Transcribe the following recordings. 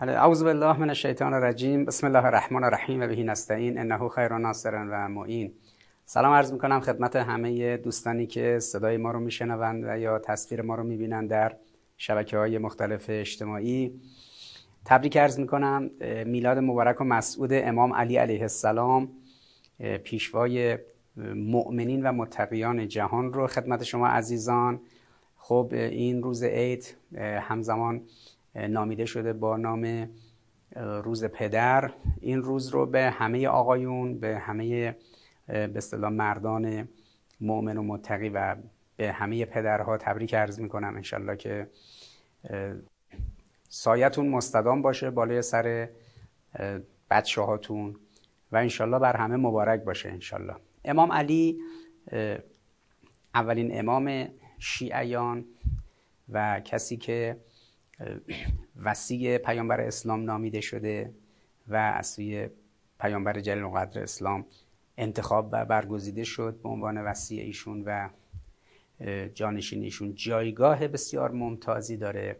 اعوذ بالله من الشیطان الرجیم. بسم الله الرحمن الرحیم. و بهی نستعین. انه خیر ناصر و معین. سلام عرض می‌کنم خدمت همه دوستانی که صدای ما رو میشنوند و یا تصویر ما رو می‌بینند در شبکه های مختلف اجتماعی. تبریک عرض می‌کنم. میلاد مبارک و مسعود امام علی علیه السلام پیشوای مؤمنین و متقیان جهان رو خدمت شما عزیزان. خب این روز عید همزمان نامیده شده با نام روز پدر. این روز رو به همه آقایون به همه به اصطلاح مردان مؤمن و متقی و به همه پدرها تبریک عرض می‌کنم انشالله که سایتون مستدام باشه بالای سر بچه هاتون و انشالله بر همه مبارک باشه انشالله. امام علی اولین امام شیعیان و کسی که وسیع پیامبر اسلام نامیده شده و از سوی پیامبر جلیل قدر اسلام انتخاب و برگزیده شد به عنوان وسیع ایشون و جانشین ایشون. جایگاه بسیار ممتازی داره.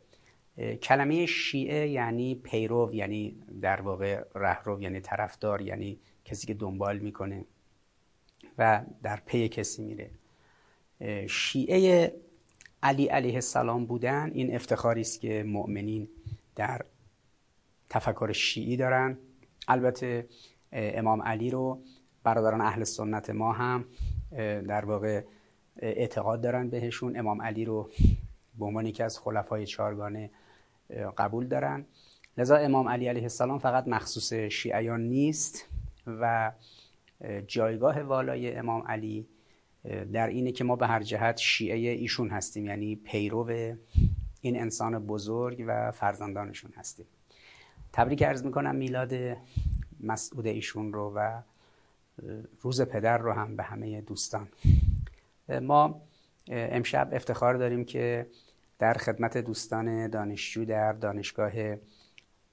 کلمه شیعه یعنی پیرو یعنی در واقع رهرو یعنی طرفدار یعنی کسی که دنبال می‌کنه و در پی کسی میره. شیعه علی علیه السلام بودن این افتخاری است که مؤمنین در تفکر شیعی دارن. البته امام علی رو برادران اهل سنت ما هم در واقع اعتقاد دارن بهشون. امام علی رو به عنوان یکی از خلفای چارگانه قبول دارن. لذا امام علی علیه السلام فقط مخصوص شیعیان نیست و جایگاه والای امام علی در اینه که ما به هر جهت شیعه ایشون هستیم یعنی پیرو این انسان بزرگ و فرزندانشون هستیم. تبریک ارز می‌کنم میلاد مسعود ایشون رو و روز پدر رو هم به همه دوستان. ما امشب افتخار داریم که در خدمت دوستان دانشجو در دانشگاه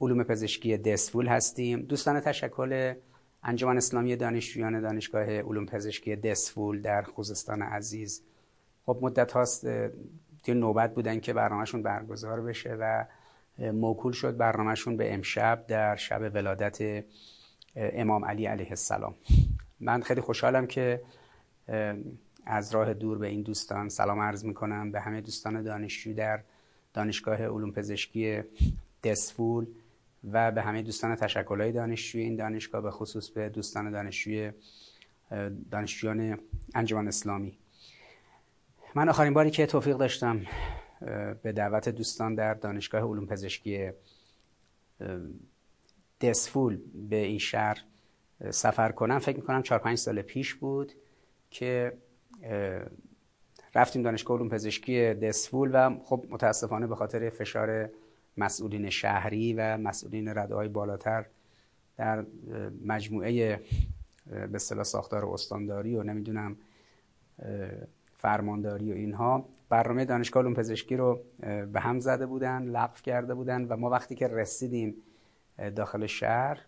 علوم پزشکی دسفول هستیم. دوستان تشکل انجمن اسلامی دانشجویان دانشگاه علوم پزشکی دسفول در خوزستان عزیز. خب مدت هاست توی نوبت بودن که برنامهشون برگزار بشه و موکول شد برنامهشون به امشب در شب ولادت امام علی علیه السلام. من خیلی خوشحالم که از راه دور به این دوستان سلام عرض می‌کنم. به همه دوستان دانشجو در دانشگاه علوم پزشکی دسفول و به همه دوستان تشکلهای دانشجوی این دانشگاه به خصوص به دوستان دانشجوی دانشجویان انجمن اسلامی. من آخرین باری که توفیق داشتم به دعوت دوستان در دانشگاه علوم پزشکی دسفول به این شهر سفر کنم. فکر می‌کنم 4 5 سال پیش بود که رفتیم دانشگاه علوم پزشکی دسفول و خب متاسفانه به خاطر فشار مسئولین شهری و مسئولین رده های بالاتر در مجموعه به اصطلاح ساختار استانداری و نمی‌دونم فرمانداری و اینها برنامه دانشگاه علوم پزشکی رو به هم زده بودن لغو کرده بودن و ما وقتی که رسیدیم داخل شهر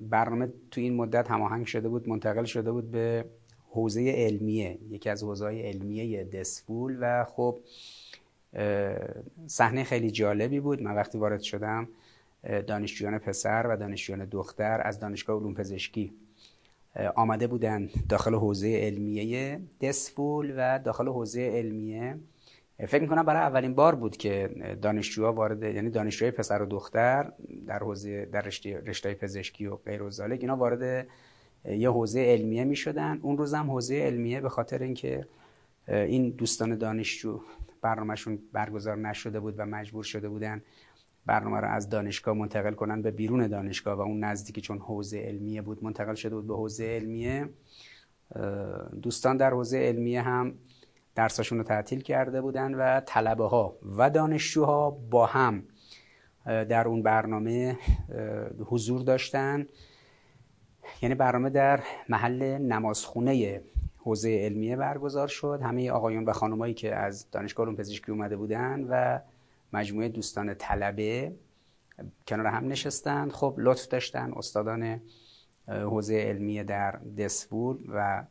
برنامه تو این مدت هماهنگ شده بود منتقل شده بود به حوزه علمیه یکی از حوزه علمیه دسفول و خب صحنه خیلی جالبی بود. من وقتی وارد شدم دانشجویان پسر و دانشجویان دختر از دانشگاه علوم پزشکی آمده بودن داخل حوزه علمیه دسفول و داخل حوزه علمیه. فکر می‌کنم برای اولین بار بود که دانشجوها وارد یعنی دانشجوهای پسر و دختر در حوزه در رشته, رشته پزشکی و غیر و اینا وارد یه حوزه علمیه می‌شدن. اون روز هم حوزه علمیه به خاطر اینکه این دوستان دانشجو برنامهشون برگزار نشده بود و مجبور شده بودن برنامه رو از دانشگاه منتقل کنن به بیرون دانشگاه و اون نزدیکی چون حوزه علمیه بود منتقل شده بود به حوزه علمیه. دوستان در حوزه علمیه هم درساشون رو تعطیل کرده بودن و طلبه ها و دانشجوها با هم در اون برنامه حضور داشتن. یعنی برنامه در محل نمازخونه حوزه علمیه برگزار شد. همه آقایون و خانمایی که از دانشگاه علوم پزشکی اومده بودن و مجموعه دوستان طلبه کنار هم نشستند خب لطف داشتن استادان حوزه علمیه در دسفور و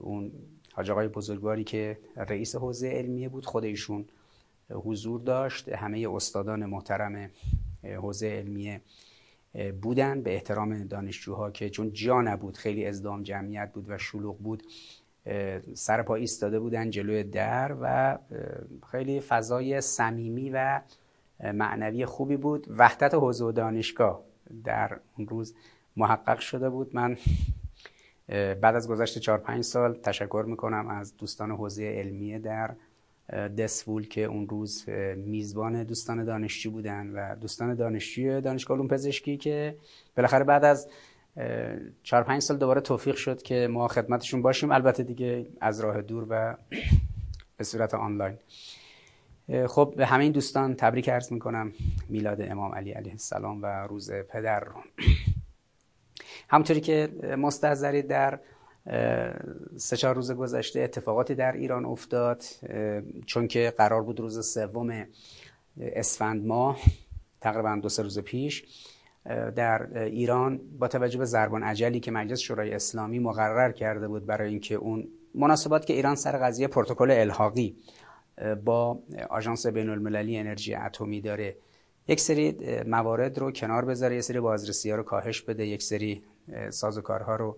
اون حاج آقای بزرگواری که رئیس حوزه علمیه بود خود ایشون حضور داشت. همه استادان محترم حوزه علمیه بودن به احترام دانشجوها که چون جا نبود خیلی ازدام جمعیت بود و شلوغ بود سر پا ایستاده بودن جلوی در و خیلی فضای صمیمی و معنوی خوبی بود. وحدت حوزه و دانشگاه در اون روز محقق شده بود. من بعد از گذشت 4 5 سال تشکر می‌کنم از دوستان حوزه علمیه در دسفول که اون روز میزبان دوستان دانشجو بودن و دوستان دانشجوی دانشگاه علوم پزشکی که بالاخره بعد از 4 5 سال دوباره توفیق شد که ما خدمتشون باشیم. البته دیگه از راه دور و به صورت آنلاین. خب به همه این دوستان تبریک عرض می‌کنم. میلاد امام علی علیه السلام و روز پدر رو. همونطوری که مستحضرید در سه چهار روز گذشته اتفاقاتی در ایران افتاد چون که قرار بود روز سوم اسفند ماه تقریبا دو سه روز پیش در ایران با توجه به ضربان عجلی که مجلس شورای اسلامی مقرر کرده بود برای اینکه اون مناسبات که ایران سر قضیه پروتکل الحاقی با آژانس بین المللی انرژی اتمی داره یک سری موارد رو کنار بذاره یک سری بازرسی ها رو کاهش بده یک سری سازوکارها رو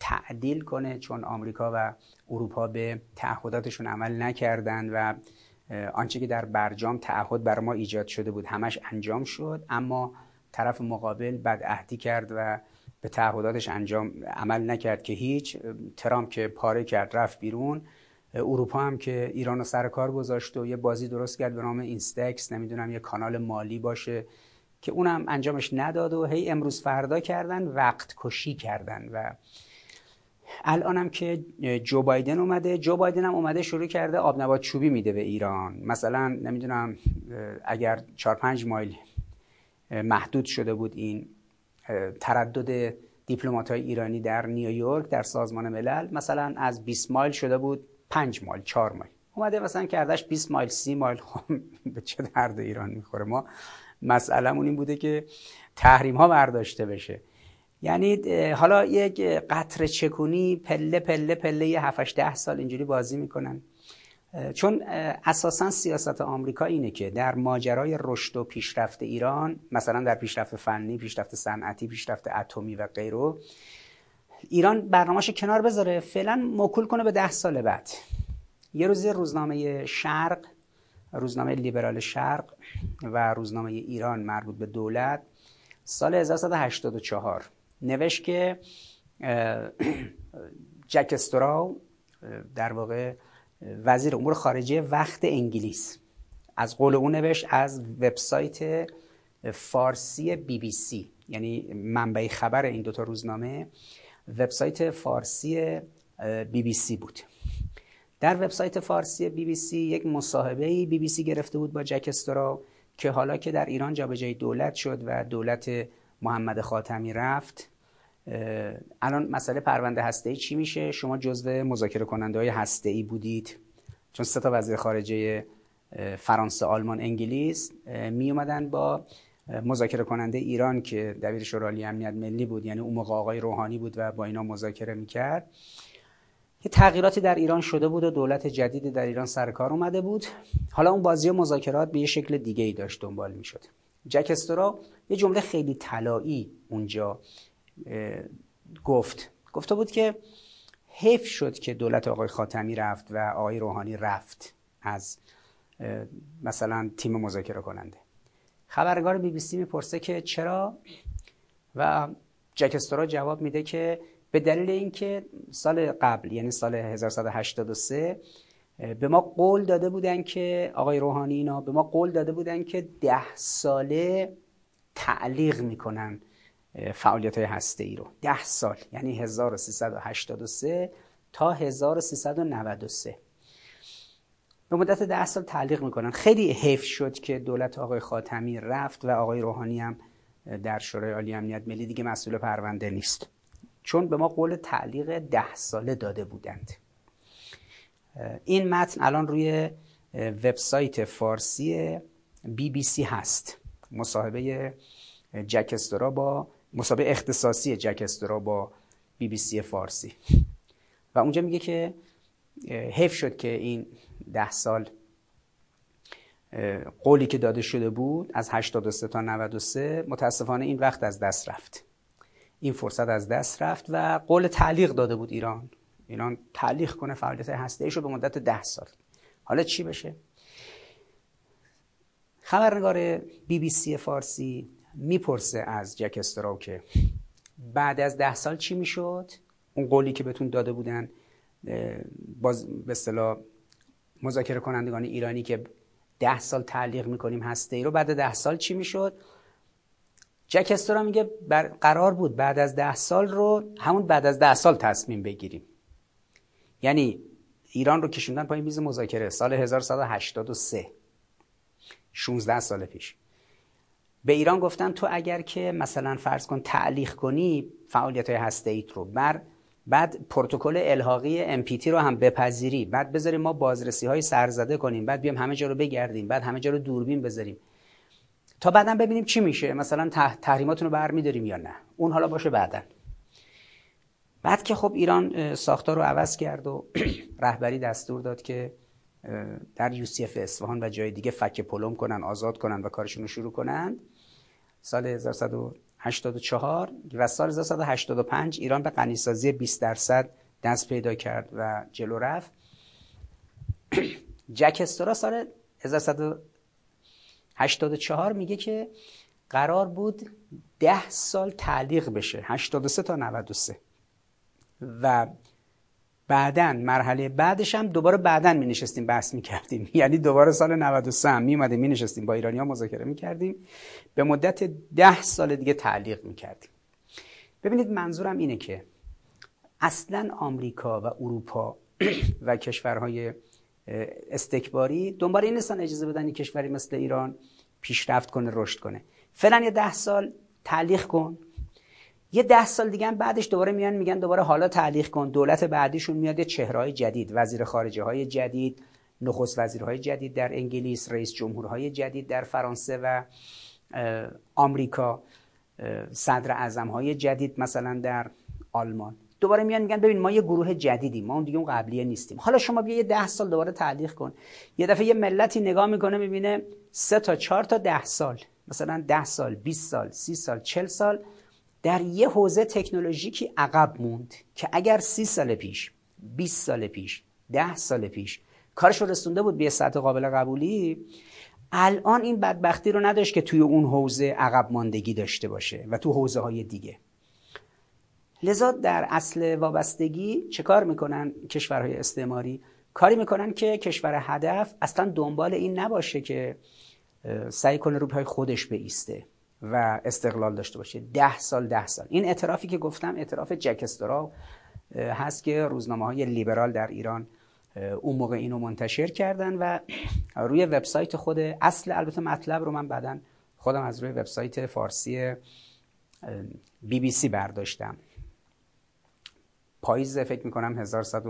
تعدیل کنه چون آمریکا و اروپا به تعهداتشون عمل نکردن و آنچه که در برجام تعهد بر ما ایجاد شده بود همش انجام شد اما طرف مقابل بدعهدی کرد و به تعهداتش انجام عمل نکرد که هیچ. ترامپ که پاره کرد رفت بیرون. اروپا هم که ایران رو سر کار گذاشت و یه بازی درست کرد به نام اینستکس نمی‌دونم یه کانال مالی باشه که اونم انجامش نداد و هی امروز فردا کردن وقت کشی کردن و الانم که جو بایدن اومده جو بایدن هم اومده شروع کرده آب نبات چوبی میده به ایران. مثلا نمی‌دونم اگر 4 5 مایل محدود شده بود این تردد دیپلمات های ایرانی در نیویورک در سازمان ملل مثلا از 20 مایل شده بود 5 مایل 4 مایل. اومده مثلا کردش 20 مایل 30 مایل. خب به چه درد ایران می‌خوره ما؟ مسئلهمون این بوده که تحریم ها برداشته بشه. یعنی حالا یک قطر چکونی پله پله پله یه 7 ده سال اینجوری بازی می‌کنن. چون اساسا سیاست آمریکا اینه که در ماجرای رشد و پیشرفت ایران مثلا در پیشرفت فنی، پیشرفت صنعتی، پیشرفت اتمی و غیره ایران برنامه‌اش کنار بذاره فعلا موکول کنه به ده سال بعد. یه روزی روزنامه شرق روزنامه لیبرال شرق و روزنامه ایران مربوط به دولت سال 1984 نوشت که جک استراو در واقع وزیر امور خارجه وقت انگلیس. از قول اون نوشت از وبسایت فارسی بی بی سی یعنی منبع خبر این دوتا روزنامه وبسایت فارسی بی بی سی بود. در وبسایت فارسی بی بی سی یک مصاحبه بی بی سی گرفته بود با جک استراو که حالا که در ایران جابجایی دولت شد و دولت محمد خاتمی رفت الان مسئله پرونده هسته ای چی میشه؟ شما جزو مذاکره کننده های هسته ای بودید. چون سه تا وزیر خارجه فرانسه آلمان انگلیس می اومدن با مذاکره کننده ایران که دبیر شورای امنیت ملی بود یعنی اون موقع آقای روحانی بود و با اینا مذاکره می‌کرد. یه تغییراتی در ایران شده بود و دولت جدیدی در ایران سر کار اومده بود. حالا اون بازی و مذاکرات به یه شکل دیگه ای داشت دنبال می‌شد. جک استرا یه جمله خیلی طلایی اونجا گفت. گفته بود که حیف شد که دولت آقای خاتمی رفت و آقای روحانی رفت از مثلا تیم مذاکره کننده. خبرگار بی بی سی می‌پرسه که چرا؟ و جکستورا جواب میده که به دلیل اینکه سال قبل یعنی سال 1183 به ما قول داده بودن که آقای روحانی اینا به ما قول داده بودن که ده ساله تعلیق می‌کنن فعالیت های هسته ای رو. ده سال یعنی 1383 تا 1393 به مدت ده سال تعلیق می‌کنن. خیلی حیف شد که دولت آقای خاتمی رفت و آقای روحانی هم در شورای عالی امنیت ملی دیگه مسئول پرونده نیست. چون به ما قول تعلیق ده ساله داده بودند. این متن الان روی وبسایت فارسی بی بی سی هست. مصاحبه جکسترا با مسابقه اختصاصی جک با بی بی سی فارسی. و اونجا میگه که حیف شد که این ده سال قولی که داده شده بود از 83 تا 93 متاسفانه این وقت از دست رفت. این فرصت از دست رفت و قول تعلیق داده بود ایران. ایران تعلیق کنه فعالیت هسته رو به مدت ده سال. حالا چی بشه؟ خبرنگار بی بی سی فارسی می‌پرسه از جک استراو که بعد از ده سال چی می‌شد؟ اون قولی که بهتون داده بودن باز به اصطلاح مذاکره کنندگان ایرانی که ده سال تعلیق می‌کنیم هسته ای رو بعد ده سال چی می‌شد؟ جک استرا میگه بر قرار بود بعد از ده سال رو همون بعد از ده سال تصمیم بگیریم. یعنی ایران رو کشوندن پای میز مذاکره سال 1183 16 سال پیش. به ایران گفتن تو اگر که مثلا فرض کن تعلیق کنی فعالیت های هسته ایت رو بر بعد پروتکل الحاقی MPT رو هم بپذیری. بعد بذاریم ما بازرسی های سرزده کنیم بعد بیام همه جا رو بگردیم بعد همه جا رو دوربین بذاریم. تا بعدا ببینیم چی میشه مثلا تحریماتون رو برمیداریم یا نه. اون حالا باشه بعدا. بعد که خب ایران ساختار رو عوض کرد و رهبری دستور داد که در یوسیف اصفهان و جای دیگه فک پلم کنن آزاد کنن و کارشون رو شروع کنن. سال 1184 و سال 1185 ایران به غنیسازی 20 درصد دست پیدا کرد و جلو رفت. جک استورا سال 1184 میگه که قرار بود 10 سال تعلیق بشه. 83 تا 93 و بعدا مرحله بعدش هم دوباره بعدا می نشستیم بحث می کردیم یعنی دوباره سال 93 هم می اومدیم می نشستیم با ایرانی ها مذاکره می کردیم به مدت ده سال دیگه تعلیق می کردیم ببینید منظورم اینه که اصلا آمریکا و اروپا و کشورهای استکباری دنبال این نیستن اجازه بدن کشوری مثل ایران پیشرفت کنه رشد کنه. فعلا یه ده سال تعلیق کن. یه ده سال دیگه بعدش دوباره میان میگن دوباره حالا تعلیق کن. دولت بعدیشون میاد یه چهرهای جدید. وزیر خارجه های جدید نخست وزیرهای جدید در انگلیس رئیس جمهورهای جدید در فرانسه و آمریکا صدر اعظم های جدید مثلا در آلمان. دوباره میان میگن ببین ما یه گروه جدیدیم ما اون دیگه اون قبلیه نیستیم. حالا شما بیا یه ده سال دوباره تعلیق کن. یه دفعه یه ملتی نگاه می‌کنه می‌بینه سه تا چهار تا ده سال مثلا ده سال 20 سال سی سال چل سال در یه حوزه تکنولوژیکی عقب موند که اگر سی سال پیش 20 سال پیش ده سال پیش کارش رو رسونده بود به سطح قابل قبولی الان این بدبختی رو نداشت که توی اون حوزه عقب ماندگی داشته باشه و تو حوزه های دیگه. لذا در اصل وابستگی چه کار می‌کنن کشورهای استعماری؟ کاری می‌کنن که کشور هدف اصلا دنبال این نباشه که سعی کنه رو خودش بیسته. و استقلال داشته باشه. ده سال ده سال. این اعترافی که گفتم اعتراف جکسترا هست که روزنامه های لیبرال در ایران اون موقع اینو منتشر کردن و روی وبسایت خود اصل البته مطلب رو من بعدا خودم از روی وبسایت فارسی بی بی سی برداشتم. پاییز فکر می‌کنم 1100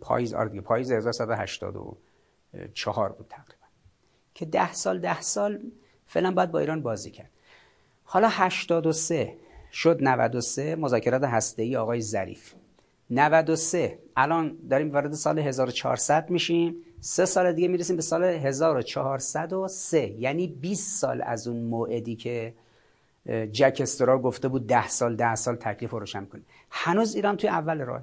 پاییز آره پاییز 1184 بود تقریبا. که ده سال ده سال فعلا باید با ایران بازی کرد. حالا 83 شد 93 مذاکرات هسته‌ای آقای ظریف. 93 الان داریم وارد سال 1400 میشیم. سه سال دیگه می‌رسیم به سال 1403 یعنی 20 سال از اون موعدی که جک استرا گفته بود 10 سال 10 سال تکلیف روشن کنیم. هنوز ایران توی اول راه.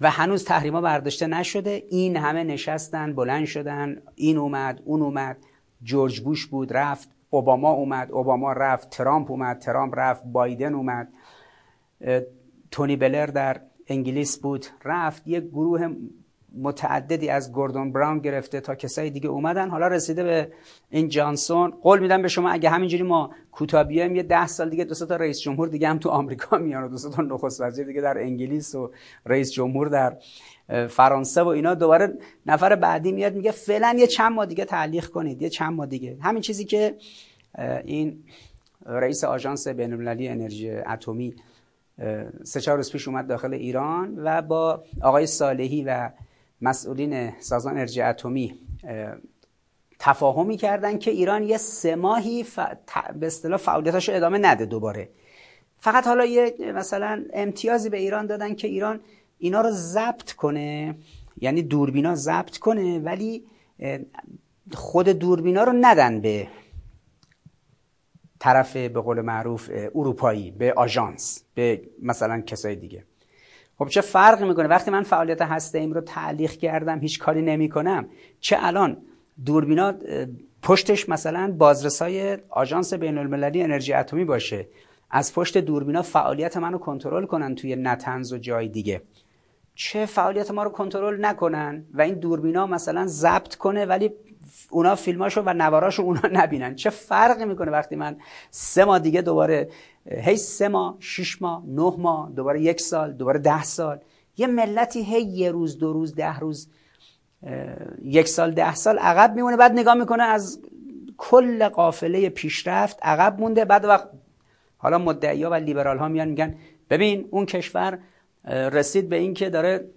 و هنوز تحریما برداشته نشده. این همه نشستن بلند شدن این اومد اون اومد. جورج بوش بود رفت. اوباما اومد اوباما رفت ترامپ اومد ترامپ رفت بایدن اومد. تونی بلر در انگلیس بود رفت یک گروه متعددی از گوردون براون گرفته تا کسای دیگه اومدن. حالا رسیده به این جانسون. قول میدم به شما اگه همینجوری ما کوتاه یه ده سال دیگه دو تا رئیس جمهور دیگه هم تو آمریکا میان و دو تا نخست وزیر دیگه در انگلیس و رئیس جمهور در فرانسه و اینا دوباره نفر بعدی میاد میگه فعلا یه چند ماه دیگه تعلیق کنید یه چند ماه دیگه. همین چیزی که این رئیس آژانس بین‌المللی انرژی اتمی سه چهار روز پیش اومد داخل ایران و با آقای صالحی و مسئولین سازمان انرژی اتمی تفاهمی کردن که ایران یه سه ماهی ف... به اصطلاح فعالیتاشو ادامه نده دوباره. فقط حالا یه مثلا امتیازی به ایران دادن که ایران اینا رو ضبط کنه یعنی دوربینا ضبط کنه ولی خود دوربینا رو ندن به طرف به قول معروف اروپایی به آژانس به مثلا کسای دیگه. خب چه فرقی می‌کنه؟ وقتی من فعالیت هسته ایم رو تعلیق کردم هیچ کاری نمی‌کنم چه الان دوربینا پشتش مثلا بازرسای آژانس بین المللی انرژی اتمی باشه از پشت دوربینا فعالیت منو کنترل کنن توی نتنز و جای دیگه. چه فعالیت ما رو کنترل نکنن و این دوربینا مثلا ضبط کنه ولی اونا فیلماشو و نواراشو اونا نبینن. چه فرقی می‌کنه وقتی من سه ماه دیگه دوباره هی سه ماه شش ماه نه ماه دوباره یک سال دوباره ده سال. یه ملتی هی یه روز دو روز ده روز یک سال ده سال عقب میمونه بعد نگاه می‌کنه از کل قافله پیشرفت عقب مونده. بعد وقت حالا مدعیا و لیبرال ها میان میگن ببین اون کشور رسید به اینکه داره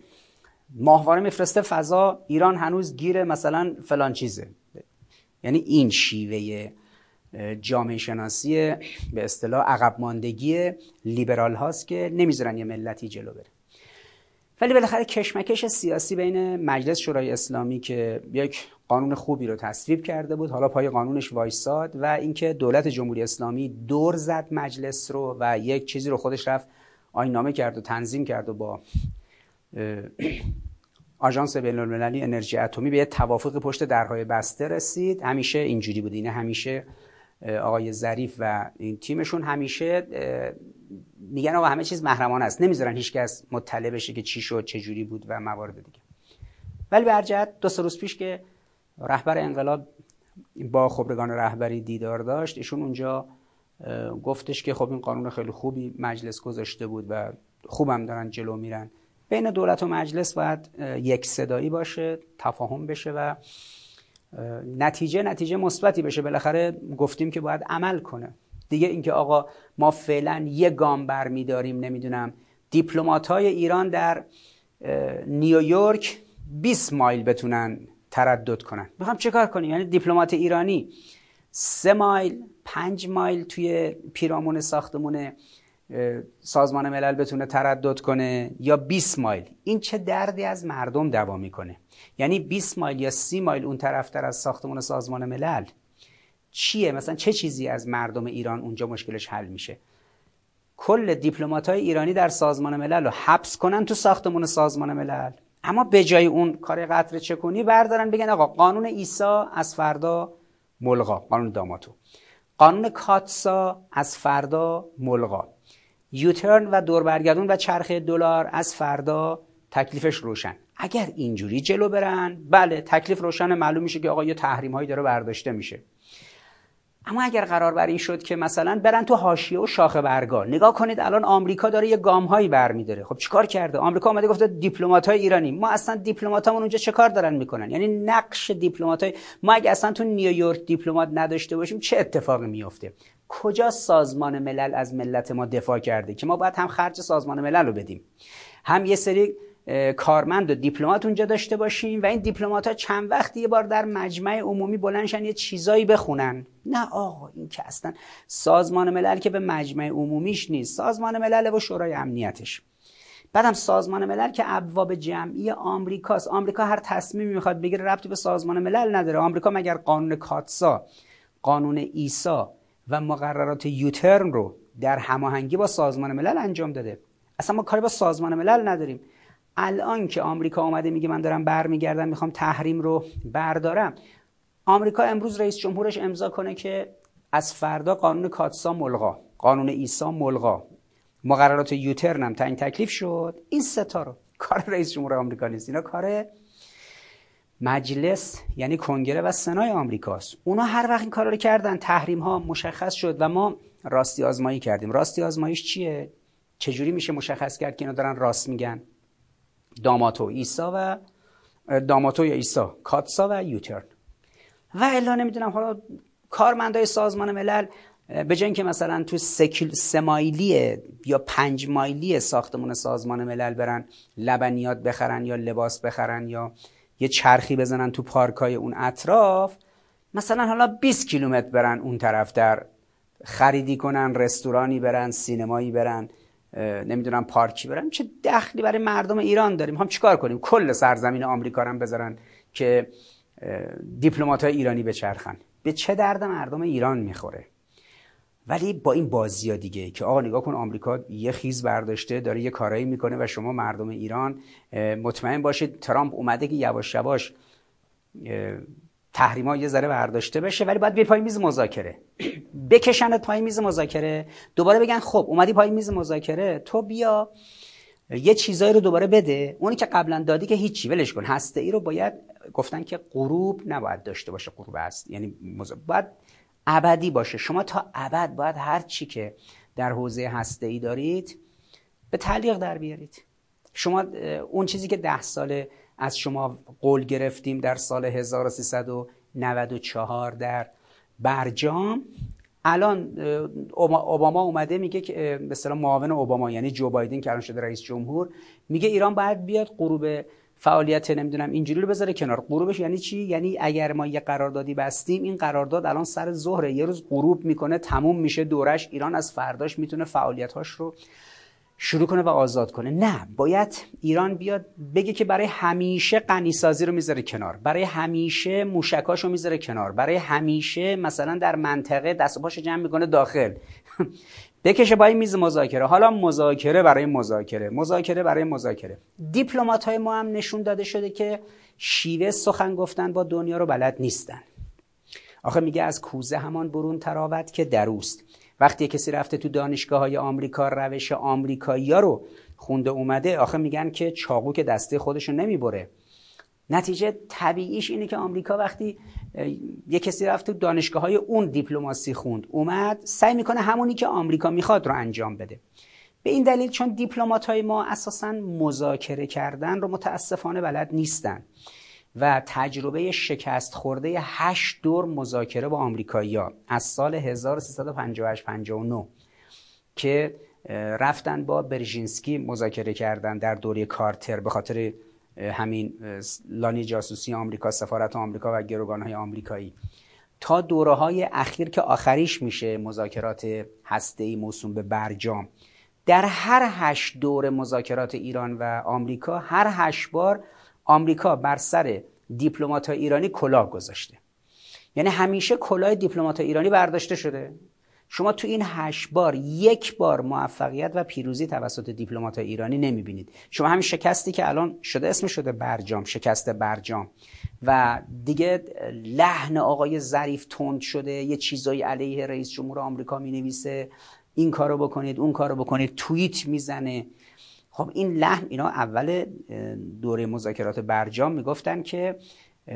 ماهواره میفرسته فضا ایران هنوز گیره مثلا فلان چیزه. یعنی این شیوه جامعه شناسی به اصطلاح عقب ماندگی لیبرال هاست که نمی‌ذارن یه ملتی جلو بره. ولی بالاخره کشمکش سیاسی بین مجلس شورای اسلامی که یک قانون خوبی رو تصویب کرده بود حالا پای قانونش وایساد و اینکه دولت جمهوری اسلامی دور زد مجلس رو و یک چیزی رو خودش رفت نامه کرد و تنظیم کرد و با آژانس بین المللی انرژی اتمی به یه توافق پشت درهای بسته رسید. همیشه اینجوری بود. اینه همیشه آقای ظریف و این تیمشون همیشه میگن آقا همه چیز محرمانه است. نمی‌ذارن هیچکس مطلع بشه که چی شد چه جوری بود و موارد دیگه. ولی به دو سه روز پیش که رهبر انقلاب با خبرگان رهبری دیدار داشت ایشون اونجا گفتش که خب این قانون خیلی خوبی مجلس گذاشته بود و خوبم دارن جلو میرن. بین دولت و مجلس باید یک صدایی باشه تفاهم بشه و نتیجه نتیجه مثبتی بشه. بالاخره گفتیم که باید عمل کنه. دیگه اینکه آقا ما فعلا یه گام برمیداریم نمی‌دونم دیپلمات های ایران در نیویورک 20 مایل بتونن تردد کنن. می‌خوام چه کنیم؟ یعنی دیپلمات ایرانی سه مایل پنج مایل توی پیرامون ساختمون سازمان ملل بتونه تردد کنه یا 20 مایل. این چه دردی از مردم دوا می‌کنه؟ یعنی 20 مایل یا 30 مایل اون طرفتر از ساختمون سازمان ملل چیه؟ مثلا چه چیزی از مردم ایران اونجا مشکلش حل میشه؟ کل دیپلمات های ایرانی در سازمان ملل رو حبس کنن تو ساختمون سازمان ملل. اما به جای اون کار قطر چکونی بردارن بگن آقا قانون ایسا از فردا ملغا. قانون داماتو. قانون کاتسا از فردا ملغا. یوترن و دوربرگردون و چرخه دلار از فردا تکلیفش روشن. اگر اینجوری جلو برن بله تکلیف روشن معلوم میشه که آقا یه تحریم هایی داره برداشته میشه. اما اگر قرار بر این شد که مثلا برن تو حاشیه و شاخه برگا نگاه کنید الان آمریکا داره یه گام هایی برمیداره. خب چیکار کرده؟ آمریکا اومده گفته دیپلمات های ایرانی. ما اصلا دیپلماتامون اونجا چه کار دارن می‌کنن؟ یعنی نقش دیپلمات های ما اگه اصلا تو نیویورک دیپلمات نداشته باشیم چه اتفاقی میفته کجا سازمان ملل از ملت ما دفاع کرده که ما باید هم خرج سازمان ملل رو بدیم؟ هم یه سری کارمند و دیپلمات اونجا داشته باشیم و این دیپلمات ها چند وقت یه بار در مجمع عمومی بلندشن یه چیزایی بخونن. نه آقا این که اصلا سازمان ملل که به مجمع عمومیش نیست. سازمان ملل و شورای امنیتش. بعدم سازمان ملل که ابواب جمعی آمریکاست. آمریکا هر تصمیمی می‌خواد بگیره ربطی به سازمان ملل نداره. آمریکا مگر قانون کاتسا قانون ایسا و مقررات یوترن رو در هماهنگی با سازمان ملل انجام داده؟ اصلا ما کاری با سازمان ملل نداریم. الان که آمریکا آمده میگه من دارم برمیگردم می‌خوام تحریم رو بردارم. آمریکا امروز رئیس جمهورش امضا کنه که از فردا قانون کاتسا ملغا قانون ایسا ملغا. مقررات یوترن هم تعیین تکلیف شد. این ستا رو کار رئیس جمهور آمریکا نیست. اینا کار مجلس یعنی کنگره و سنای آمریکاست اونا هر وقت این کار رو کردن تحریم ها مشخص شد و ما راستی آزمایی کردیم. راستی آزماییش چیه؟ چجوری میشه مشخص کرد که اینا دارن راست میگن؟ داماتو ایسا و داماتو یا ایسا کاتسا و یوترن. و الا نمی‌دونم حالا کارمندای سازمان ملل به جای که مثلا تو سکل سمایلی یا پنج مایلی ساختمون سازمان ملل برن لبنیات بخرن یا لباس بخرن یا یه چرخی بزنن تو پارکای اون اطراف مثلا حالا 20 کیلومتر برن اون طرف در خریدی کنن رستورانی برن سینمایی برن. نمی‌دونم پارکی برن. چه دخلی برای مردم ایران داریم؟ هم چیکار کنیم؟ کل سرزمین آمریکا رو بذارن که دیپلمات های ایرانی بچرخن. به چه درد مردم ایران می‌خوره؟ ولی با این بازی ها دیگه که آقا نگاه کن آمریکا یه خیز برداشته داره یه کارایی می‌کنه و شما مردم ایران مطمئن باشید ترامپ اومده که یواش یواش تحریما یه ذره برداشته بشه ولی باید بیر پای میز مذاکره. بکشنت پای میز مذاکره. دوباره بگن خب اومدی پای میز مذاکره تو بیا یه چیزایی رو دوباره بده. اونی که قبلا دادی که هیچی ولش کن. هسته ای رو باید گفتن که غروب نباید داشته باشه غروب هست یعنی باید ابدی باشه. شما تا ابد باید هر چی که در حوزه هسته ای دارید به تعلیق در بیارید. شما اون چیزی که ده سال از شما قول گرفتیم در سال 1394 در برجام. الان اوباما اومده میگه که مثلا معاون اوباما یعنی جو بایدن که الان شده رئیس جمهور میگه ایران باید بیاد غروب فعالیت نمی‌دونم اینجوری رو بذاره کنار. غروبش یعنی چی؟ یعنی اگر ما یه قراردادی بستیم این قرارداد الان سر ظهر یه روز غروب می‌کنه تموم میشه دورش ایران از فرداش می‌تونه فعالیتاش رو شروع کنه و آزاد کنه. نه باید ایران بیاد بگه که برای همیشه قنیسازی رو می‌ذاره کنار برای همیشه موشکاش رو می‌ذاره کنار برای همیشه مثلا در منطقه دست و پاش جمع می‌کنه داخل. بکشه با این میز مذاکره. حالا مذاکره برای مذاکره مذاکره برای مذاکره. دیپلمات های ما هم نشون داده شده که شیوه سخن گفتن با دنیا رو بلد نیستن. آخه میگه از کوزه همان برون تراوت که دروست وقتی کسی رفته تو دانشگاه های آمریکا روش آمریکایی رو خونده اومده آخه میگن که چاقو که دسته خودشو نمی‌بره. نتیجه طبیعیش اینه که آمریکا وقتی یه کسی رفت تو دانشگاه های اون دیپلماسی خوند اومد سعی می‌کنه همونی که آمریکا می‌خواد رو انجام بده. به این دلیل چون دیپلمات های ما اساسا مذاکره کردن رو متاسفانه بلد نیستن. و تجربه شکست خورده هشت دور مذاکره با آمریکایی‌ها از سال 1358 59 که رفتن با برژینسکی مذاکره کردن در دوره کارتر به خاطر همین لانی جاسوسی آمریکا سفارت آمریکا و گروگانهای آمریکایی. تا دوره های اخیر که آخریش میشه مذاکرات هسته‌ای موسوم به برجام. در هر هشت دور مذاکرات ایران و آمریکا هر هشت بار آمریکا بر سر دیپلمات ایرانی کلاه گذاشته. یعنی همیشه کلاه دیپلمات ایرانی برداشته شده. شما تو این هشت بار یک بار موفقیت و پیروزی توسط دیپلمات ایرانی نمی‌بینید. شما همین شکستی که الان شده اسم شده برجام شکست برجام. و دیگه لحن آقای ظریف تند شده یه چیزایی علیه رئیس جمهور آمریکا می‌نویسه. این کارو بکنید اون کارو بکنید. توییت می‌زنه. خب این لحن اینا اول دوره مذاکرات برجام می‌گفتن که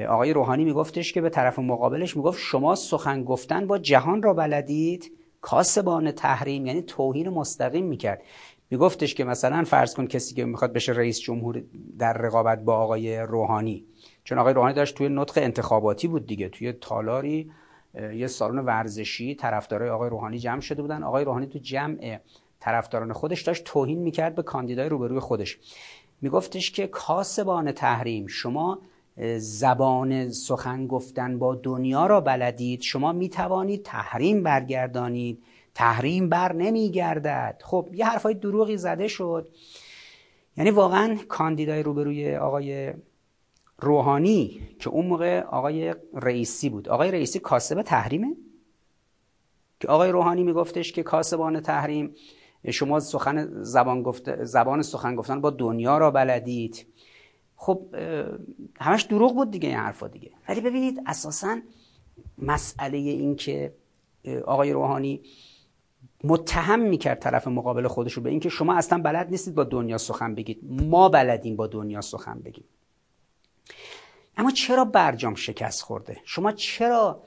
آقای روحانی میگفتش که به طرف مقابلش می‌گفت شما سخن گفتن با جهان را بلدید کاسبان تحریم یعنی توهین مستقیم می‌کرد. میگفتش که مثلا فرض کن کسی که می‌خواد بشه رئیس جمهور در رقابت با آقای روحانی. چون آقای روحانی داشت توی نطق انتخاباتی بود دیگه. توی تالاری یه سالن ورزشی طرفدارای آقای روحانی جمع شده بودن. آقای روحانی تو جمع طرفداران خودش داشت توهین می‌کرد به کاندیدای روبروی خودش. میگفتش که کاسبان تحریم شما زبان سخن گفتن با دنیا را بلدید شما می‌توانید تحریم برگردانید تحریم بر نمیگردد. خب یه حرفای دروغی زده شد. یعنی واقعا کاندیدای روبروی آقای روحانی که اون موقع آقای رئیسی بود. آقای رئیسی کاسب تحریمه؟ که آقای روحانی میگفتش که کاسبان تحریم شما سخن زبان, گفت، زبان سخن گفتن با دنیا را بلدید. خب همش دروغ بود دیگه این حرفا دیگه. ولی ببینید اساسا مسئله این که آقای روحانی متهم می‌کرد طرف مقابل خودش رو به اینکه شما اصلا بلد نیستید با دنیا سخن بگید. ما بلدیم با دنیا سخن بگیم. اما چرا برجام شکست خورده؟ شما چرا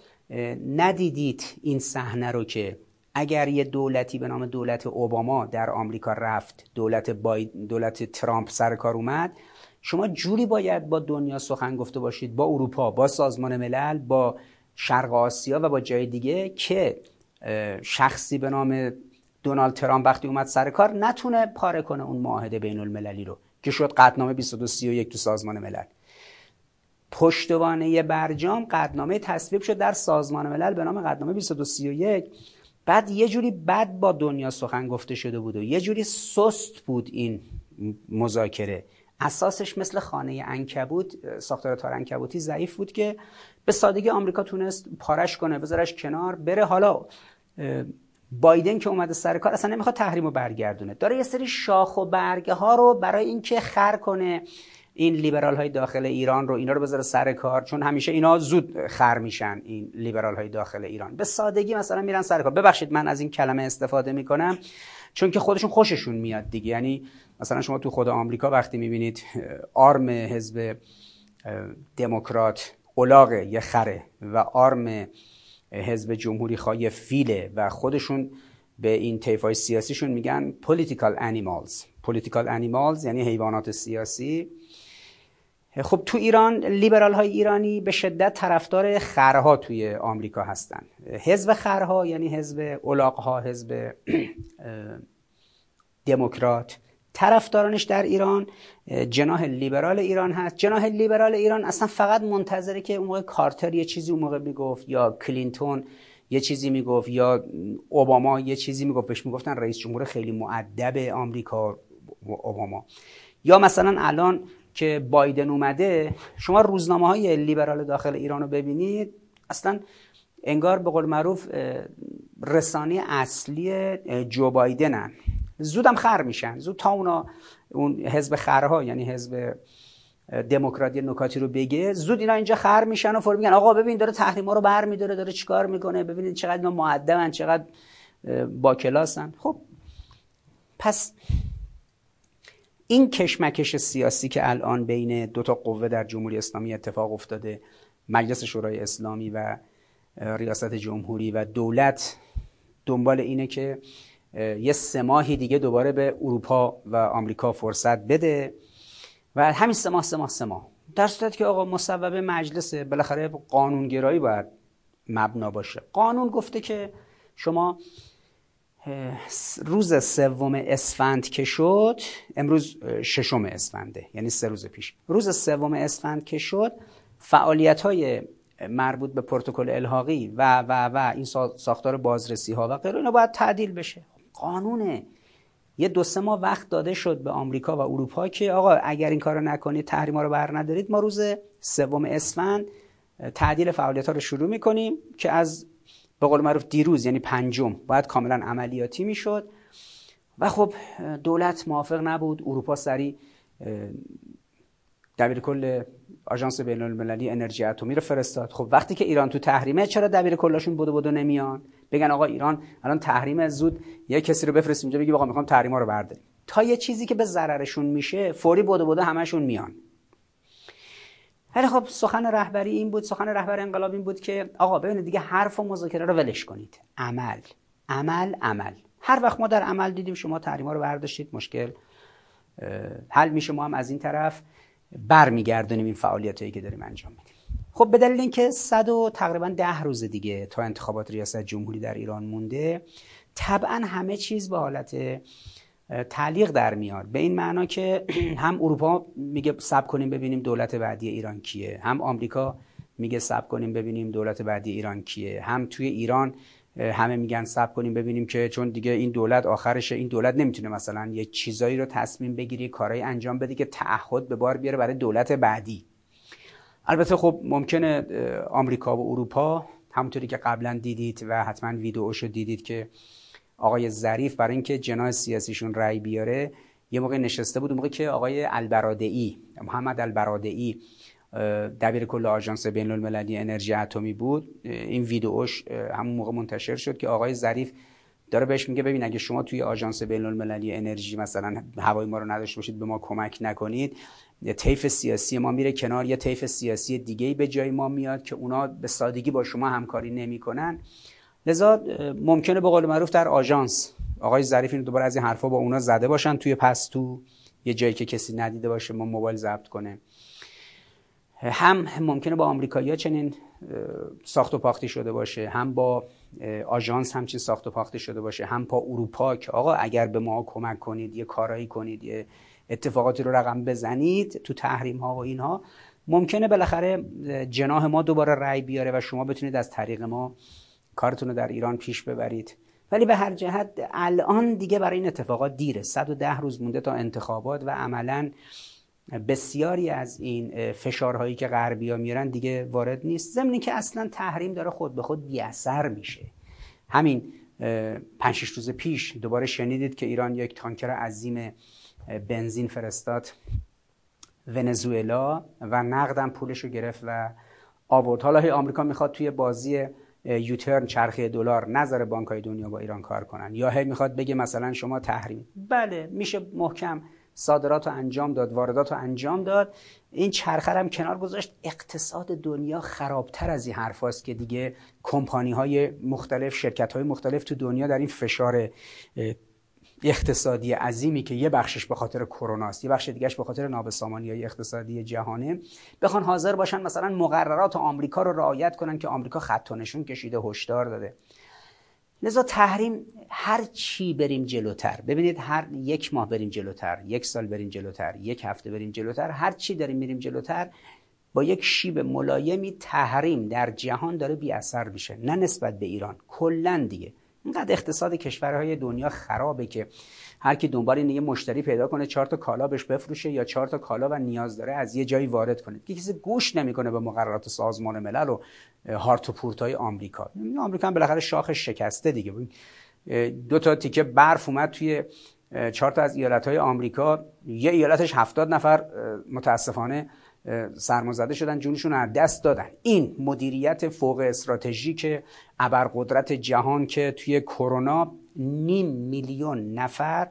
ندیدید این صحنه رو که اگر یه دولتی به نام دولت اوباما در آمریکا رفت دولت دولت ترامپ سر کار اومد شما جوری باید با دنیا سخن گفته باشید با اروپا با سازمان ملل با شرق آسیا و با جای دیگه که شخصی به نام دونالد ترامپ وقتی اومد سر کار نتونه پاره کنه اون معاهده بین المللی رو که شد قطنامه 2231 تو سازمان ملل. پشتوانه برجام قدنامه تصویب شد در سازمان ملل به نام قدنامه 2231 بعد یه جوری بد با دنیا سخن گفته شده بود و یه جوری سست بود این مذاکره. اساسش مثل خانه انکبوت ساختار تار انکبوتی ضعیف بود که به سادگی آمریکا تونست پارش کنه بذارش کنار بره. حالا بایدن که اومده سر کار اصلا نمی‌خواد تحریم رو برگردونه. داره یه سری شاخ و برگه ها رو برای اینکه خر کنه. این لیبرال های داخل ایران رو اینا رو بذاره سر کار چون همیشه اینا زود خر میشن این لیبرال های داخل ایران. به سادگی مثلا میرن سر کار. ببخشید من از این کلمه استفاده می‌کنم چون که خودشون خوششون میاد دیگه. یعنی مثلا شما تو خود آمریکا وقتی می‌بینید آرم حزب دموکرات اولاغ یه خره و آرم حزب جمهوری خواهی فیله و خودشون به این طیفای سیاسیشون میگن political animals. political animals یعنی حیوانات سیاسی. خب تو ایران لیبرال های ایرانی به شدت طرفدار خرها توی آمریکا هستن. حزب خرها یعنی حزب ها حزب دموکرات. طرفدارانش در ایران جناح لیبرال ایران هست. جناح لیبرال ایران اصلا فقط منتظره که اون موقع کارتر یه چیزی اون موقع می‌گفت یا کلینتون یه چیزی می‌گفت یا اوباما یه چیزی می‌گفت. بهش می‌گفتن رئیس جمهور خیلی معدب آمریکا اوباما. یا مثلا الان که بایدن اومده شما روزنامه های لیبرال داخل ایران رو ببینید اصلا انگار به قول معروف رسانه اصلی جو بایدنن. زودم خر میشن. زود تا اونا اون حزب خرها یعنی حزب دموکراتی نکاتی رو بگه زود اینا اینجا خر میشن و فور میگن آقا ببین داره تحریما رو بر میداره داره چیکار می‌کنه ببینید چقدر اینا مؤدبن چقدر با کلاسن. خب پس این کشمکش سیاسی که الان بین دو تا قوه در جمهوری اسلامی اتفاق افتاده مجلس شورای اسلامی و ریاست جمهوری و دولت دنبال اینه که یه سه ماهی دیگه دوباره به اروپا و آمریکا فرصت بده و همین سه ماه سه ماه سه ماه. در صورت که آقا مصوبه مجلس بالاخره قانونگرایی باید مبنا باشه. قانون گفته که شما روز سوم اسفند که شد امروز ششم اسفنده یعنی سه روز پیش. روز سوم اسفند که شد فعالیت های مربوط به پروتکل الحاقی و و و این ساختار بازرسی ها و غیره اینا باید تعدیل بشه. قانونه یه دو سه ماه وقت داده شد به آمریکا و اروپا که آقا اگر این کارو نکنید تحریما رو بر ندارید ما روز سوم اسفند تعدیل فعالیت ها رو شروع می‌کنیم که از به قول معروف دیروز یعنی پنجم باید کاملا عملیاتی می‌شد. و خب دولت موافق نبود. اروپا سری دبیر کل آژانس بین المللی انرژی اتمی رو فرستاد. خب وقتی که ایران تو تحریمه چرا دبیر کلاشون بودو بودو نمیان؟ بگن آقا ایران الان تحریم زود یه کسی رو بفرستیم اینجا بگی آقا می‌خوام تحریما رو برداریم. تا یه چیزی که به ضررشون میشه فوری بودو بودو همشون میان. ولی خب سخن رهبری این بود سخن رهبر انقلاب این بود که آقا ببینید دیگه حرف و مذاکره رو ولش کنید. عمل عمل عمل. هر وقت ما در عمل دیدیم شما تحریما رو برداشتید مشکل حل میشه ما هم از این طرف برمیگردونیم این فعالیتایی که داریم انجام میدیم. خب به دلیل اینکه صد و تقریبا ده روز دیگه تا انتخابات ریاست جمهوری در ایران مونده طبعا همه چیز به حالت تعلیق در میاد. به این معنا که هم اروپا میگه سب کنیم ببینیم دولت بعدی ایران کیه. هم آمریکا میگه سب کنیم ببینیم دولت بعدی ایران کیه. هم توی ایران همه میگن سب کنیم ببینیم که چون دیگه این دولت آخرشه. این دولت نمی‌تونه مثلا یه چیزایی رو تصمیم بگیری کارهای انجام بده که تعهد به بار بیاره برای دولت بعدی. البته خب ممکنه آمریکا و اروپا همونطوری که قبلا دیدید و حتما ویدئوشو دیدید که آقای ظریف برای اینکه جناح سیاسیشون رأی بیاره یه موقع نشسته بود اون موقع که آقای البرادعی محمد البرادعی دبیر کل آژانس بین المللی انرژی اتمی بود. این ویدئوش همون موقع منتشر شد که آقای ظریف داره بهش میگه ببین اگه شما توی آژانس بین المللی انرژی مثلا هوای ما رو نداشته باشید به ما کمک نکنید. طیف سیاسی ما میره کنار یه طیف سیاسی دیگه به جای ما میاد که اونا به سادگی با شما همکاری نمی‌کنن. لذا ممکنه به قول معروف در آژانس آقای ظریف اینو دوباره از این حرفا با اونا زده باشن. توی پستو یه جایی که کسی ندیده باشه ما موبایل ضبط کنه هم ممکنه با آمریکایی‌ها چنین ساخت و پاختی شده باشه هم با آژانس همچین ساخت و پاختی شده باشه هم با اروپا که آقا اگر به ما کمک کنید یه کارایی کنید یه اتفاقاتی رو رقم بزنید تو تحریم ها و اینها ممکنه بالاخره جناح ما دوباره رأی بیاره و شما بتونید از طریق ما کارتون رو در ایران پیش ببرید. ولی به هر جهت الان دیگه برای این اتفاقات دیره. 110 روز مونده تا انتخابات و عملا بسیاری از این فشارهایی که غربی ها میارن دیگه وارد نیست. ضمن که اصلا تحریم داره خود به خود بی اثر میشه. همین پنج روز پیش دوباره شنیدید که ایران یک تانکر عظیم بنزین فرستاد ونزوئلا و نقدم پولش رو گرفت و آورد. حالا هی آمریکا می‌خواد توی بازی یوترن چرخه دلار نظر بانک های دنیا با ایران کار کنن. یا هی می‌خواد بگه مثلا شما تحریم. بله میشه محکم صادرات رو انجام داد واردات رو انجام داد. این چرخه هم کنار گذاشت. اقتصاد دنیا خرابتر از این حرف که دیگه کمپانی های مختلف شرکت های مختلف تو دنیا در این فشار اقتصادی عظیمی که یه بخشش به خاطر کرونا است یه بخش دیگهش به خاطر نابسامانی های اقتصادی جهانه. بخوان حاضر باشن مثلا مقررات آمریکا رو رعایت کنن که آمریکا خط و نشون کشیده هشدار داده. لذا تحریم هر چی بریم جلوتر ببینید هر یک ماه بریم جلوتر یک سال بریم جلوتر یک هفته بریم جلوتر هر چی داریم میریم جلوتر با یک شیب ملایمی تحریم در جهان داره بی اثر میشه نه نسبت به ایران کلا دیگه. اینقدر اقتصاد کشورهای دنیا خرابه که هر کی دنبال یه مشتری پیدا کنه چهار تا کالا بهش بفروشه یا چهار تا کالا و نیاز داره از یه جایی وارد کنه. که کسی گوش نمی‌کنه به مقررات سازمان ملل و هارت و پورتای آمریکا. آمریکا هم بالاخره شاخش شکسته دیگه. دو تا تیکه برف اومد توی چهار تا از ایالت های آمریکا. یه ایالتش هفتاد نفر متاسفانه سرمازده شدن جونشون از دست دادن. این مدیریت فوق استراتژیک ابرقدرت جهان که توی کرونا نیم میلیون نفر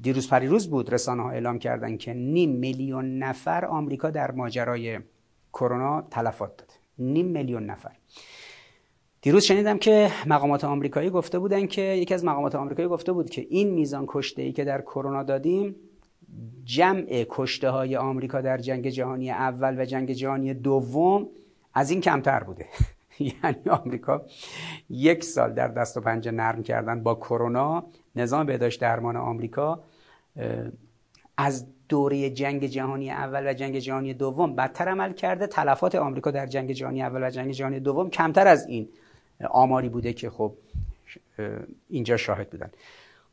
دیروز پریروز بود رسانه ها اعلام کردن که نیم میلیون نفر آمریکا در ماجرای کرونا تلفات داده. نیم میلیون نفر. دیروز شنیدم که مقامات آمریکایی گفته بودن که یکی از مقامات آمریکایی گفته بود که این میزان کشته ای که در کرونا دادیم جمع کشته های آمریکا در جنگ جهانی اول و جنگ جهانی دوم از این کمتر بوده. یعنی آمریکا یک سال در دست و پنجه نرم کردن با کرونا نظام بهداشت درمان آمریکا از دوره جنگ جهانی اول و جنگ جهانی دوم بدتر عمل کرده. تلفات آمریکا در جنگ جهانی اول و جنگ جهانی دوم کمتر از این آماری بوده که خب اینجا شاهد بودن.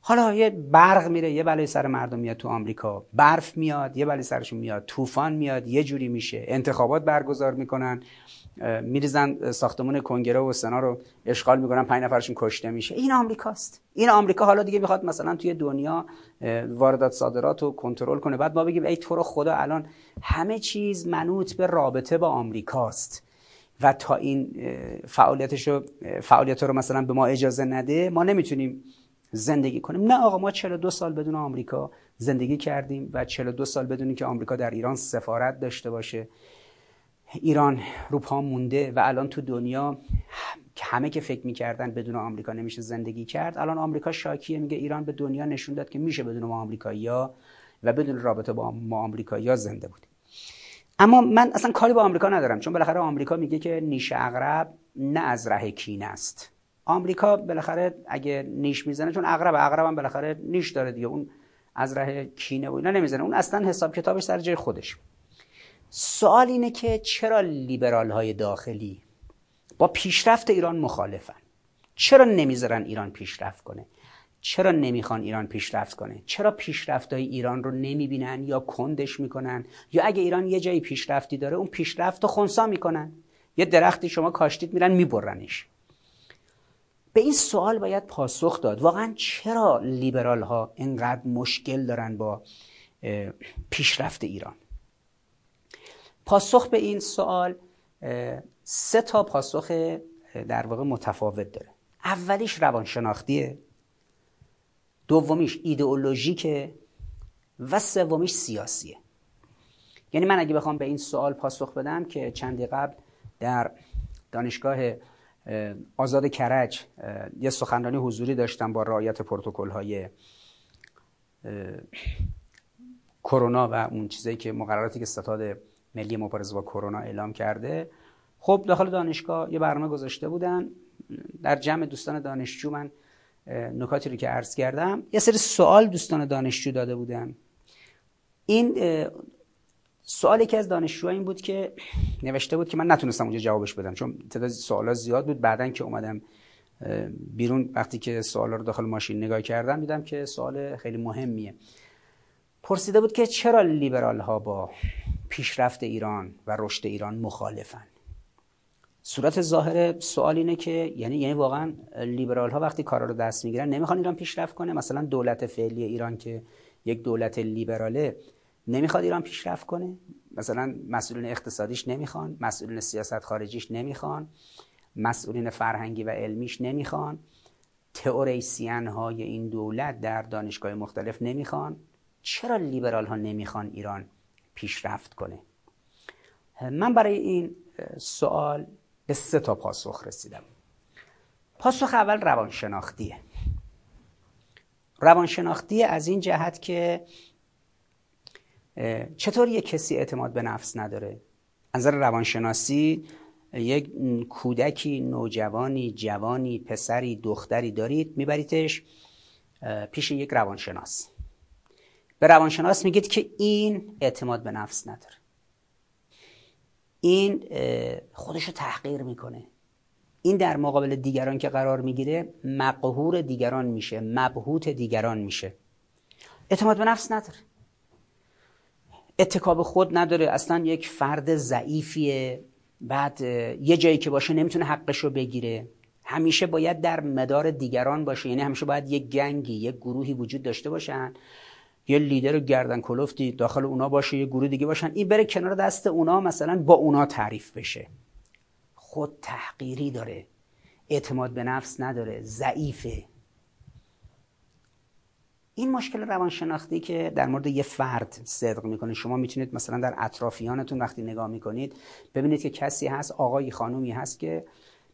حالا یه برق میره یه بلای سر مردم میاد تو آمریکا. برف میاد یه بلای سرشون میاد. طوفان میاد یه جوری میشه. انتخابات برگزار می‌کنن. میریزن ساختمون کنگره و سنا رو اشغال می‌کنن. پنج نفرشون کشته میشه. این آمریکاست. این آمریکا حالا دیگه می‌خواد مثلا توی دنیا واردات صادرات رو کنترل کنه. بعد ما بگیم ای تو رو خدا الان همه چیز منوط به رابطه با آمریکاست. و تا این فعالیتشو فعالیت رو مثلا به ما اجازه نده ما نمی‌تونیم زندگی کنیم. نه آقا ما 42 سال بدون آمریکا زندگی کردیم و 42 سال بدون که آمریکا در ایران سفارت داشته باشه. ایران رو پا مونده و الان تو دنیا همه که فکر می‌کردن بدون آمریکا نمیشه زندگی کرد الان آمریکا شاکیه میگه ایران به دنیا نشون داد که میشه بدون ما آمریکایی‌ها و بدون رابطه با ما آمریکایی‌ها زنده بودیم. اما من اصلا کاری با آمریکا ندارم چون بالاخره آمریکا میگه که نیش اغرب نه از ره کین است. آمریکا بالاخره اگه نیش می‌زنه چون اغرب اغرب هم بالاخره نیش داره دیگه. اون از ره کینه و اینا نمی‌زنه. اون اصلا حساب کتابش سر جای خودش. سوال اینه که چرا لیبرال های داخلی با پیشرفت ایران مخالفن؟ چرا نمی‌ذارن ایران پیشرفت کنه؟ چرا نمی‌خوان ایران پیشرفت کنه؟ چرا پیشرفت های ایران رو نمی‌بینن یا کندش می‌کنن؟ یا اگه ایران یه جایی پیشرفتی داره اون پیشرفت رو خونسا می‌کنن؟ یه درختی شما کاشتید میرن میبرنش. به این سوال باید پاسخ داد. واقعا چرا لیبرال ها اینقدر مشکل دارن با پیشرفت ایران؟ پاسخ به این سوال سه تا پاسخ در واقع متفاوت داره. اولیش روانشناختیه دومیش ایدئولوژیکه و سومیش سیاسیه. یعنی من اگه بخوام به این سوال پاسخ بدم که چندی قبل در دانشگاه آزاد کرج یه سخنرانی حضوری داشتم با رعایت پروتکل های کرونا و اون چیزایی که مقرراتی که ستاد ملی مبارزه با کرونا اعلام کرده. خب داخل دانشگاه یه برنامه گذاشته بودن. در جمع دوستان دانشجو من نکاتی رو که عرض کردم یه سری سوال دوستان دانشجو داده بودن. این سوالی که از دانشجوها این بود که نوشته بود که من نتونستم اونجا جوابش بدم چون تعداد سوالا زیاد بود. بعدا که اومدم بیرون وقتی که سوالا رو داخل ماشین نگاه کردم دیدم که سوال خیلی مهمیه. پرسیده بود که چرا لیبرال ها با پیشرفت ایران و رشد ایران مخالفن؟ صورت ظاهر سوال اینه که یعنی یعنی واقعا لیبرال ها وقتی کارا رو دست می‌گیرن نمی‌خوان ایران پیشرفت کنه. مثلا دولت فعلی ایران که یک دولت لیبراله نمی‌خواد ایران پیشرفت کنه؟ مثلا مسئولین اقتصادیش نمی‌خوان مسئولین سیاست خارجیش نمی‌خوان مسئولین فرهنگی و علمیش نمی‌خوان تئوریسین های این دولت در دانشگاه مختلف نمی‌خوان. چرا لیبرال ها نمی‌خوان ایران پیشرفت کنه؟ من برای این سوال به سه تا پاسخ رسیدم. پاسخ اول روانشناختیه. روانشناختی از این جهت که چطور یک کسی اعتماد به نفس نداره؟ نظر روانشناسی یک کودکی نوجوانی جوانی پسری دختری دارید میبریدش پیش یک روانشناس. به روانشناس میگید که این اعتماد به نفس نداره. این خودشو تحقیر می‌کنه. این در مقابل دیگران که قرار می‌گیره مقهور دیگران میشه مبهوت دیگران میشه. اعتماد به نفس نداره. اتکاب خود نداره. اصلا یک فرد ضعیفیه. بعد یه جایی که باشه نمی‌تونه حقش رو بگیره. همیشه باید در مدار دیگران باشه. یعنی همیشه باید یک گنگی یک گروهی وجود داشته باشن. یه لیدر گردن کلفتی داخل اونا باشه یه گروه دیگه باشن. این بره کنار دست اونا مثلا با اونا تعریف بشه. خود تحقیری داره. اعتماد به نفس نداره. ضعیفه. این مشکل روانشناختی که در مورد یه فرد صدق می‌کنه شما می‌تونید مثلا در اطرافیانتون وقتی نگاه می‌کنید ببینید که کسی هست آقایی خانومی هست که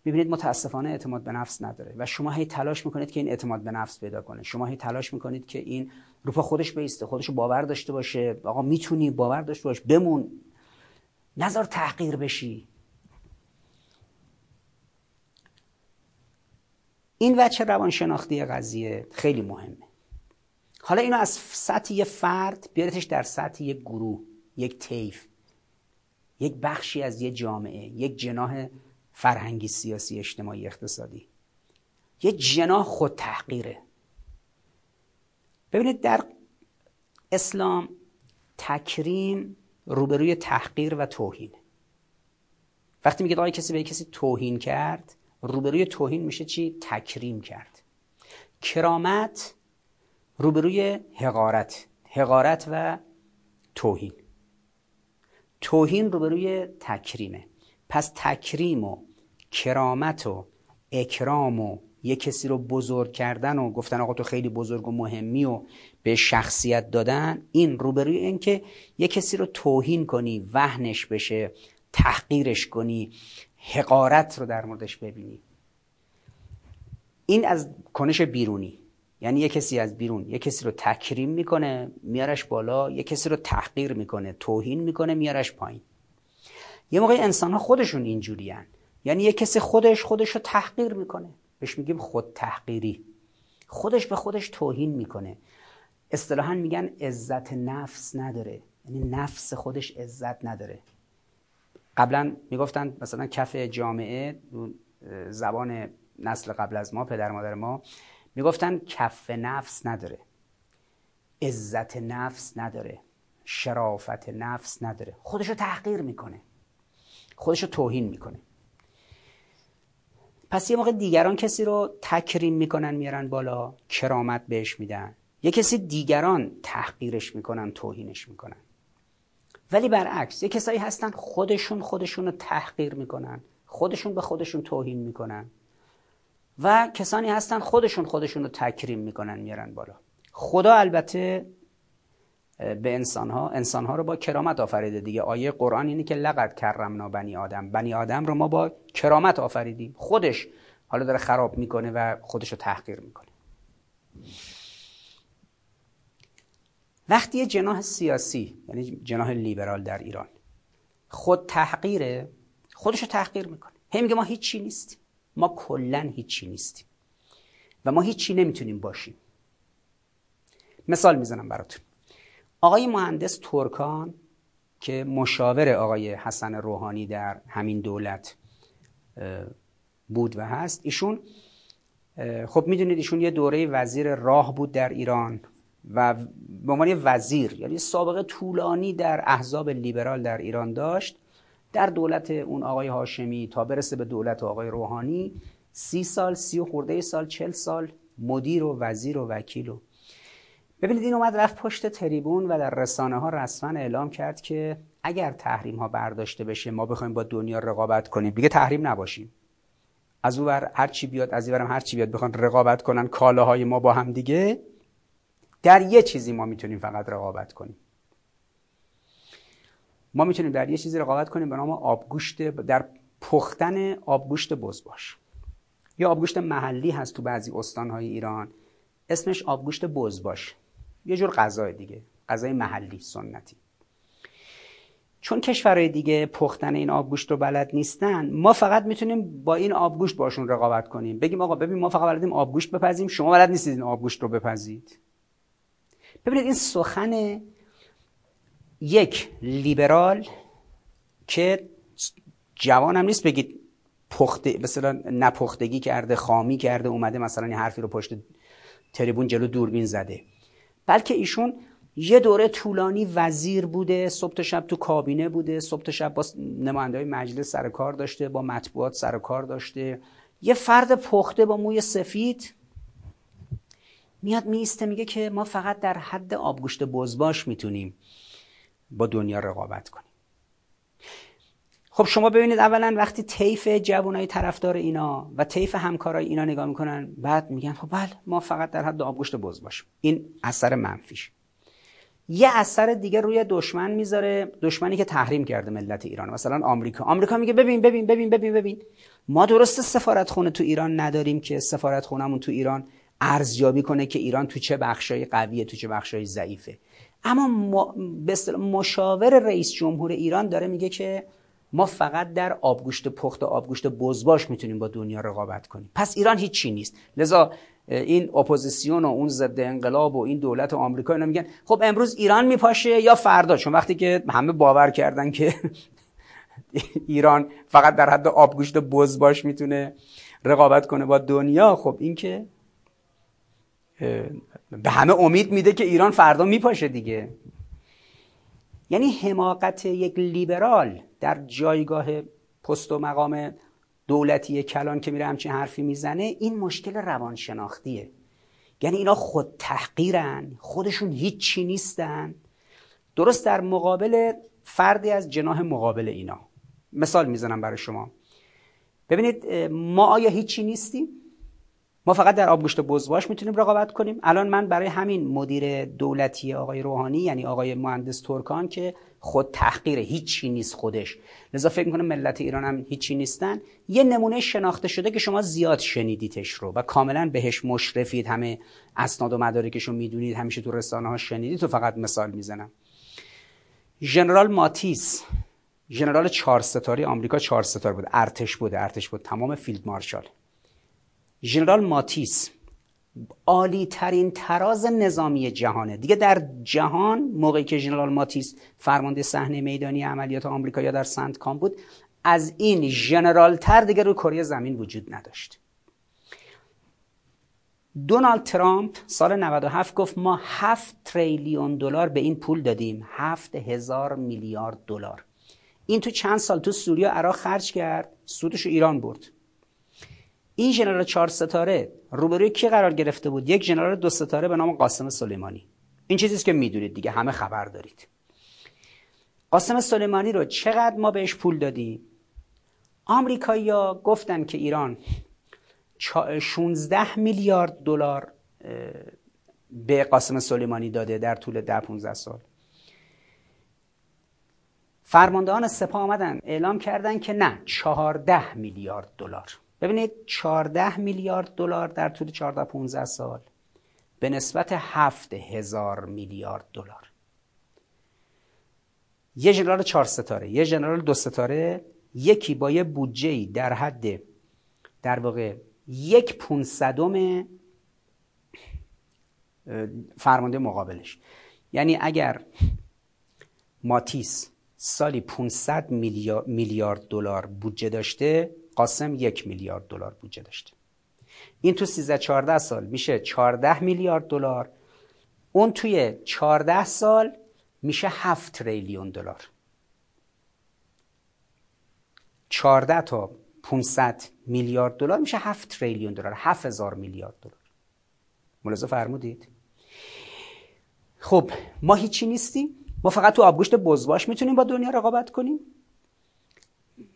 می‌بینید متاسفانه اعتماد به نفس نداره و شما هی تلاش می‌کنید که این اعتماد به نفس پیدا کنه. شما هی تلاش می‌کنید که این روپا خودش بیسته خودش باور داشته باشه. آقا می‌تونی باور داشته باش بمون. نظر تحقیر بشی. این وچه روانشناختی قضیه خیلی مهمه. حالا اینو از سطح یه فرد بیارتش در سطح یک گروه یک طیف یک بخشی از یه جامعه یک جناح فرهنگی سیاسی اجتماعی اقتصادی. یه جناح خود تحقیره. ببینید در اسلام تکریم روبروی تحقیر و توهین. وقتی میگه آقای کسی به کسی توهین کرد روبروی توهین میشه چی؟ تکریم کرد. کرامت روبروی حقارت حقارت و توهین. توهین روبروی تکریمه. پس تکریم و کرامت و اکرام و یه کسی رو بزرگ کردن و گفتن آقا تو خیلی بزرگ و مهمی و به شخصیت دادن این روبروی این که یه کسی رو توهین کنی وهنش بشه تحقیرش کنی حقارت رو در موردش ببینی. این از کنش بیرونی. یعنی یه کسی از بیرون یه کسی رو تکریم می‌کنه میارش بالا یه کسی رو تحقیر می‌کنه توهین می‌کنه میارش پایین. یه موقع انسان ها خودشون اینجوری یعنی یه کسی خودش خودش رو تحقیر می‌کنه. بهش میگیم خود تحقیری. خودش به خودش توهین می‌کنه. اصطلاحا میگن عزت نفس نداره. یعنی نفس خودش عزت نداره. قبلا می‌گفتن مثلا کف جامعه زبان نسل قبل از ما پدر مادر ما می‌گفتن کف نفس نداره. عزت نفس نداره. شرافت نفس نداره. خودشو تحقیر می‌کنه. خودشو توهین می‌کنه. پس یه موقع دیگران کسی رو تکریم می‌کنن میارن بالا کرامت بهش میدن. یه کسی دیگران تحقیرش می‌کنن توهینش می‌کنن. ولی برعکس یه کسایی هستن خودشون خودشون رو تحقیر می‌کنن. خودشون به خودشون توهین می‌کنن. و کسانی هستن خودشون خودشون رو تکریم می‌کنن میارن بالا. خدا البته به انسان ها انسان ها رو با کرامت آفریده دیگه. آیه قرآن اینه که لقد کرمنا بنی آدم. بنی آدم رو ما با کرامت آفریدیم. خودش حالا داره خراب می‌کنه و خودش رو تحقیر می‌کنه. وقتی جناح سیاسی یعنی جناح لیبرال در ایران خود تحقیره خودش رو تحقیر می‌کنه. هی میگه ما هیچی نیستیم. ما کلا هیچی نیستیم. و ما هیچی نمی‌تونیم باشیم. مثال می‌زنم براتون. آقای مهندس ترکان که مشاور آقای حسن روحانی در همین دولت بود و هست ایشون خب می‌دونید ایشون یه دوره وزیر راه بود در ایران و به عنوان وزیر یعنی سابقه طولانی در احزاب لیبرال در ایران داشت. در دولت اون آقای هاشمی تا برسه به دولت آقای روحانی سی سال سی و خورده سال چل سال مدیر و وزیر و وکیل و ببینید این اومد رفت پشت تریبون و در رسانه ها رسما اعلام کرد که اگر تحریم ها برداشته بشه ما بخوایم با دنیا رقابت کنیم. دیگه تحریم نباشیم. از اون هر چی بیاد از این هر چی بیاد بخوان رقابت کنن کالاهای ما با هم دیگه در یه چیزی ما می‌تونیم فقط رقابت کنیم. ما می‌تونیم در یه چیزی رقابت کنیم به نام آبگوشت در پختن آبگوشت بزباش. یا آبگوشت محلی هست تو بعضی استانهای ایران. اسمش آبگوشت بزباش. یه جور غذای دیگه غذای محلی سنتی. چون کشورهای دیگه پختن این آبگوشت رو بلد نیستن ما فقط می‌تونیم با این آبگوشت باشون رقابت کنیم. بگیم آقا ببین ما فقط بلدیم آبگوشت بپزیم شما بلد نیستید این آبگوشت رو بپزید. ببینید این سخن یک لیبرال که جوان هم نیست بگید پخته مثلا نپختگی کرده خامی کرده اومده مثلا این حرفی رو پشت تریبون جلو دوربین زده. بلکه ایشون یه دوره طولانی وزیر بوده صبح شب تو کابینه بوده صبح شب با نماینده های مجلس سر کار داشته با مطبوعات سر کار داشته. یه فرد پخته با موی سفید میاد میسته میگه که ما فقط در حد آبگوشت بزباش می‌تونیم. با دنیا رقابت کنیم. خب شما ببینید اولا وقتی طیف جوانای طرفدار اینا و طیف همکارای اینا نگاه می‌کنن بعد میگن خب بله ما فقط در حد آبگوشت بز باشیم. این اثر منفیش. یه اثر دیگه روی دشمن می‌ذاره دشمنی که تحریم کرده ملت ایران مثلا آمریکا. آمریکا میگه ببین ببین ببین ببین ببین. ما درست سفارت خونه تو ایران نداریم که سفارت خونمون تو ایران ارزیابی کنه که ایران تو چه بخشای قویه تو چه بخشای ضعیفه. اما مشاور رئیس جمهور ایران داره میگه که ما فقط در آبگوشت پخت و آبگوشت بزباش می‌تونیم با دنیا رقابت کنیم. پس ایران هیچی نیست. لذا این اپوزیسیون و اون ضد انقلاب و این دولت آمریکا اینا میگن خب امروز ایران میپاشه یا فردا؟ چون وقتی که همه باور کردن که ایران فقط در حد آبگوشت بزباش می‌تونه رقابت کنه با دنیا خب این که به همه امید میده که ایران فردا میپاشه دیگه. یعنی حماقت یک لیبرال در جایگاه پست و مقام دولتی کلان که میره همچین حرفی می‌زنه این مشکل روانشناختیه. یعنی اینا خود تحقیرن خودشون هیچی نیستن. درست در مقابل فردی از جناه مقابل اینا. مثال می‌زنم برای شما. ببینید ما آیا هیچی نیستیم؟ ما فقط در آبگوشت بزواش می‌تونیم رقابت کنیم. الان من برای همین مدیر دولتی آقای روحانی یعنی آقای مهندس ترکان که خود تحقیر هیچی نیست خودش. لذا فکر می‌کنم ملت ایران هم هیچی نیستن. یه نمونه شناخته شده که شما زیاد شنیدیتش رو و کاملا بهش مشرفید. همه اسناد و مدارکش رو می‌دونید همیشه تو رسانه ها شنیدید. تو فقط مثال می‌زنم. ژنرال ماتیس ژنرال چهار ستاره آمریکا چهار ستاره بود. ارتش بوده ارتش بود. تمام فیلد مارشال. ژنرال ماتیس عالی ترین تراز نظامی جهانه. دیگه در جهان موقعی که ژنرال ماتیس فرمانده صحنه میدانی عملیات آمریکا یا در سنتکام بود از این ژنرال تر دیگه روی کره زمین وجود نداشت. دونالد ترامپ سال 97 گفت ما 7 تریلیون دلار به این پول دادیم. 7 هزار میلیارد دلار. این تو چند سال تو سوریه عراق خرج کرد سودش ایران برد. این ژنرال چهار ستاره روبروی کی قرار گرفته بود؟ یک ژنرال دو ستاره به نام قاسم سلیمانی. این چیزیست که می‌دونید دیگه همه خبر دارید. قاسم سلیمانی رو چقدر ما بهش پول دادیم؟ آمریکایی‌ها گفتن که ایران 16 میلیارد دلار به قاسم سلیمانی داده در طول ده 15 سال. فرماندهان سپاه آمدن اعلام کردن که نه 14 میلیارد دلار. ببینید 14 میلیارد دلار در طول 14 15 سال به نسبت 7 هزار میلیارد دلار. یه ژنرال چهار ستاره یه ژنرال دو ستاره یکی با یه بودجه در حد در واقع یک پونصدم فرمانده مقابلش. یعنی اگر ماتیس سالی 500 میلیارد دلار بودجه داشته قاسم یک میلیارد دلار بودجه داشته. این تو 13 14 سال میشه 14 میلیارد دلار. اون توی 14 سال میشه 7 تریلیون دلار. 14 تا 500 میلیارد دلار میشه 7 تریلیون دلار 7000 میلیارد دلار. ملاحظه فرمودید؟ خب ما هیچی نیستیم. ما فقط تو آبگوشت بزباش می‌تونیم با دنیا رقابت کنیم.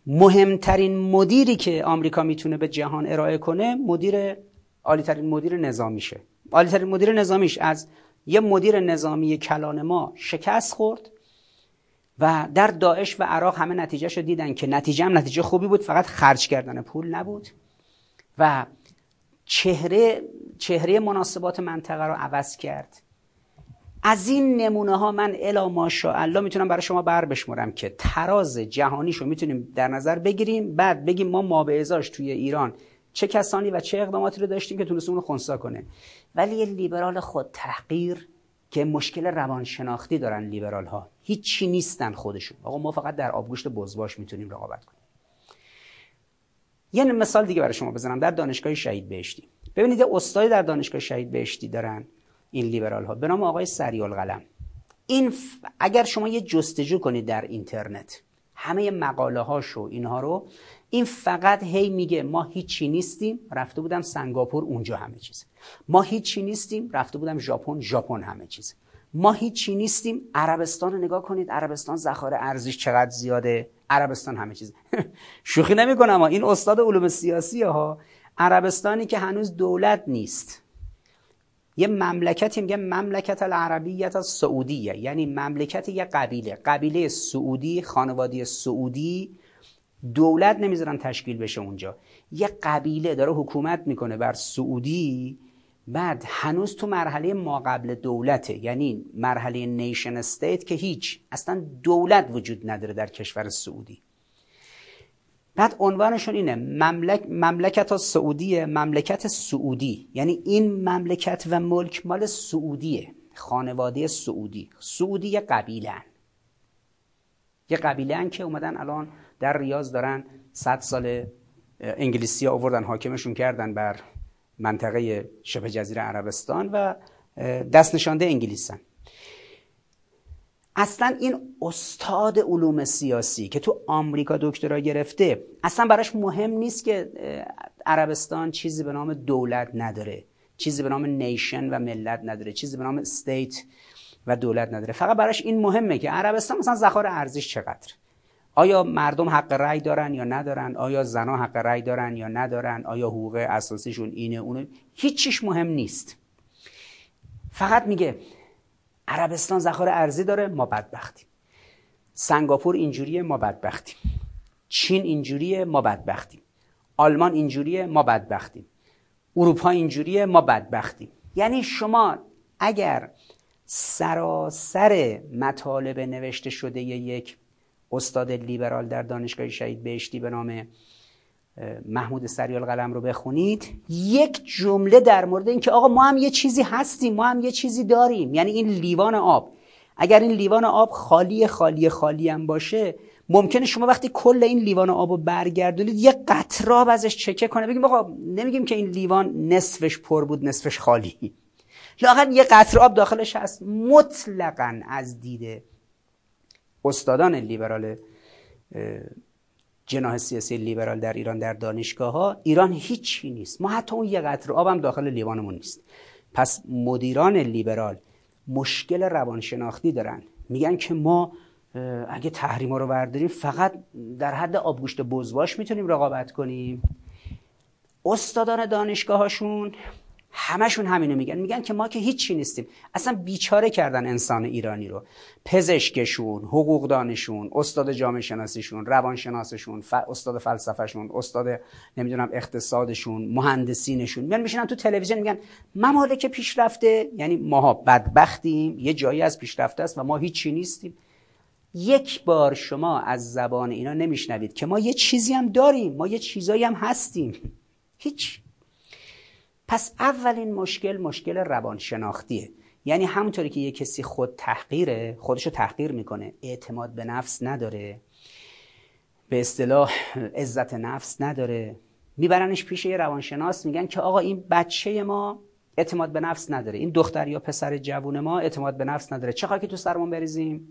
مهمترین مدیری که آمریکا می‌تونه به جهان ارائه کنه مدیر عالیترین مدیر نظامیشه. عالیترین مدیر نظامیش از یه مدیر نظامی کلان ما شکست خورد و در داعش و عراق همه نتیجه دیدن که نتیجه هم نتیجه خوبی بود فقط خرج کردن پول نبود. و چهره چهره مناسبات منطقه رو عوض کرد. از این نمونه ها من الا ماشاءالله می‌تونم برای شما بر بشمرم که تراز جهانیشو می‌تونیم در نظر بگیریم. بعد بگیم ما ما توی ایران چه کسانی و چه اقداماتی رو داشتیم که تونست اون خونسا کنه. ولی یه لیبرال خود تحقیر که مشکل روانشناختی دارن لیبرال ها هیچی نیستن خودشون. آقا ما فقط در آبگوشت بزباش می‌تونیم رقابت کنیم. یه مثال دیگه برای شما بزنم. در دانشگاه شهید بهشتی. ببینید استادی در دانشگاه شهید بهشتی دارن. این لیبرال ها به نام آقای سریال قلم این اگر شما یه جستجو کنید در اینترنت همه مقاله هاشو اینها رو این فقط هی میگه ما هیچی نیستیم رفته بودم سنگاپور اونجا همه چیز. ما هیچی نیستیم رفته بودم ژاپن ژاپن همه چیز. ما هیچی نیستیم عربستان رو نگاه کنید عربستان ذخایر ارزش چقدر زیاده عربستان همه چیز. شوخی نمی‌کنم این استاد علوم سیاسی ها عربستانی که هنوز دولت نیست. یه مملکتی میگه مملکت العربیت از سعودیه یعنی مملکت یه قبیله. قبیله سعودی خانواده سعودی. دولت نمی‌ذارن تشکیل بشه اونجا. یه قبیله داره حکومت می‌کنه بر سعودی بعد هنوز تو مرحله ما قبل دولته. یعنی مرحله نیشن استیت که هیچ. اصلا دولت وجود نداره در کشور سعودی. بعد عنوانشون اینه مملک مملکت سعودیه مملکت سعودی. یعنی این مملکت و ملک مال سعودیه خانواده سعودی. سعودی یه قبیله یه قبیله که اومدن الان در ریاض دارن صد سال انگلیسی ها آوردن حاکمشون کردن بر منطقه شبه جزیره عربستان و دست نشانده انگلیسن اصلا این استاد علوم سیاسی که تو آمریکا دکترا گرفته اصلا براش مهم نیست که عربستان چیزی به نام دولت نداره چیزی به نام نیشن و ملت نداره چیزی به نام استیت و دولت نداره. فقط براش این مهمه که عربستان مثلا زخار ارزش چقدر؟ آیا مردم حق رأی دارن یا ندارن؟ آیا زنها حق رأی دارن یا ندارن؟ آیا حقوق اساسیشون اینه اونه هیچیش مهم نیست. فقط میگه عربستان ذخایر ارزی داره ما بدبختیم. سنگاپور اینجوریه ما بدبختیم. چین اینجوریه ما بدبختیم. آلمان اینجوریه ما بدبختیم. اروپا اینجوریه ما بدبختیم. یعنی شما اگر سراسر مطالب نوشته شده یک استاد لیبرال در دانشگاه شهید بهشتی به نام محمود سریال قلم رو بخونید یک جمله در مورد اینکه آقا ما هم یه چیزی هستیم ما هم یه چیزی داریم. یعنی این لیوان آب. اگر این لیوان آب خالی خالی خالی هم باشه ممکنه شما وقتی کل این لیوان آب رو برگردونید یه قطراب ازش چکه کنه. بگیم آقا نمیگیم که این لیوان نصفش پر بود نصفش خالی. لاغر یه قطر آب داخلش هست. مطلقا از دیده استادان لیبرال جناح سیاسی لیبرال در ایران در دانشگاه ها ایران هیچی نیست. ما حتی اون یه قطر آبم داخل لیوانمون نیست. پس مدیران لیبرال مشکل روانشناختی دارن. میگن که ما اگه تحریما رو برداریم فقط در حد آبگوشت بزواش می‌تونیم رقابت کنیم. استادان دانشگاه هاشون همشون همینو میگن. میگن که ما که هیچی نیستیم. اصلا بیچاره کردن انسان ایرانی رو. پزشکشون حقوقدانشون استاد جامعه شناسیشون روانشناسشون ف... استاد فلسفهشون استاد نمی‌دونم اقتصادشون مهندسینشون. میان میشینن تو تلویزیون میگن ممالک پیشرفته یعنی ماها بدبختیم یه جایی از پیشرفته است و ما هیچی نیستیم. یک بار شما از زبان اینا نمیشنوید که ما یه چیزی هم داریم ما یه چیزایی هم هستیم. هیچ. پس اولین مشکل مشکل روانشناختیه. یعنی همونطوری که یه کسی خود تحقیره خودشو تحقیر می‌کنه. اعتماد به نفس نداره. به اصطلاح عزت نفس نداره. میبرنش پیش یه روانشناس میگن که آقا این بچه ما اعتماد به نفس نداره. این دختر یا پسر جوون ما اعتماد به نفس نداره. چه که تو سرمون بریزیم؟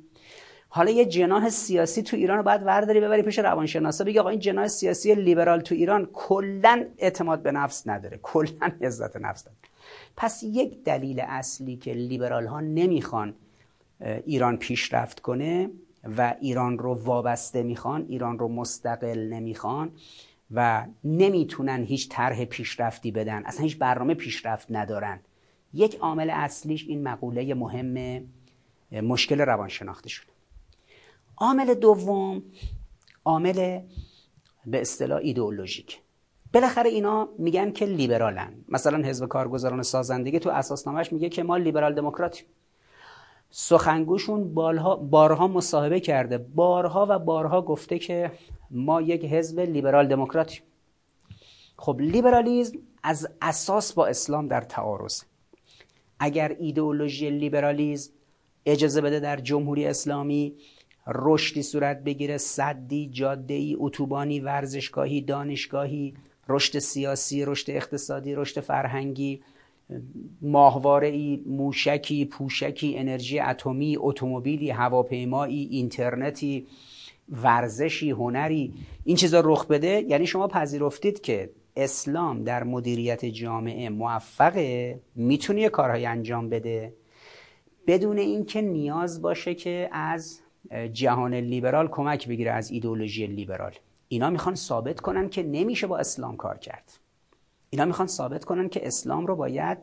حالا یه جناح سیاسی تو ایران رو باید ورداری ببری پیش روانشناسا. بگی آقا این جناح سیاسی لیبرال تو ایران کلا اعتماد به نفس نداره. کلا عزت نفس داره پس یک دلیل اصلی که لیبرال ها نمی‌خوان ایران پیشرفت کنه و ایران رو وابسته می‌خوان ایران رو مستقل نمی‌خوان و نمی‌تونن هیچ طرح پیشرفتی بدن اصلا هیچ برنامه پیشرفت ندارن. یک عامل اصلیش این مقوله مهم مشکل روانشناختی شده عامل دوم عامل به اصطلاح ایدئولوژیک. بالاخره اینا میگن که لیبرالن. مثلا حزب کارگزاران سازندگی تو اساسنامهش میگه که ما لیبرال دموکراتیم. سخنگوشون بارها مصاحبه کرده. بارها و بارها گفته که ما یک حزب لیبرال دموکراتیم. خب لیبرالیزم از اساس با اسلام در تعارض اگر ایدئولوژی لیبرالیزم اجازه بده در جمهوری اسلامی رشدی صورت بگیره صدی جادهی اتوبانی ورزشگاهی دانشگاهی رشد سیاسی رشد اقتصادی رشد فرهنگی ماهواره ای موشکی پوشکی انرژی اتمی اتومبیلی هواپیمایی اینترنتی ورزشی هنری. این چیزا رخ بده یعنی شما پذیرفتید که اسلام در مدیریت جامعه موفقه می‌تونه یه کارهای انجام بده. بدون اینکه نیاز باشه که از جهان لیبرال کمک بگیره از ایدئولوژی لیبرال. اینا می‌خوان ثابت کنن که نمیشه با اسلام کار کرد. اینا می‌خوان ثابت کنن که اسلام رو باید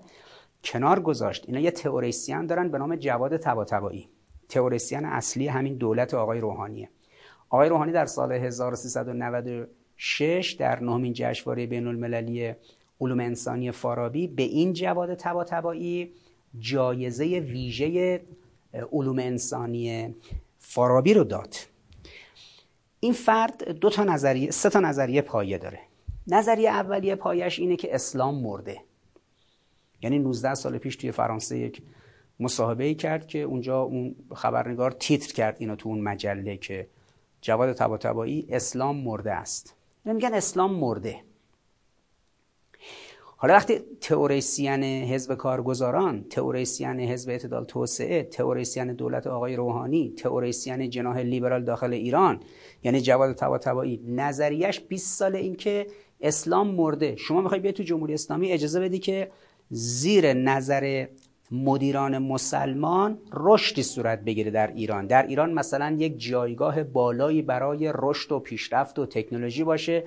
کنار گذاشت. اینا یه تئوریسین دارن به نام جواد طباطبایی. تئوریسین اصلی همین دولت آقای روحانیه. آقای روحانی در سال 1396 در نهمین جشنواره بین المللی علوم انسانی فارابی به این جواد طباطبایی جایزه ویژه علوم انسانی فارابی رو داد. این فرد دو تا نظریه سه تا نظریه پایه داره. نظریه اولیه پایش اینه که اسلام مرده. یعنی 19 سال پیش توی فرانسه یک مصاحبه ای کرد که اونجا اون خبرنگار تیتر کرد اینو تو اون مجله که جواد طباطبایی اسلام مرده است. میگن اسلام مرده. حالا وقتی تئوریسین حزب کارگزاران تئوریسین حزب اعتدال توسعه تئوریسین دولت آقای روحانی تئوریسین جناح لیبرال داخل ایران یعنی جواد طباطبایی نظریش 20 سال این که اسلام مرده. شما می‌خوای بیای تو جمهوری اسلامی اجازه بدی که زیر نظر مدیران مسلمان رشدی صورت بگیره در ایران. در ایران مثلا یک جایگاه بالایی برای رشد و پیشرفت و تکنولوژی باشه.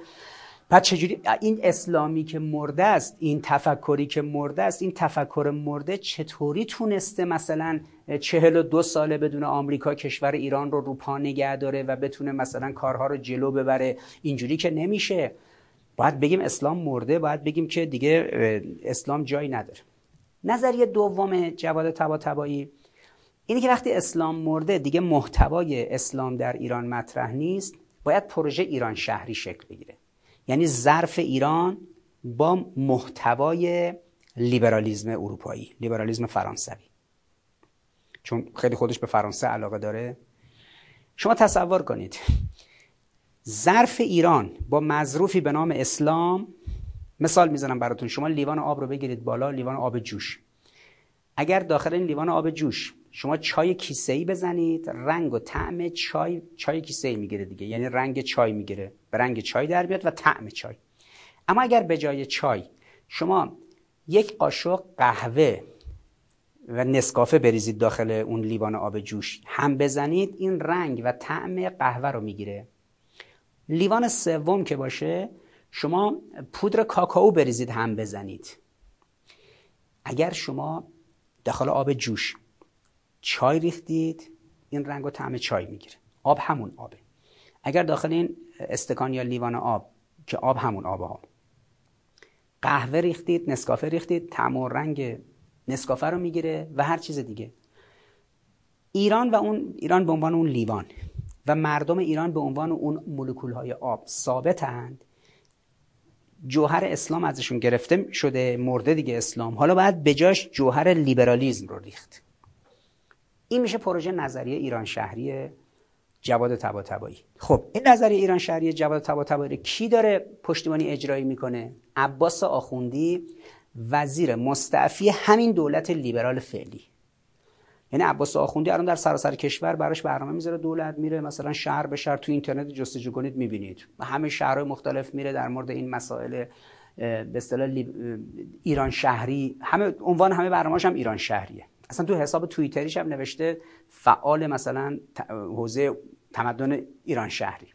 بعد چجوری این اسلامی که مرده است این تفکری که مرده است این تفکر مرده چطوری تونسته مثلا چهل و دو ساله بدون آمریکا کشور ایران رو رو پا نگه داره و بتونه مثلا کارها رو جلو ببره؟ اینجوری که نمیشه. باید بگیم اسلام مرده باید بگیم که دیگه اسلام جایی نداره. نظریه دوم جواد طباطبایی اینه که وقتی اسلام مرده دیگه محتوای اسلام در ایران مطرح نیست باید پروژه ایران شهری شکل بگیره. یعنی ظرف ایران با محتوای لیبرالیزم اروپایی لیبرالیزم فرانسوی. چون خیلی خودش به فرانسه علاقه داره. شما تصور کنید. ظرف ایران با مظروفی به نام اسلام مثال می‌زنم براتون شما لیوان آب رو بگیرید بالا لیوان آب جوش. اگر داخل این لیوان آب جوش شما چای کیسه ای بزنید رنگ و طعم چای چای کیسه ای می‌گیره دیگه. یعنی رنگ چای می‌گیره. رنگ چای در بیاد و طعم چای. اما اگر به جای چای شما یک قاشق قهوه و نسکافه بریزید داخل اون لیوان آب جوش هم بزنید این رنگ و طعم قهوه رو می‌گیره. لیوان سوم که باشه شما پودر کاکائو بریزید هم بزنید. اگر شما داخل آب جوش چای ریختید این رنگ و طعم چای می‌گیره. آب همون آبه. اگر داخل این استکان یا لیوان آب که آب همون آب ها. قهوه ریختید نسکافه ریختید و رنگ نسکافه رو می‌گیره و هر چیز دیگه. ایران و اون ایران به عنوان اون لیوان و مردم ایران به عنوان اون مولکول های آب ثابتند. جوهر اسلام ازشون گرفته شده مرده دیگه اسلام. حالا باید بجاش جوهر لیبرالیزم رو ریخت. این میشه پروژه نظریه ایران شهری جواد طباطبایی. خب این نظریه ایران شهری جواد طباطبایی کی داره پشتیبانی اجرایی می‌کنه؟ عباس آخوندی وزیر مستعفی همین دولت لیبرال فعلی. یعنی عباس آخوندی الان در سراسر کشور براش برنامه می‌ذاره دولت میره مثلا شهر به شهر تو اینترنت جستجو کنید می‌بینید. همه شهرهای مختلف میره در مورد این مسائل به اصطلاح ایران شهری. همه عنوان همه برنامه‌اش هم ایران شهریه. اصلا تو حساب توییتریش هم نوشته فعال مثلا حوزه تمدن ایران شهری.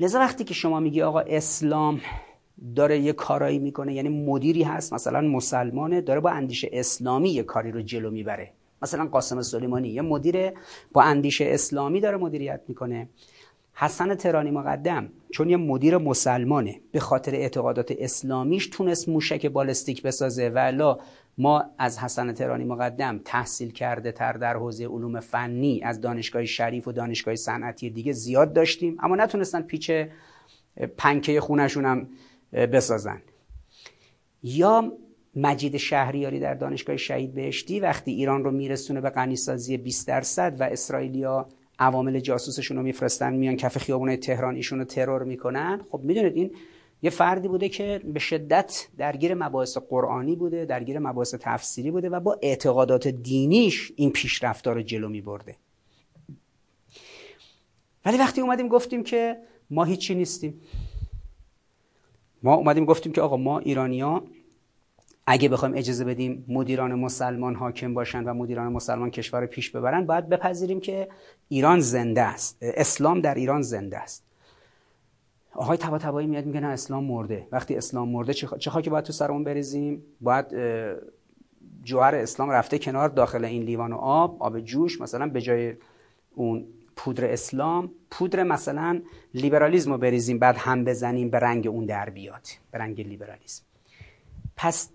لذا وقتی که شما میگی آقا اسلام داره یه کارایی می‌کنه یعنی مدیری هست مثلا مسلمانه داره با اندیشه اسلامی یه کاری رو جلو می‌بره. مثلا قاسم سلیمانی یه مدیر با اندیشه اسلامی داره مدیریت می‌کنه. حسن ترانی مقدم چون یه مدیر مسلمانه به خاطر اعتقادات اسلامیش تونست موشک بالستیک بسازه و ما از حسن ترانی مقدم تحصیل کرده تر در حوزه علوم فنی از دانشگاه شریف و دانشگاه صنعتی دیگه زیاد داشتیم اما نتونستن پیچ پنکه خونشون هم بسازن. یا مجید شهریاری در دانشگاه شهید بهشتی وقتی ایران رو میرسونه به غنیسازی 20 درصد و اسرائیلیا عوامل جاسوسشون رو میفرستن میان کف خیابون تهران ایشون رو ترور می‌کنن خب می‌دونید این یه فردی بوده که به شدت درگیر مباحث قرآنی بوده درگیر مباحث تفسیری بوده و با اعتقادات دینیش این پیشرفتار رو جلو میبرده. ولی وقتی اومدیم گفتیم که ما هیچی نیستیم. ما اومدیم گفتیم که آقا ما ایرانیا اگه بخوایم اجازه بدیم مدیران مسلمان حاکم باشن و مدیران مسلمان کشور پیش ببرن باید بپذیریم که ایران زنده است. اسلام در ایران زنده است. آقای تبا تبایی میاد میگه نه اسلام مرده. وقتی اسلام مرده چه خاکی باید تو سرمون بریزیم؟ باید جوهر اسلام رفته کنار داخل این لیوان و آب آب جوش مثلا به جای اون پودر اسلام. پودر مثلا لیبرالیزم رو بریزیم بعد هم بزنیم به رنگ اون در بیاد به رنگ لیبرالیزم. پس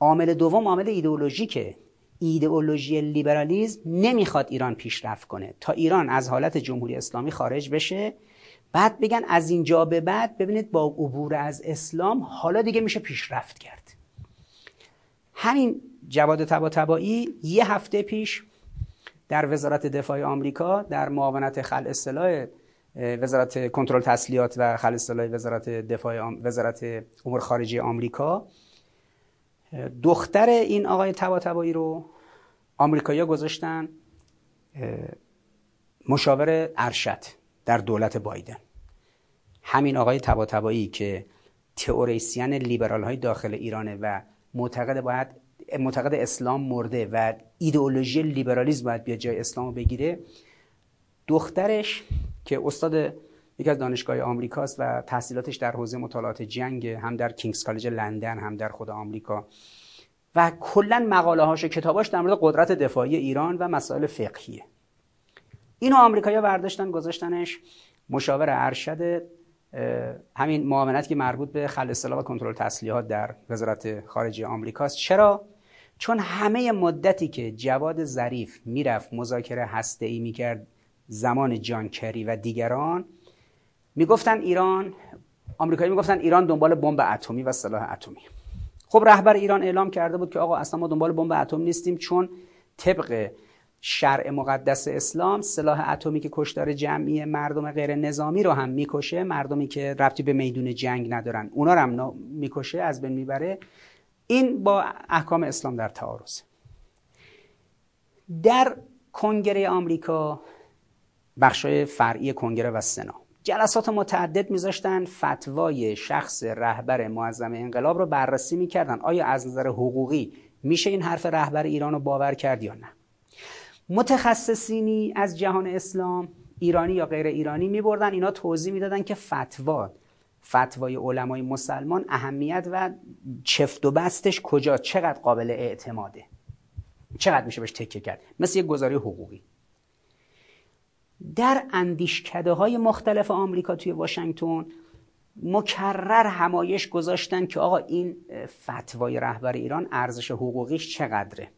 عامل دوم عامل ایدئولوژیکه. ایدئولوژی لیبرالیزم نمی‌خواد ایران پیشرفت کنه. تا ایران از حالت جمهوری اسلامی خارج بشه بعد بگن از اینجا به بعد ببینید با عبور از اسلام حالا دیگه میشه پیشرفت کرد. همین جواد تبا تبایی یه هفته پیش در وزارت دفاع آمریکا در معاونت خل اصطلاح وزارت کنترل تسلیحات و خل اصطلاح وزارت دفاع وزارت امور خارجه آمریکا دختر این آقای تبا رو آمریکایی‌ها گذاشتن مشاور ارشد. در دولت بایدن. همین آقای تبا که تئوریسین لیبرال های داخل ایرانه و معتقد باید معتقد اسلام مرده و ایدئولوژی لیبرالیسم باید بیاد جای اسلام رو بگیره دخترش که استاد یکی از دانشگاه آمریکاست و تحصیلاتش در حوزه مطالعات جنگ هم در کینگز کالج لندن هم در خود آمریکا. و کلا مقاله هاش و کتاباش در مورد قدرت دفاعی ایران و مسائل فقهیه. اینو آمریکایی‌ها برداشتن گذاشتنش. مشاور ارشد همین معاونت که مربوط به خل و کنترل تسلیحات در وزارت خارجه آمریکاست چرا؟ چون همه مدتی که جواد ظریف می‌رفت مذاکره هسته ای می‌کرد زمان جان کری و دیگران می‌گفتن ایران آمریکایی می‌گفتن ایران دنبال بمب اتمی و سلاح اتمی. خب رهبر ایران اعلام کرده بود که آقا اصلا ما دنبال بمب اتم نیستیم چون طبق شرع مقدس اسلام سلاح اتمی که کشتار جمعی مردم غیر نظامی رو هم می‌کشه. مردمی که ربطی به میدون جنگ ندارن اونا رو هم می‌کشه از بین می‌بره. این با احکام اسلام در تعارض. در کنگره آمریکا بخشای فرعی کنگره و سنا. جلسات متعدد میذاشتن. فتوای شخص رهبر معظم انقلاب رو بررسی می‌کردن. آیا از نظر حقوقی میشه این حرف رهبر ایران رو باور کرد یا نه؟ متخصصینی از جهان اسلام ایرانی یا غیر ایرانی میبردن. اینا توضیح می‌دادن که فتوا فتوای علمای مسلمان اهمیت و چفت و بستش کجا چقدر قابل اعتماده؟ چقدر میشه بهش تکیه کرد؟ مثل یک گزاری حقوقی. در اندیشکده های مختلف آمریکا توی واشنگتن مکرر همایش گذاشتن که آقا این فتوای رهبر ایران ارزش حقوقیش چقدره؟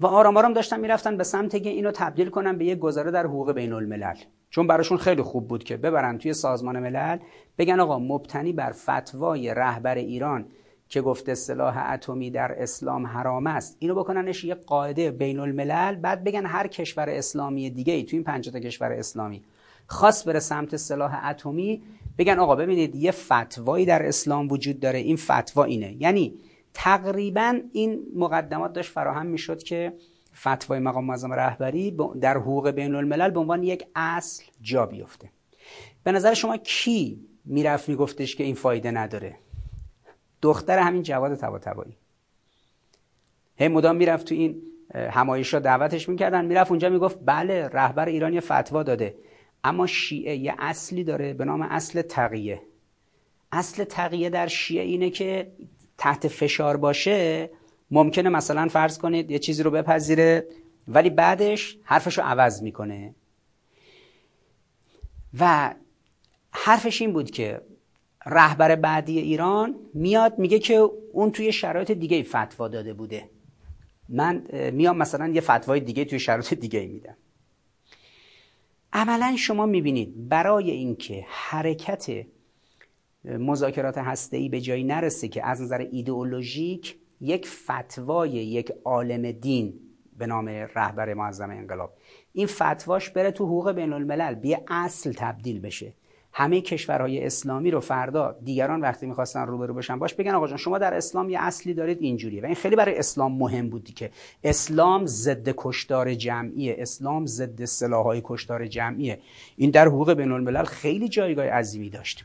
و آرام آرام داشتن می‌رفتن به سمت که اینو تبدیل کنن به یک گزاره در حقوق بین الملل چون براشون خیلی خوب بود که ببرن توی سازمان ملل بگن آقا مبتنی بر فتوای رهبر ایران که گفته سلاح اتمی در اسلام حرام است اینو بکننش یه قاعده بین الملل بعد بگن هر کشور اسلامی دیگه ای توی این پنج تا کشور اسلامی خاص بره سمت سلاح اتمی بگن آقا ببینید یه فتوایی در اسلام وجود داره این فتوا اینه. یعنی تقریبا این مقدمات داشت فراهم می‌شد که فتوای مقام معظم رهبری در حقوق بین الملل به عنوان یک اصل جا بیفته. به نظر شما کی می‌رفت میگفتش که این فایده نداره؟ دختر همین جواد طباطبایی. هی مدام می‌رفت تو این همایش را دعوتش می‌کردن می‌رفت اونجا می‌گفت بله رهبر ایران یه فتوا داده اما شیعه یه اصلی داره به نام اصل تقیه. اصل تقیه در شیعه اینه که تحت فشار باشه ممکنه مثلا فرض کنید یه چیزی رو بپذیره ولی بعدش حرفش رو عوض می‌کنه. و حرفش این بود که رهبر بعدی ایران میاد میگه که اون توی شرایط دیگه فتوا داده بوده. من میام مثلا یه فتوای دیگه توی شرایط دیگه میدم. عملا شما می‌بینید برای اینکه حرکت مذاکرات هسته‌ای به جایی نرسه که از نظر ایدئولوژیک یک فتوای یک عالم دین به نام رهبر معظم انقلاب. این فتواش بره تو حقوق بین الملل بیه اصل تبدیل بشه. همه کشورهای اسلامی رو فردا دیگران وقتی می‌خواستن روبرو بشن باش بگن آقا جان شما در اسلام یه اصلی دارید اینجوریه و این خیلی برای اسلام مهم بودی که اسلام ضد کشتار جمعیه اسلام ضد سلاحهای کشتار جمعیه. این در حقوق بین الملل خیلی جایگاه عظیمی داشت.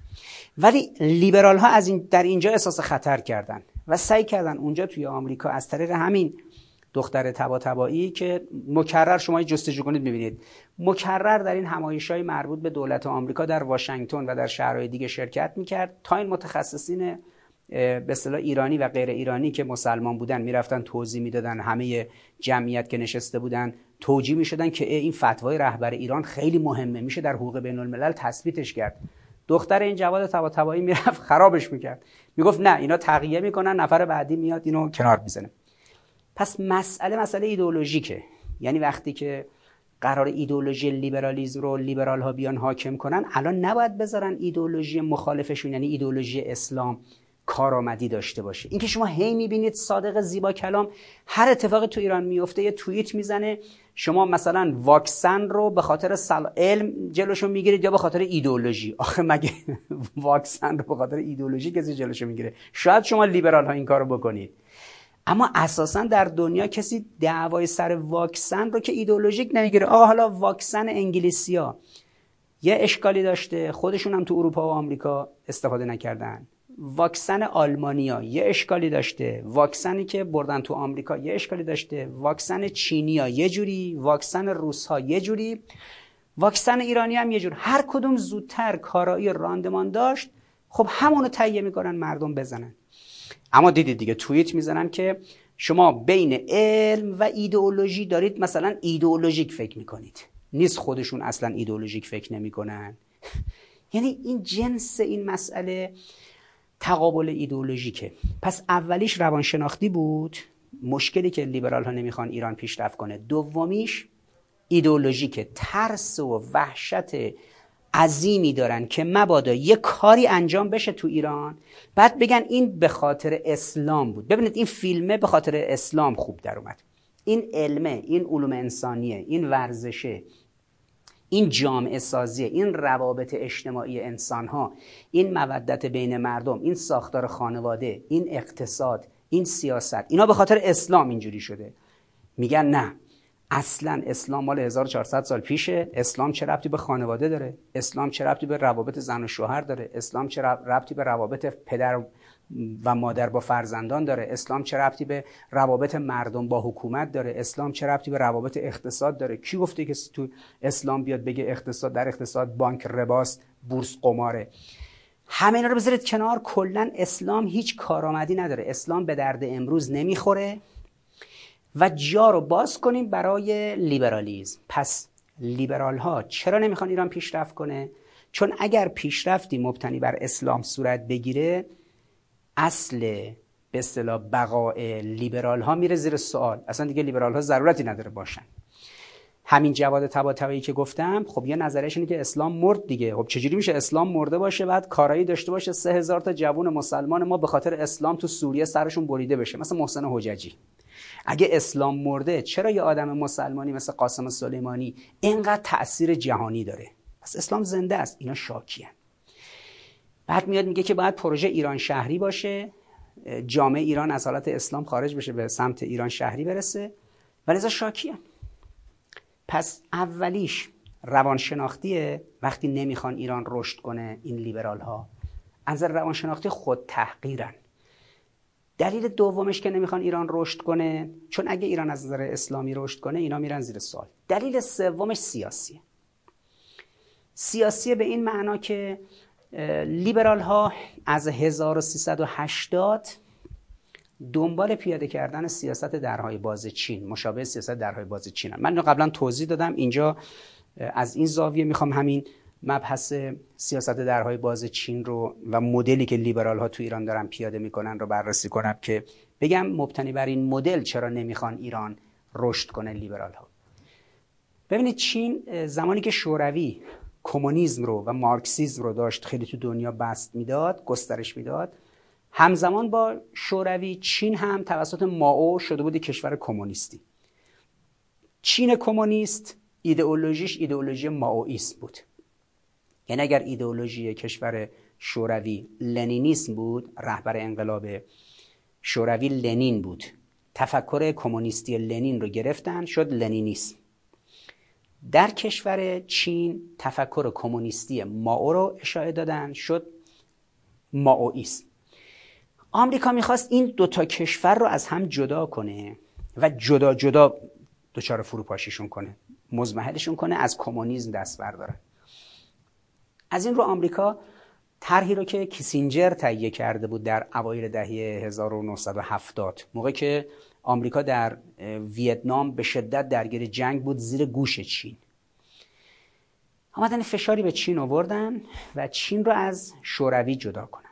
ولی لیبرال ها از این در اینجا احساس خطر کردن و سعی کردن اونجا توی آمریکا از طریق همین دختر تبا تبایی که مکرر شما جستجو کنید می‌بینید. مکرر در این همایش های مربوط به دولت آمریکا در واشنگتن و در شهرهای دیگه شرکت می‌کرد تا این متخصصین به اصطلاح ایرانی و غیر ایرانی که مسلمان بودن می‌رفتن توضیح می‌دادن همه جمعیت که نشسته بودن توجیه می‌شدن که این فتوای رهبر ایران خیلی مهمه میشه در حقوق بین الملل تثبیتش کرد. دختر این جواد تبا می‌رفت خرابش می‌کرد. می‌گفت نه اینا تغییر می‌کنن نفر بعدی میاد اینو کنار می‌زنه. پس مسئله مسئله ایدئولوژیکه. یعنی وقتی که قرار ایدئولوژی لیبرالیزم رو لیبرال ها بیان حاکم کنن الان نباید بذارن ایدئولوژی مخالفشون یعنی ایدئولوژی اسلام کارآمدی داشته باشه. اینکه شما هی می‌بینید صادق زیبا کلام هر اتفاقی تو ایران میفته یه توییت می‌زنه شما مثلا واکسن رو به خاطر سل... علم جلوشو می‌گیرید یا به خاطر ایدئولوژی؟ آخه مگه واکسن رو به خاطر ایدئولوژی کسی جلوشو می‌گیره؟ شاید شما لیبرال ها این کارو بکنید. اما اساسا در دنیا کسی دعوای سر واکسن رو که ایدئولوژیک نمی‌گیره. آقا حالا واکسن انگلیسیا. یه اشکالی داشته. خودشون هم تو اروپا و آمریکا استفاده نکردن. واکسن آلمانیا یه اشکالی داشته. واکسنی که بردن تو آمریکا یه اشکالی داشته. واکسن چینیا یه جوری. واکسن روس ها یه جوری. واکسن ایرانی هم یه جور. هر کدوم زودتر کارایی راندمان داشت. خب همونو تهیه می‌کنن مردم بزنن. اما دیدید دیگه توییت می‌زنن که شما بین علم و ایدئولوژی دارید مثلا ایدئولوژیک فکر می‌کنید. نیست خودشون اصلا ایدئولوژیک فکر نمی‌کنن. یعنی این جنس این مسئله تقابل ایدئولوژیکه. پس اولیش روانشناختی بود. مشکلی که لیبرال ها نمی‌خوان ایران پیشرفت کنه. دومیش ایدئولوژیکه ترس و وحشت عظیمی دارن که مبادا یه کاری انجام بشه تو ایران. بعد بگن این به خاطر اسلام بود. ببینید این فیلمه به خاطر اسلام خوب در اومد. این علمه این علوم انسانیه این ورزشه این جامعه سازیه این روابط اجتماعی انسان ها این مودت بین مردم این ساختار خانواده این اقتصاد این سیاست. اینا به خاطر اسلام اینجوری شده. میگن نه. اصلا اسلام مال 1400 سال پیشه. اسلام چه ربطی به خانواده داره؟ اسلام چه ربطی به روابط زن و شوهر داره؟ اسلام چه ربطی به روابط پدر و مادر با فرزندان داره؟ اسلام چه ربطی به روابط مردم با حکومت داره؟ اسلام چه ربطی به روابط اقتصاد داره؟ کی گفته که تو اسلام بیاد بگه اقتصاد در اقتصاد بانک رباست بورس قماره؟ همه اینا رو بذارید کنار. کلا اسلام هیچ کارآمدی نداره. اسلام به درد امروز نمی‌خوره. و جا رو باز کنیم برای لیبرالیزم. پس لیبرال ها چرا نمی‌خوان ایران پیشرفت کنه؟ چون اگر پیشرفتی مبتنی بر اسلام صورت بگیره اصل به اصطلاح بقای لیبرال ها میره زیر سوال. اصلا دیگه لیبرال ها ضرورتی نداره باشن. همین جواد طباطبایی که گفتم خب یه نظرش اینه که اسلام مرد دیگه. خب چجوری میشه اسلام مرده باشه بعد کارایی داشته باشه سه هزار تا جوون مسلمان ما به خاطر اسلام تو سوریه سرشون بریده بشه؟ مثل محسن حججی. اگه اسلام مرده چرا یه آدم مسلمانی مثل قاسم سلیمانی اینقدر تاثیر جهانی داره؟ پس اسلام زنده است اینا شاکیان بعد میاد میگه که باید پروژه ایران شهری باشه جامعه ایران از حالت اسلام خارج بشه به سمت ایران شهری برسه. ولی ازا شاکیه پس اولیش روانشناختیه وقتی نمی‌خوان ایران رشد کنه این لیبرال ها از روانشناختی خود تحقیرن دلیل دومش که نمی‌خوان ایران رشد کنه چون اگه ایران از نظر اسلامی رشد کنه اینا میرن زیر سوال دلیل سومش سیاسیه سیاسی به این معنا که لیبرال ها از 1380 دنبال پیاده کردن سیاست درهای باز چین مشابه سیاست درهای باز چین هم. من قبلا توضیح دادم اینجا از این زاویه می‌خوام همین مبحث سیاست درهای باز چین رو و مدلی که لیبرال ها تو ایران دارن پیاده می‌کنن رو بررسی کنم که بگم مبتنی بر این مدل چرا نمی‌خوان ایران رشد کنه لیبرال ها ببینید چین زمانی که شوروی کمونیسم رو و مارکسیزم رو داشت خیلی تو دنیا بست می‌داد گسترش می‌داد همزمان با شوروی چین هم توسط ماو شده بود کشور کمونیستی. چین کمونیست ایدئولوژیش ایدئولوژی ماویسم بود. یعنی اگر ایدئولوژی کشور شوروی لنینیسم بود رهبر انقلاب شوروی لنین بود. تفکر کمونیستی لنین رو گرفتن شد لنینیسم. در کشور چین تفکر کمونیستی ماو رو اشاعه دادن شد ماویسم آمریکا می‌خواست این دوتا کشور رو از هم جدا کنه و جدا جدا دچار فروپاشیشون کنه مزمحلشون کنه از کمونیسم دست برداره از این رو آمریکا طرحی رو که کیسینجر تهیه کرده بود در اوایل دهه 1970 موقع که آمریکا در ویتنام به شدت درگیر جنگ بود زیر گوش چین. آمدن فشاری به چین آوردن و چین رو از شوروی جدا کنن.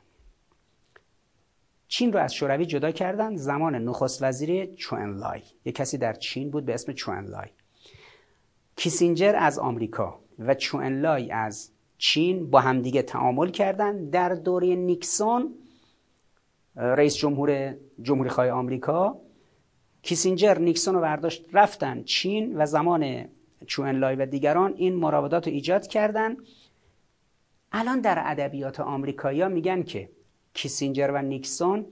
چین رو از شوروی جدا کردن زمان نخست وزیر چوئنلای یک کسی در چین بود به اسم چوئنلای کیسینجر از آمریکا و چوئنلای از چین با همدیگه تعامل کردن. در دوره نیکسون رئیس جمهور جمهوری خواهی آمریکا کیسینجر نیکسون رو برداشت رفتن چین و زمان چوئنلای و دیگران این مراودات رو ایجاد کردن. الان در ادبیات آمریکایی میگن که کیسینجر و نیکسون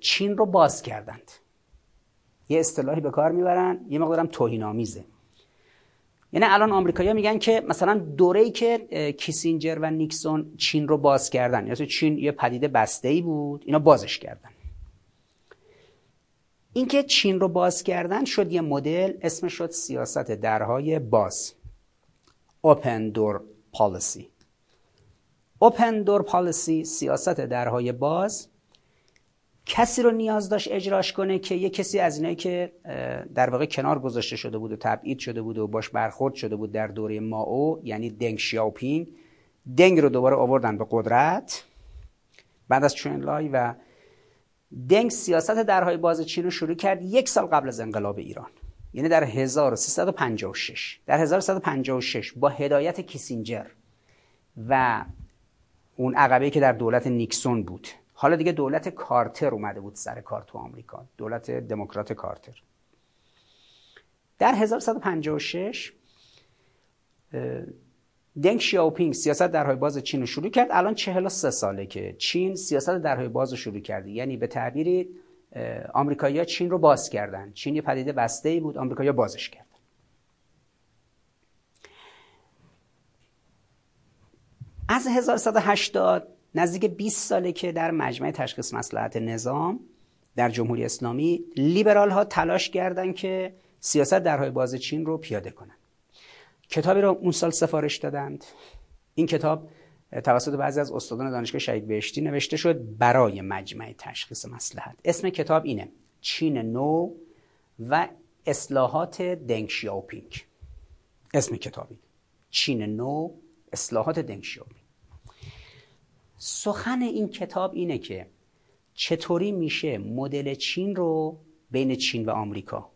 چین رو باز کردند. یه اصطلاحی به کار می‌برن یه مقدارم توهین آمیزه یعنی الان آمریکایی‌ها میگن که مثلا دوره‌ای که کیسینجر و نیکسون چین رو باز کردن یعنی چین یه پدیده بسته بود اینا بازش کردن. اینکه چین رو باز کردن شد یه مدل اسمش شد سیاست درهای باز. Open Door Policy. Open Door Policy سیاست درهای باز. کسی رو نیاز داشت اجراش کنه که یه کسی از اینایی که در واقع کنار گذاشته شده بود و تبعید شده بود و باش برخورد شده بود در دوره ماو یعنی دنگ شیاوپینگ دنگ رو دوباره آوردن به قدرت. بعد از چونلای و دنگ سیاست درهای باز چین رو شروع کرد یک سال قبل از انقلاب ایران. یعنی در 1356 در 1356 با هدایت کیسینجر و اون عقبه که در دولت نیکسون بود. حالا دیگه دولت کارتر اومده بود سر کار تو آمریکا. دولت دموکرات کارتر. در 1156 دنگ شیاوپینگ سیاست درهای باز چین رو شروع کرد. الان 43 ساله که چین سیاست درهای باز رو شروع کرده. یعنی به تعبیری آمریکایی‌ها چین رو باز کردن. چین یه پدیده بسته بود آمریکایی‌ها بازش کردن. از 1180 نزدیک 20 ساله که در مجمع تشخیص مسلحت نظام در جمهوری اسلامی لیبرال ها تلاش کردند که سیاست درهای باز چین رو پیاده کنند. کتابی رو اون سال سفارش دادند. این کتاب توسط بعضی از استادان دانشگاه شهید بهشتی نوشته شد برای مجمع تشخیص مسلحت اسم کتاب اینه چین نو و اصلاحات دنگ شیاوپینگ اسم کتابی چین نو اصلاحات دنگ شیاوپینگ سخن این کتاب اینه که چطوری میشه مدل چین رو بین چین و آمریکا؟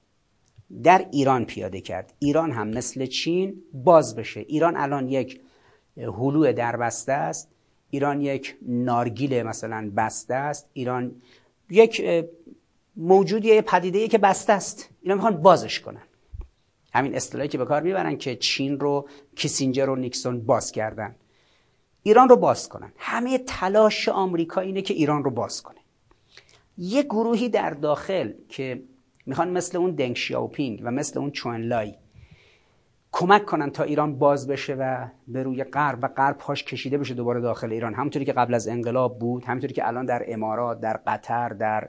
در ایران پیاده کرد. ایران هم مثل چین باز بشه. ایران الان یک هلو در بسته است. ایران یک نارگیل مثلا بسته است. ایران یک موجودی پدیده که بسته است. اینا می‌خوان بازش کنن. همین اصطلاحی که به کار می‌برن که چین رو کیسینجر و نیکسون باز کردن. ایران رو باز کنن. همه تلاش آمریکا اینه که ایران رو باز کنه. یه گروهی در داخل که می‌خوان مثل اون دنگ شیاوپینگ و مثل اون چون لای کمک کنن تا ایران باز بشه و به روی غرب و غرب پاش کشیده بشه دوباره داخل ایران. همونطوری که قبل از انقلاب بود همونطوری که الان در امارات در قطر در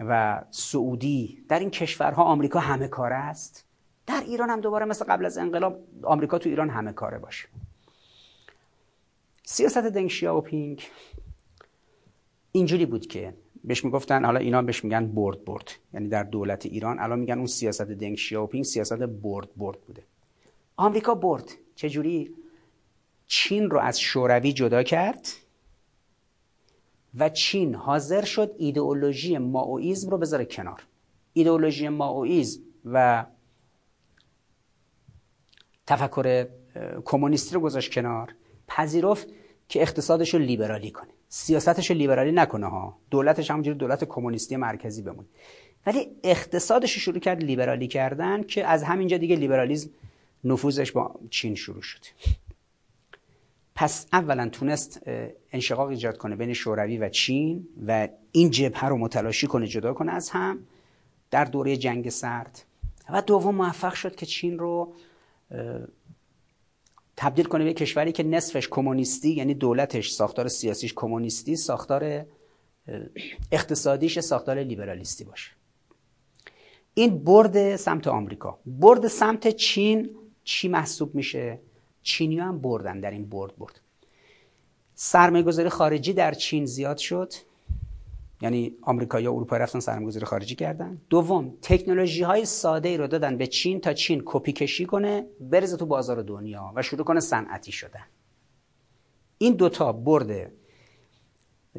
و سعودی در این کشورها آمریکا همه کاره است. در ایران هم دوباره مثل قبل از انقلاب آمریکا تو ایران همه کاره باشه. سیاست دنگ شیاوپینگ اینجوری بود که بهش می‌گفتن حالا اینا بهش میگن برد برد. یعنی در دولت ایران الان میگن اون سیاست دنگ شیاوپینگ سیاست برد برد بوده. آمریکا برد. چجوری؟ چین رو از شوروی جدا کرد و چین حاضر شد ایدئولوژی ماویزم رو بذاره کنار. ایدئولوژی ماویزم و تفکر کمونیستی رو گذاشت کنار. پذیرفت که اقتصادش رو لیبرالی کنه. سیاستش رو لیبرالی نکنه ها. دولتش همونجوری دولت کمونیستی مرکزی بمونه. ولی اقتصادش رو شروع کرد لیبرالی کردن که از همینجا دیگه لیبرالیزم نفوذش با چین شروع شد. پس اولا تونست انشقاق ایجاد کنه بین شوروی و چین و این جبهه رو متلاشی کنه جدا کنه از هم در دوره جنگ سرد. و دوم موفق شد که چین رو تبدیل کنه به کشوری که نصفش کمونیستی یعنی دولتش ساختار سیاسیش کمونیستی ساختار اقتصادیش ساختار لیبرالیستی باشه. این برد سمت آمریکا. برد سمت چین. چی محسوب میشه؟ چینی هم بردن در این برد برد. سرمایه گذاری خارجی در چین زیاد شد. یعنی آمریکا یا اروپا رفتن سرمایه‌گذاری خارجی کردن. دوم تکنولوژی های ساده ای رو دادن به چین تا چین کپی کشی کنه برزه تو بازار دنیا و شروع کنه صنعتی شدن. این دوتا برد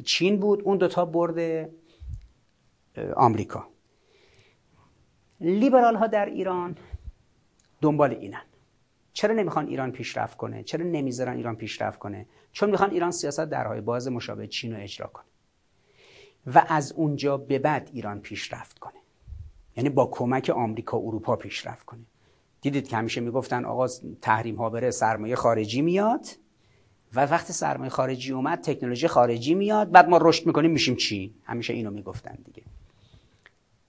چین بود اون دوتا برد آمریکا. لیبرال ها در ایران دنبال اینن. چرا نمی‌خوان ایران پیشرفت کنه؟ چرا نمی‌ذارن ایران پیشرفت کنه؟ چون می‌خوان ایران سیاست درهای باز مشابه چین رو اجرا کنه. و از اونجا به بعد ایران پیشرفت کنه. یعنی با کمک آمریکا اروپا پیشرفت کنه. دیدید که همیشه می‌گفتن آقا تحریم ها بره سرمایه خارجی میاد و وقتی سرمایه خارجی اومد تکنولوژی خارجی میاد بعد ما رشد می‌کنیم میشیم چی؟ همیشه اینو می‌گفتن دیگه.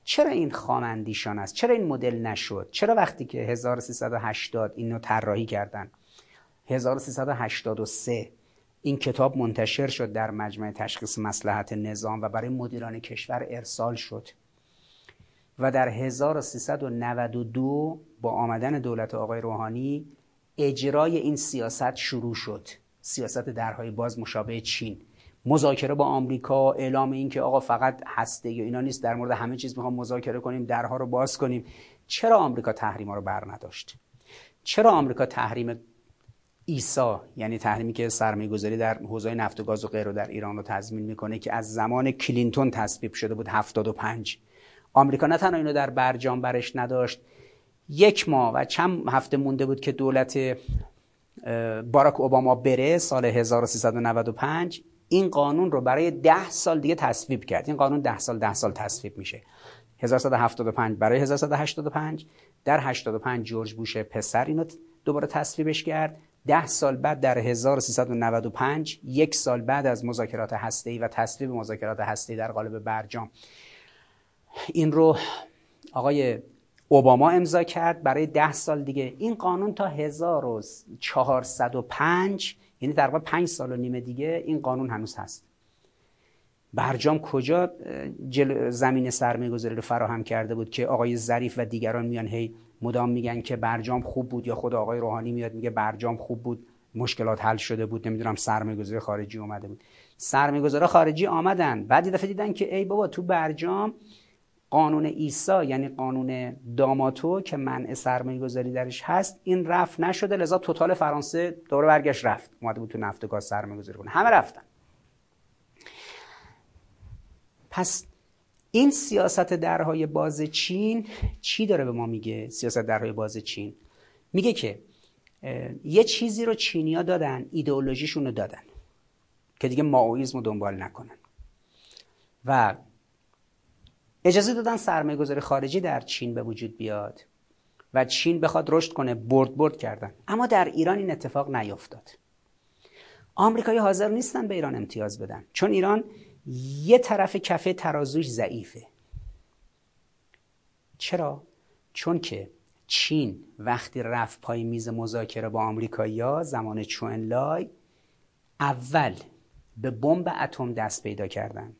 چرا این خامندیشان است؟ چرا این مدل نشد؟ چرا وقتی که 1380 اینو طراحی کردن؟ 1383 این کتاب منتشر شد در مجمع تشخیص مسلحت نظام و برای مدیران کشور ارسال شد و در 1392 با آمدن دولت آقای روحانی اجرای این سیاست شروع شد. سیاست درهای باز مشابه چین. مذاکره با آمریکا اعلام این که آقا فقط هسته یا اینا نیست در مورد همه چیز می‌خوام مذاکره کنیم درها رو باز کنیم. چرا آمریکا تحریم ها رو بر نداشت؟ چرا آمریکا تحریم ایسا یعنی تحریمی که سرمایه گذاری در حوزه نفت و گاز و غیره در ایران رو تضمین می‌کنه که از زمان کلینتون تصویب شده بود 75 آمریکا نه تنها اینو در برجام برش نداشت یک ماه و چند هفته مونده بود که دولت باراک اوباما بره سال 1395 این قانون رو برای ده سال دیگه تصویب کرد. این قانون ده سال ده سال تصویب میشه. 1175 برای 1185 در 85 جورج بوش پسر اینو دوباره تصویبش کرد. ده سال بعد در 1395 یک سال بعد از مذاکرات هسته‌ای و تصویب مذاکرات هسته‌ای در قالب برجام. این رو آقای اوباما امضا کرد. برای ده سال دیگه. این قانون تا 1405 یعنی واقع 5 سال و نیمه دیگه این قانون هنوز هست. برجام کجا زمین سرمایه گذاری رو فراهم کرده بود که آقای ظریف و دیگران میان هی مدام میگن که برجام خوب بود یا خود آقای روحانی میاد میگه برجام خوب بود مشکلات حل شده بود نمی‌دونم سرمایه‌گذاری خارجی اومده بود. سرمایه‌گذارا خارجی آمدن. بعد دفعه دیدن که ای بابا تو برجام قانون ایسا یعنی قانون داماتو که منع سرمایه گذاری درش هست این رفت نشده. لذا توتال فرانسه دوره برگشت رفت. اومده بود تو نفت و گاز سرمایه گذاری کنه. همه رفتن. پس این سیاست درهای باز چین چی داره به ما میگه؟ سیاست درهای باز چین. میگه که یه چیزی رو چینیا دادن ایدئولوژیشون رو دادن که دیگه ماویزم رو دنبال نکنن. و اجازه دادن سرمایه گذاری خارجی در چین به وجود بیاد و چین بخواد رشد کنه برد برد کردن. اما در ایران این اتفاق نیفتاد. آمریکایی حاضر نیستن به ایران امتیاز بدن. چون ایران یه طرف کفه ترازوش ضعیفه. چرا؟ چون که چین وقتی رفت پای میز مذاکره با آمریکایی‌ها زمان چوئنلای اول به بمب اتم دست پیدا کردن.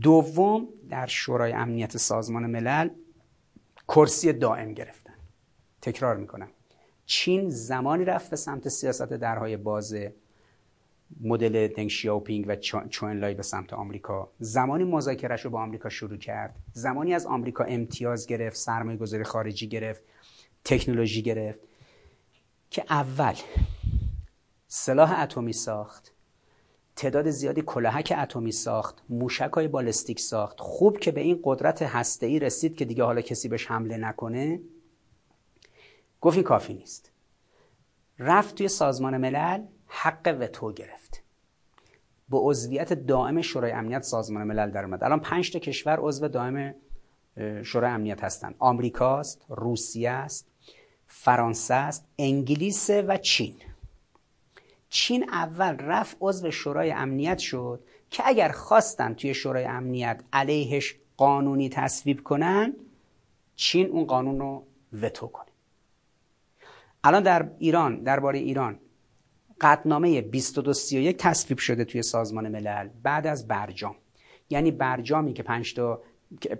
دوم در شورای امنیت سازمان ملل کرسی دائم گرفتن. تکرار می‌کنم. چین زمانی رفت به سمت سیاست درهای باز مدل دنگ شیاوپینگ و چوئنلای به سمت آمریکا. زمانی مذاکرهش رو با آمریکا شروع کرد. زمانی از آمریکا امتیاز گرفت سرمایه گذاری خارجی گرفت تکنولوژی گرفت که اول سلاح اتمی ساخت تعداد زیادی کلاهک اتمی ساخت موشک های بالستیک ساخت. خوب که به این قدرت ای رسید که دیگه حالا کسی بهش حمله نکنه. گفت این کافی نیست. رفت توی سازمان ملل. حق وتو گرفت. به عضویت دائم شورای امنیت سازمان ملل در اومد. الان پنج تا کشور عضو دائم شورای امنیت هستند آمریکاست روسیه است فرانسه است انگلیس و چین. چین اول رفت عضو شورای امنیت شد که اگر خواستن توی شورای امنیت علیهش قانونی تصویب کنن چین اون قانون رو وتو کنه. الان در ایران درباره ایران قطنامه 2231 تصویب شده توی سازمان ملل بعد از برجام. یعنی برجامی که پنج تا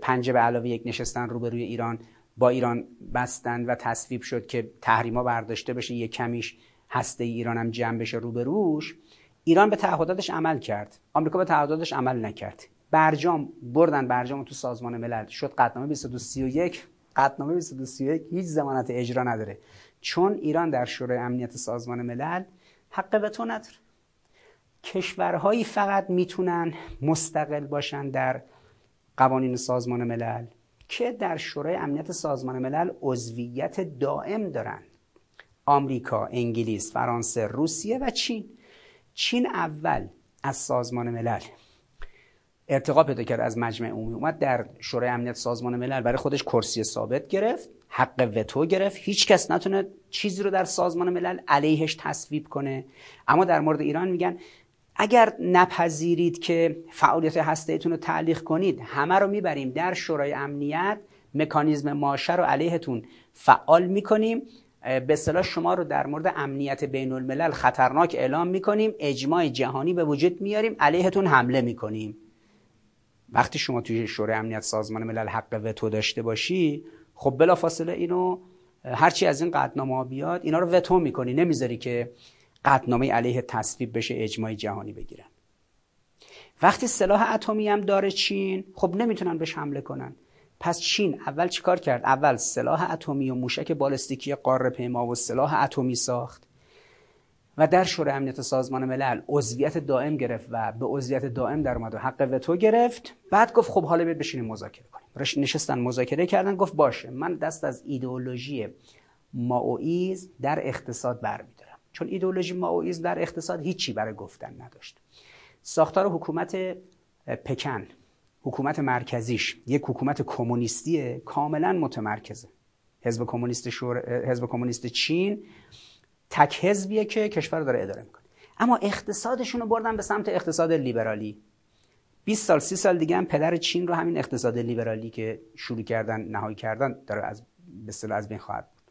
پنجه به علاوه یک نشستن روبروی ایران با ایران بستن و تصویب شد که تحریما برداشته بشه یک کمیش هسته ایران هم جمع بشه روبروش. ایران به تعهداتش عمل کرد. آمریکا به تعهداتش عمل نکرد. برجام بردن برجام تو سازمان ملل. شد قطنامه 2231 قطنامه 2231 هیچ ضمانت اجرا نداره. چون ایران در شورای امنیت سازمان ملل حق تو نداره. کشورهایی فقط می‌تونن مستقل باشن در قوانین سازمان ملل که در شورای امنیت سازمان ملل عضویت دائم دارن. آمریکا، انگلیس، فرانسه، روسیه و چین. چین اول از سازمان ملل ارتقا پیدا کرد از مجمع عمومی اومد در شورای امنیت سازمان ملل. برای خودش کرسی ثابت گرفت. حق وتو گرفت. هیچ کس نتونه چیزی رو در سازمان ملل علیهش تصویب کنه. اما در مورد ایران میگن اگر نپذیرید که فعالیت هستهتون رو تعلیق کنید همه رو می‌بریم در شورای امنیت. مکانیزم ماشه رو علیهتون فعال می‌کنیم. به صلاح شما رو در مورد امنیت بین الملل خطرناک اعلام می‌کنیم. اجماع جهانی به وجود میاریم. علیهتون حمله می‌کنیم. وقتی شما توی شورای امنیت سازمان ملل حق وتو داشته باشی خب بلافاصله اینو هرچی از این قطنامه بیاد اینا رو وتو می‌کنی. نمی‌ذاری که قطنامه علیه تصویب بشه اجماع جهانی بگیرن. وقتی سلاح اتمی هم داره چین خب نمی‌تونن بهش حمله کنن. پس چین اول چیکار کرد؟ اول سلاح اتمی و موشک بالستیکی قاره پیما و سلاح اتمی ساخت. و در شورای امنیت سازمان ملل عضویت دائم گرفت و به عضویت دائم در اومد و حق وتو گرفت. بعد گفت خب حالا بیاید بشینیم مذاکره کنیم. نشستن مذاکره کردن گفت باشه من دست از ایدئولوژی ماوئیز در اقتصاد برمیدارم. چون ایدئولوژی ماوئیز در اقتصاد هیچی برای گفتن نداشت. ساختار حکومت پکن حکومت مرکزیش یک حکومت کمونیستی کاملا متمرکزه. حزب کمونیست شور... حزب کمونیست چین تک حزبیه که کشور رو داره اداره می‌کنه. اما اقتصادشون رو بردن به سمت اقتصاد لیبرالی. 20 سال 30 سال دیگه هم پدر چین رو همین اقتصاد لیبرالی که شروع کردن نهایی کردن داره از به از بین خواهد بود.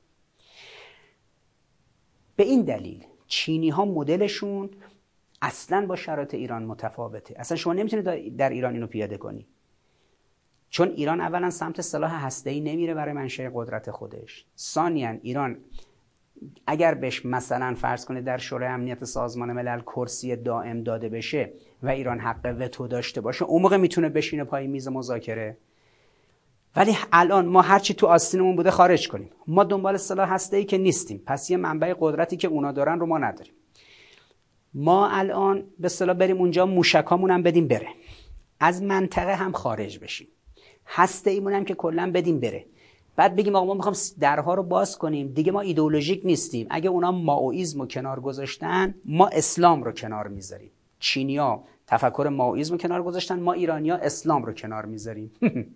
به این دلیل چینی ها مدلشون اصلا با شرایط ایران متفاوته. اصلا شما نمی‌تونید در ایران اینو پیاده کنی. چون ایران اولا سمت سلاح هسته‌ای نمیره برای منشأ قدرت خودش. ثانیا ایران اگر بهش مثلا فرض کنه در شورای امنیت سازمان ملل کرسی دائم داده بشه و ایران حق وتو داشته باشه اون موقع می‌تونه بشینه پای میز مذاکره. ولی الان ما هرچی تو آستینمون بوده خارج کنیم. ما دنبال سلاح هسته ای که نیستیم. پس یه منبع قدرتی که اونا دارن رو ما نداریم. ما الان به صلاح بریم اونجا موشکامون هم بدیم بره. از منطقه هم خارج بشیم. هسته ایمون هم که کلا بدیم بره. بعد بگیم آقا ما می‌خوام درها رو باز کنیم. دیگه ما ایدئولوژیک نیستیم. اگه اونا ماوئیسم رو کنار گذاشتن ما اسلام رو کنار می‌ذاریم. چینیا تفکر ماوئیسم رو کنار گذاشتن ما ایرانیا اسلام رو کنار می‌ذاریم.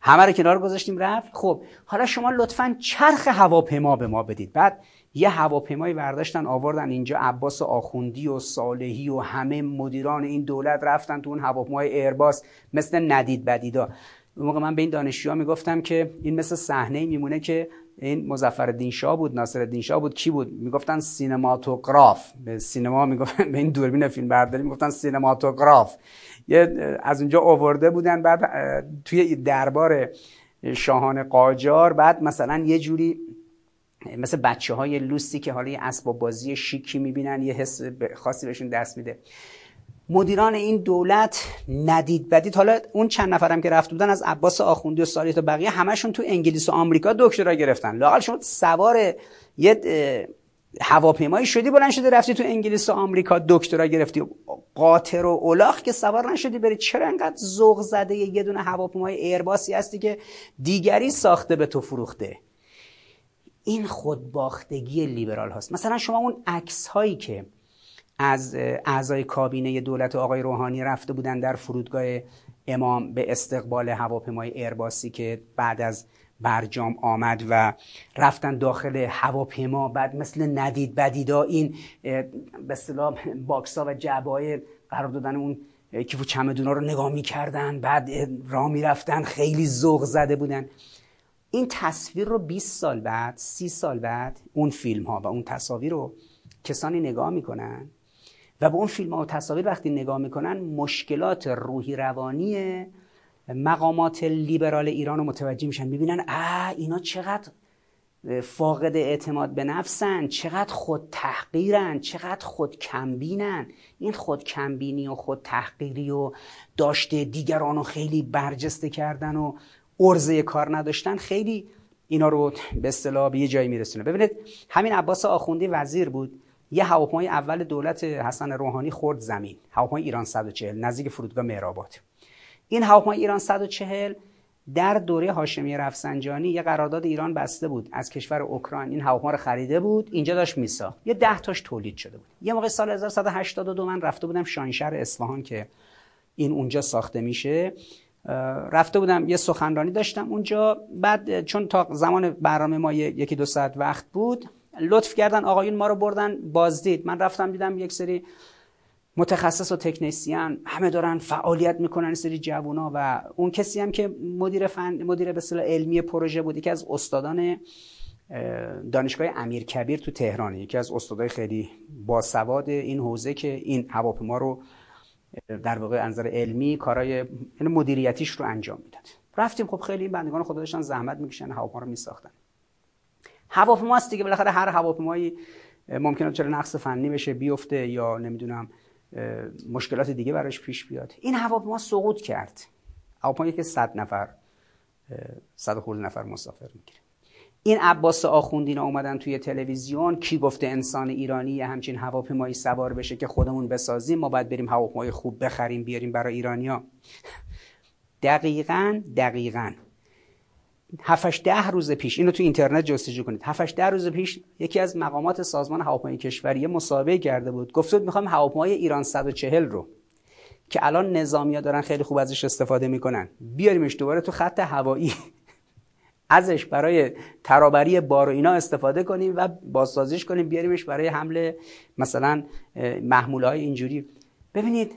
همه رو کنار گذاشتیم رفت. خب حالا شما لطفا چرخ هواپیما به ما بدید. بعد یه هواپیمایی برداشتن آوردن اینجا. عباس آخوندی و صالحی و همه مدیران این دولت رفتن تو اون هواپیمای ایرباس مثل ندید بدیدا. اون موقع من به این دانشجوها می‌گفتم که این مثل صحنه میمونه که این مظفر شاه بود ناصر شاه بود. کی بود؟ می‌گفتن سینماتوگراف. به سینما می‌گفتن به این دوربین فیلم برداری می‌گفتن سینماتوگراف. یه از اونجا آورده بودن بعد توی دربار شاهان قاجار بعد مثلا یه جوری مثل بچه های لوسی که حالا یه اسباب بازی شیکی می‌بینن یه حس خاصی بهشون دست میده. مدیران این دولت ندید بدید. حالا اون چند نفرم که رفت بودن از عباس آخوندی و سالی تا بقیه همشون تو انگلیس و آمریکا دکترا گرفتن. لاقل شما سوار یه هواپیمایی شدی بلند شدی رفتی تو انگلیس و آمریکا دکترا گرفتی. قاطر و اولاخ که سوار نشدی بری. چرا انقدر ذوق زده یه دونه هواپیمای ایرباسی هستی که دیگری ساخته به تو فروخته؟ این خودباختگی لیبرال هاست. مثلا شما اون عکس هایی که از اعضای کابینه دولت آقای روحانی رفته بودن در فرودگاه امام به استقبال هواپیمای ایرباسی که بعد از برجام آمد و رفتن داخل هواپیما بعد مثل ندید بدیدا این به اصطلاح باکسا و جعبای قرار دادن اون کیف و چمدونا رو نگاه می‌کردن بعد راه می‌رفتن خیلی ذوق زده بودن. این تصویر رو 20 سال بعد 30 سال بعد اون فیلم ها و اون تصاویر رو کسانی نگاه می‌کنن و به اون فیلم ها و تصاویر وقتی نگاه می‌کنن مشکلات روحی روانی مقامات لیبرال ایران رو متوجه میشن. می‌بینن اه اینا چقدر فاقد اعتماد به نفسن چقدر خود تحقیرن چقدر خود کمبینن این خود کمبینی و خود تحقیری و داشته دیگران رو خیلی برجسته کردن و ارزه کار نداشتن خیلی اینا رو به اصطلاح به یه جایی میرسونه. ببینید همین عباس آخوندی وزیر بود. یه هواپیمای اول دولت حسن روحانی خورد زمین. هواپیمای ایران 140 نزدیک فرودگاه مهرآباد. این هواپیمای ایران 140 در دوره هاشمی رفسنجانی یه قرارداد ایران بسته بود. از کشور اوکراین این هواپیما رو خریده بود اینجا داشت میسا. یه ده تاش تولید شده بود. یه موقع سال 1182 من رفته بودم شاهنشهر اصفهان که این اونجا ساخته میشه. رفته بودم یه سخنرانی داشتم اونجا. بعد چون تا زمان برنامه ما یکی دو ساعت وقت بود لطف کردن آقایون ما رو بردن بازدید. من رفتم دیدم یک سری متخصص و تکنسیان همه دارن فعالیت می‌کنن سری جوونا و اون کسی هم که مدیر فن مدیر به علمی پروژه بود یکی از استادان دانشگاه امیر کبیر تو تهران یکی از استادای خیلی باسواد این حوزه که این هواپیما رو در واقع انظر علمی کارهای یعنی مدیریتیش رو انجام می‌داد. رفتیم خب خیلی این بندگان خدا داشتن زحمت می‌کشن هواپیما رو میساختن. هواپیماست دیگه بالاخره هر هواپیمایی ممکنه چرا نقص فنی بشه بیفته یا نمی‌دونم مشکلات دیگه براش پیش بیاد. این هواپیما سقوط کرد. هواپیمایی که 100 نفر 100 خورده نفر مسافر می‌گیره. این عباس آخوندینا اومدن توی تلویزیون. کی گفته انسان ایرانی همچین هواپیمایی سوار بشه که خودمون بسازیم؟ ما باید بریم هواپیمای خوب بخریم بیاریم برای ایرانیا دقیقا دقیقا. هفتش ده روز پیش اینو تو اینترنت جستجو کنید. هفتش ده روز پیش یکی از مقامات سازمان هواپیمایی کشوری مسابقه کرده بود. گفت بود می‌خوام هواپیمای ایران 140 رو که الان نظامیا دارن خیلی خوب ازش استفاده می‌کنن بیاریمش دوباره تو خط هوایی. ازش برای ترابری بار و اینا استفاده کنیم و بازسازیش کنیم بیاریمش برای حمل مثلا محموله های اینجوری. ببینید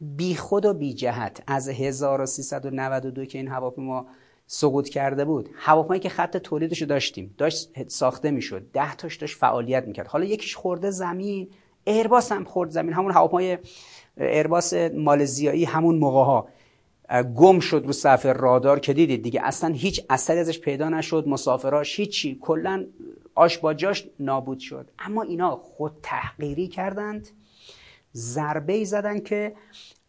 بی خود و بی جهت از 1392 که این هواپیما سقوط کرده بود. هواپیمایی که خط تولیدش رو داشتیم داشت ساخته می‌شد. ده تاش داشت فعالیت می‌کرد. حالا یکیش خورده زمین ایرباس هم خورد زمین. همون هواپیمای ایرباس مالزیایی همون موقع ها گم شد رو صفحه رادار که دیدید دیگه. اصلا هیچ اثری ازش پیدا نشد. مسافراش هیچی. کلا آش با جاش نابود شد. اما اینا خود تحقیری کردند. ضربه ای زدن که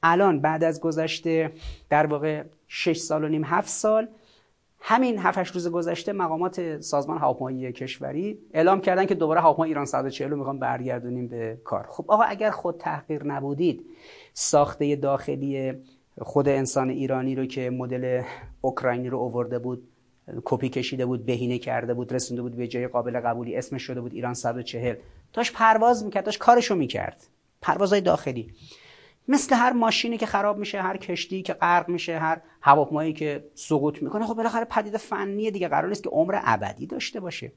الان بعد از گذشته در واقع 6 سال و نیم 7 سال همین 7 روز گذشته مقامات سازمان هواپیمایی کشوری اعلام کردن که دوباره هواپیما ایران 140 رو می‌خوام برگردونیم به کار. خب آقا اگر خود تحقیر نبودید ساخته داخلی خود انسان ایرانی رو که مدل اوکراینی رو اوورده بود کپی کشیده بود بهینه کرده بود رسونده بود به جای قابل قبولی اسمش شده بود ایران 140 داشت پرواز می‌کرد داشت کارشو می‌کرد. پروازهای داخلی. مثل هر ماشینی که خراب میشه هر کشتی که غرق میشه هر هواپیمایی که سقوط می‌کنه خب بالاخره پدیده فنیه دیگه قرار نیست که عمر ابدی داشته باشه.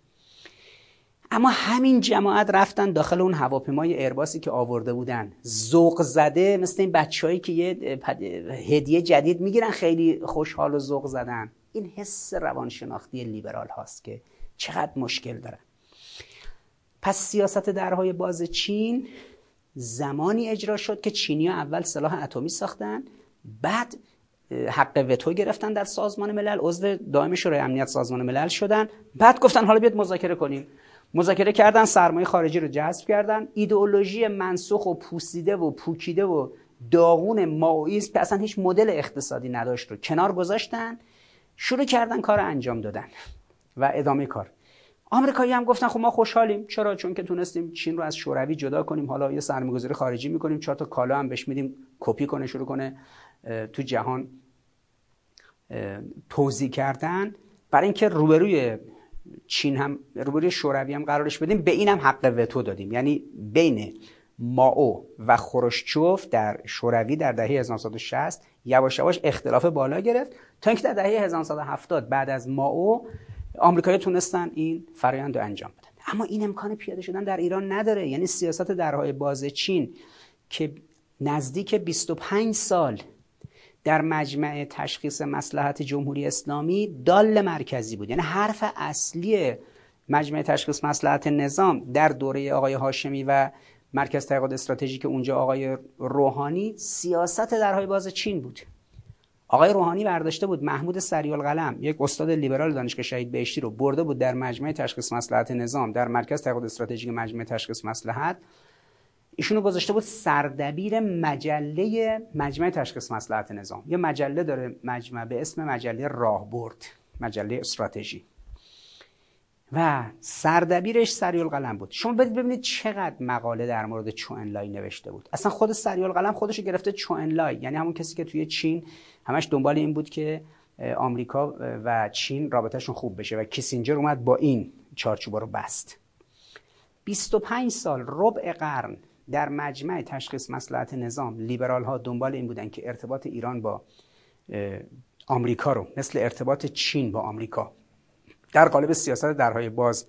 اما همین جماعت رفتن داخل اون هواپیمای ایرباسی که آورده بودن. ذوق زده مثل این بچههایی که یه هدیه جدید می‌گیرن خیلی خوشحال و ذوق زدن. این حس روانشناختی لیبرال هاست که چقدر مشکل دارن پس سیاست درهای باز چین زمانی اجرا شد که چینی ها اول سلاح اتمی ساختن بعد حق وتو گرفتن در سازمان ملل عضو دائم شورای امنیت سازمان ملل شدن. بعد گفتن حالا بیاد مذاکره کنیم. مذاکره کردن سرمایه خارجی رو جذب کردن. ایدئولوژی منسوخ و پوسیده و پوکیده و داغون ماویسم که اصلا هیچ مدل اقتصادی نداشت رو کنار گذاشتن. شروع کردن کار انجام دادن و ادامه کار. آمریکایی هم گفتن خب ما خوشحالیم. چرا؟ چون که تونستیم چین رو از شوروی جدا کنیم. حالا یه سرمایه‌گذاری خارجی می‌کنیم. چهار تا کالا هم بهش میدیم. کپی کنه شروع کنه تو جهان توزیع کردن. برای اینکه روبروی چین هم روبروی شوروی هم قرارش بدیم به اینم حق وتو دادیم. یعنی بین ماو و خروشچوف در شوروی در دهه 1960 یواش یواش اختلاف بالا گرفت. تا اینکه در دهه 1970 بعد از ماو آمریکایی تونستن این فرایند رو انجام بدن. اما این امکان پیاده شدن در ایران نداره. یعنی سیاست درهای باز چین که نزدیک 25 سال در مجمع تشخیص مسلحت جمهوری اسلامی دال مرکزی بود. یعنی حرف اصلی مجمع تشخیص مسلحت نظام در دوره آقای هاشمی و مرکز تحقیقات استراتژیک اونجا آقای روحانی سیاست درهای باز چین بود. آقای روحانی برداشته بود محمود سریال قلم یک استاد لیبرال دانشگاه شهید بهشتی رو برده بود در مجمع تشخیص مسلحت نظام در مرکز تحقیقات استراتژیک مجمع تشخیص مسلحت ایشونو گذاشته بود سردبیر مجله مجمع تشخیص مسلحت نظام. یه مجله داره مجمع به اسم مجله راهبرد مجله استراتژی. و سردبیرش سریال قلم بود. شما بدید ببینید چقدر مقاله در مورد چوئنلای نوشته بود. اصلا خود سریال قلم خودش گرفته چوئنلای یعنی همون کسی که توی چین همش دنبال این بود که آمریکا و چین رابطهشون خوب بشه و کیسینجر اومد با این چارچوبا رو بست. 25 سال ربع قرن در مجمع تشخیص مسلحت نظام لیبرال ها دنبال این بودن که ارتباط ایران با آمریکا رو مثل ارتباط چین با آمریکا در قالب سیاست درهای باز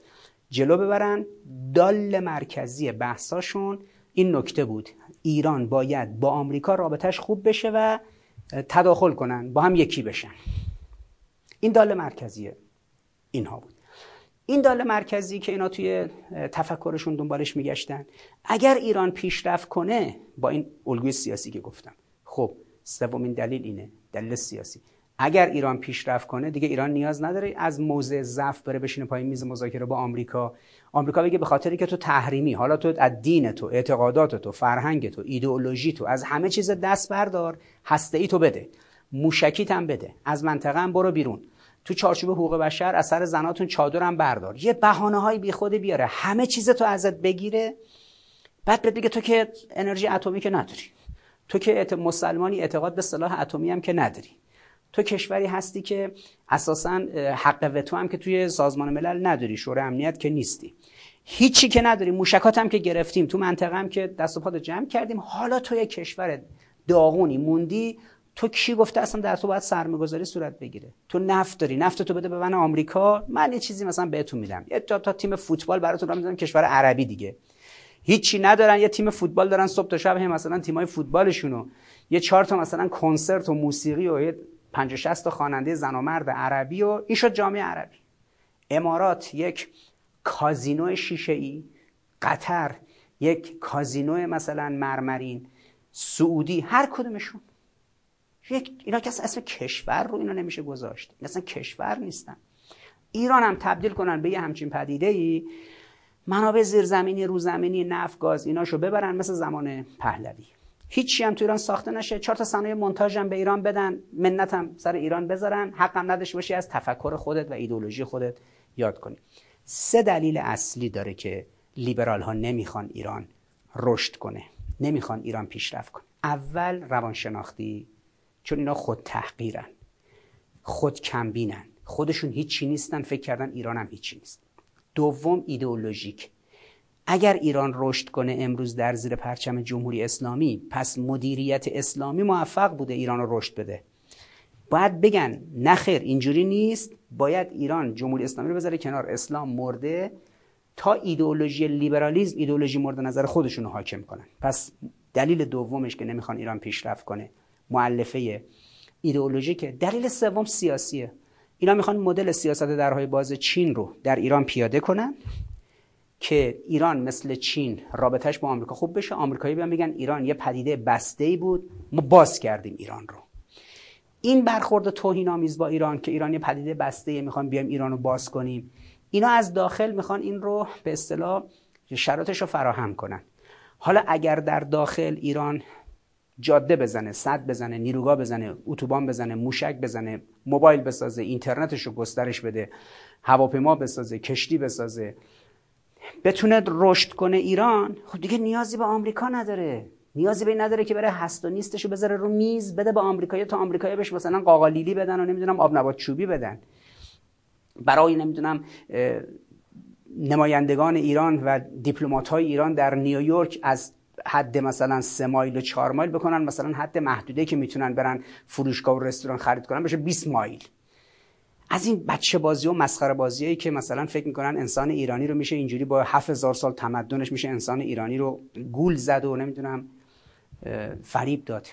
جلو ببرن. دال مرکزی بحثاشون این نکته بود. ایران باید با آمریکا رابطش خوب بشه و تداخل کنن با هم یکی بشن. این دال مرکزی اینها بود. این دال مرکزی که اینا توی تفکرشون دنبالش میگشتن اگر ایران پیشرفت کنه با این الگوی سیاسی که گفتم. خب سومین دلیل اینه دلیل سیاسی. اگر ایران پیشرفت کنه دیگه ایران نیاز نداره از موضع ضعف بره بشینه پای میز مذاکره با آمریکا. آمریکا بگه به خاطری که تو تحریمی حالا تو از دین تو اعتقادات تو فرهنگ تو ایدئولوژی تو از همه چیز دست بردار هسته ای تو بده. موشکیت هم بده. از منطقه هم برو بیرون. تو چارچوب حقوق بشر اثر زناتون چادر هم بردار. یه بهانه های بی خود بیاره. همه چیز تو ازت بگیره. بعد بگه تو که انرژی اتمی که نداری. تو که مسلمانی اعتقاد به صلاح اتمی هم که نداری. تو کشوری هستی که اساسا حق وتو هم که توی سازمان ملل نداری شورای امنیت که نیستی. هیچی که نداری موشکات هم که گرفتیم تو منطقه هم که دست و پات جمع کردیم. حالا تو یه کشور داغونی موندی تو کی گفته اصلا در تو باید سرمایه‌گذاری صورت بگیره؟ تو نفت داری نفت تو بده به من آمریکا. من یه چیزی مثلا بهتون میدم. یه تا, تیم فوتبال براتون می‌ذارم کشور عربی دیگه. هیچی ندارن یه تیم فوتبال دارن صبح تا شب هم مثلا تیمای فوتبالشونو یه چهار تا مثلا کنسرت و موسیقی و یه 50 60 تا خواننده زن و مرد عربی و این شد جامعه عربی. امارات یک کازینو شیشه ای قطر یک کازینو مثلا مرمرین سعودی هر کدومشون. یک اینا که اسم کشور رو اینا نمیشه گذاشت. اصلا کشور نیستن. ایران هم تبدیل کنن به یه همچین پدیده ای منابع زیرزمینی روزمینی نفت گاز ایناشو ببرن مثل زمان پهلوی. هیچی هم تو ایران ساخته نشه. چهار تا صنایع مونتاژ هم به ایران بدن منت سر ایران بذارن. حقم نداشته باشی از تفکر خودت و ایدولوژی خودت یاد کنی. سه دلیل اصلی داره که لیبرال ها نمی‌خوان ایران رشد کنه. نمی‌خوان ایران پیشرفت کنه. اول روانشناختی چون اینا خود تحقیرن خود کمبینن. خودشون هیچی نیستن فکر کردن ایران هم هیچی نیست. دوم ایدئولوژیک. اگر ایران رشد کنه امروز در زیر پرچم جمهوری اسلامی پس مدیریت اسلامی موفق بوده ایران رو رشد بده. باید بگن نخیر اینجوری نیست. باید ایران جمهوری اسلامی رو بذاره کنار. اسلام مرده تا ایدئولوژی لیبرالیزم ایدئولوژی مورد نظر خودشون رو حاکم کنن. پس دلیل دومش که نمی‌خوان ایران پیشرفت کنه معلفه ایدئولوژیکه دلیل سوم سیاسیه. اینا می‌خوان مدل سیاست درهای باز چین رو در ایران پیاده کنن. که ایران مثل چین رابطش با آمریکا خوب بشه. آمریکایی بیان میگن ایران یه پدیده بسته ای بود. ما باز کردیم ایران رو. این برخورد توهین آمیز با ایران که ایران یه پدیده بسته ای می‌خوان بیایم ایران رو باز کنیم. اینا از داخل می‌خوان این رو به اصطلاح شرایطش رو فراهم کنن. حالا اگر در داخل ایران جاده بزنه صد بزنه نیروگاه بزنه اتوبان بزنه موشک بزنه موبایل بسازه اینترنتش رو گسترش بده هواپیما بسازه کشتی بسازه بتونه رشد کنه ایران؟ خب دیگه نیازی به آمریکا نداره. نیازی به این نداره که بره هست و رو بذاره رو میز بده با آمریکایی تا آمریکایی بهش مثلا قاقالیلی بدن و نمی‌دونم آب نبات چوبی بدن. برای نمی‌دونم نمایندگان ایران و دیپلمات های ایران در نیویورک از حد مثلا سه مایل و چهار مایل بکنن مثلا حد محدوده که می‌تونن برن فروشگاه و رستوران خرید کنن بشه 20 مایل. از این بچه بازی و مسخره بازیایی که مثلا فکر می‌کنن انسان ایرانی رو میشه اینجوری با 7000 سال تمدنش میشه انسان ایرانی رو گول زد و نمی‌دونم فریب داد.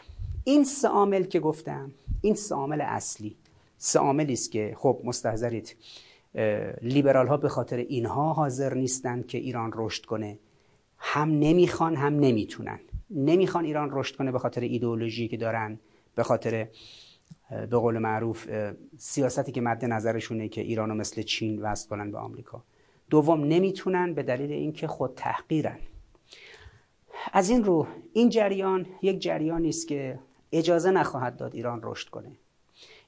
این سه عامل که گفتم این سه عامل اصلی سه عاملی است که خب مستحضرید. لیبرال ها به خاطر اینها حاضر نیستند که ایران رشد کنه. هم نمی‌خوان هم نمی‌تونن. نمی‌خوان ایران رشد کنه به خاطر ایدئولوژی که دارن به خاطر به قول معروف سیاستی که مد نظرشونه که ایرانو مثل چین وصل کنن به آمریکا. دوم نمی‌تونن به دلیل اینکه خود تحقیرن. از این رو این جریان یک جریانی است که اجازه نخواهد داد ایران رشد کنه.